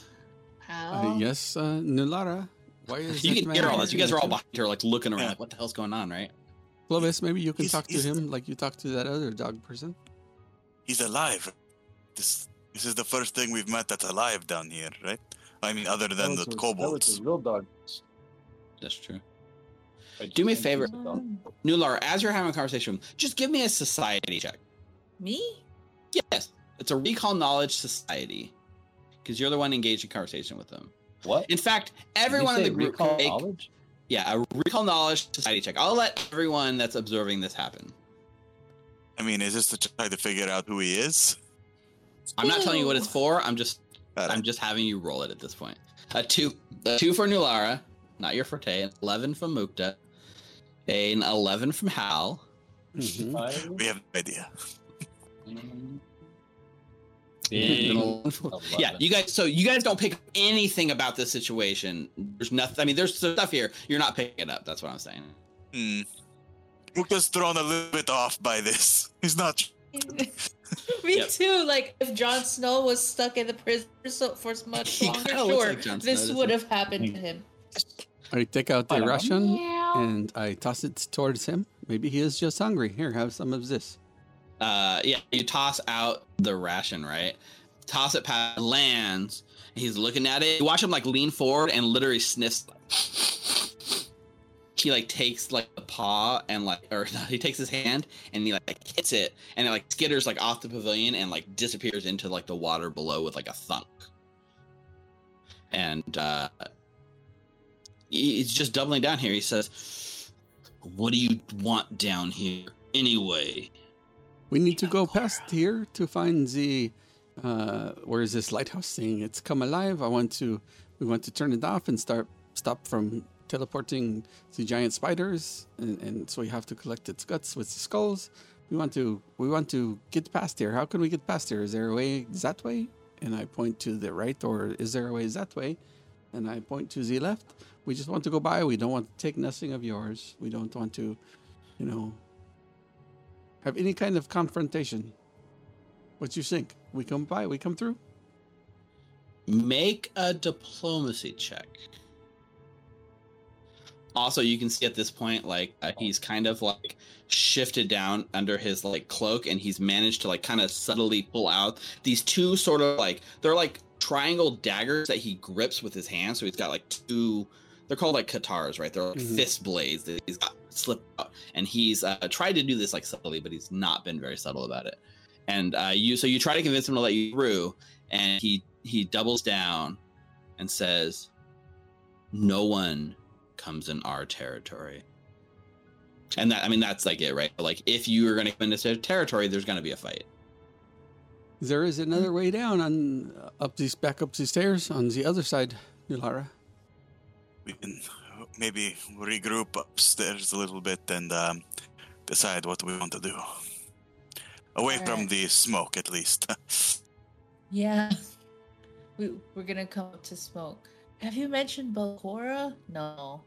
How? Uh, yes, uh, Nulara. Why is you that can man hear all this you guys are all barking behind her like looking around like what the hell's going on right at you? Clovis, maybe you can He's- talk to he's- him like you talked to that other dog person. He's alive. This this is the first thing we've met that's alive down here, right? I mean, other than the That kobolds. That was a real dog. that's true Do me a favor. it's a. Nular, as you're having a conversation just give me a society check Me? yes it's a recall knowledge society because you're the one engaged in conversation with them What? in fact Did you everyone in the group recall can make- knowledge? Yeah a recall knowledge society check i'll let everyone that's observing this happen I mean, is this to try to figure out who he is? I'm not telling you what it's for. I'm just Alright. I'm just having you roll it at this point. A two, a two for Nulara, not your forte. An eleven from Mukta, an eleven from Hal. Mhm. We have no idea. Yeah, eleven. you guys. So you guys don't pick anything about this situation. There's nothing. I mean, there's stuff here. You're not picking it up. That's what I'm saying. Hmm. Mukta's thrown a little bit off by this. He's not. Me Yep. too. Like if Jon Snow was stuck in the prison for so for much longer, sure, like Jon Snow, this would he? have happened to him. I take out the don't know. Russian and I toss it towards him. Maybe he is just hungry. Here, have some of this. Uh, yeah, you toss out the ration, right? Toss it past lands. He's looking at it. You watch him like lean forward and literally sniffs. He like takes like the paw and like, or he takes his hand and he like hits it and it like skitters like off the pavilion and like disappears into like the water below with like a thunk. And uh, he's just doubling down here. He says, "What do you want down here anyway?" We need to go past here to find the. Uh, where is this lighthouse thing? it's come alive? I want to. We want to turn it off and start stop from teleporting the giant spiders, and, and so we have to collect its guts with the skulls. We want to. We want to get past here. How can we get past here? Is there a way that way? And I point to the right, or is there a way that way? And I point to the left. We just want to go by. We don't want to take nothing of yours. We don't want to, you know, have any kind of confrontation. What you think? We come by, we come through? Make a diplomacy check. Also, you can see at this point, like uh, he's kind of like shifted down under his like cloak, and he's managed to like kind of subtly pull out these two sort of like they're like triangle daggers that he grips with his hand. So he's got like two. They're called like katars, right? They're like Mhm. fist blades that he's got slipped out, and he's uh, tried to do this like subtly, but he's not been very subtle about it. And uh, you, so you try to convince him to let you through, and he he doubles down and says, "No one comes in our territory." And that, I mean, that's like it, right? Like, if you are going to come into their territory, there's going to be a fight. There is another way down on up these back up these stairs on the other side, Nulara. We can maybe regroup upstairs a little bit and um, decide what we want to do. Away from the smoke, at least. Yeah. We, we're gonna come up to smoke. Have you mentioned Belcorra? No.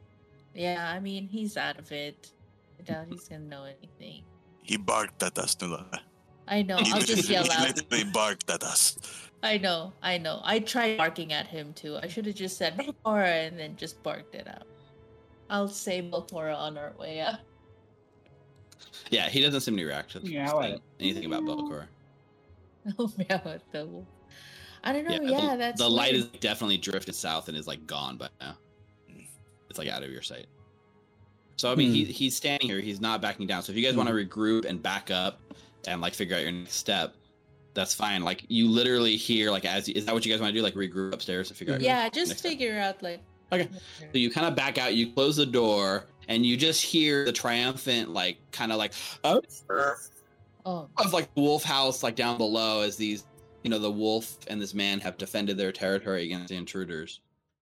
Yeah, I mean, he's out of it. I doubt he's gonna know anything. he barked at us, Nula. I know. He I'll just yell he out. literally barked at us. I know. I know. I tried barking at him too. I should have just said Belcorra and then just barked it out. I'll say Belcorra on our way up. Yeah, he doesn't seem to react to Yeah, like- anything about Belcor. Oh, meow at the wolf. I don't know. Yeah, Yeah, the, that's the light weird. is definitely drifted south and is like gone by now. It's like out of your sight. So I mean, he, hmm. he's standing here. He's not backing down. So if you guys want to hmm. regroup and back up and like figure out your next step, that's fine. Like you literally hear like as is that what you guys want to do? Like regroup upstairs and figure out. your Yeah, just next step? figure out like. Okay. So you kind of back out. You close the door and you just hear the triumphant like kind of like oh Oh, of like wolf house like down below as these you know the wolf and this man have defended their territory against the intruders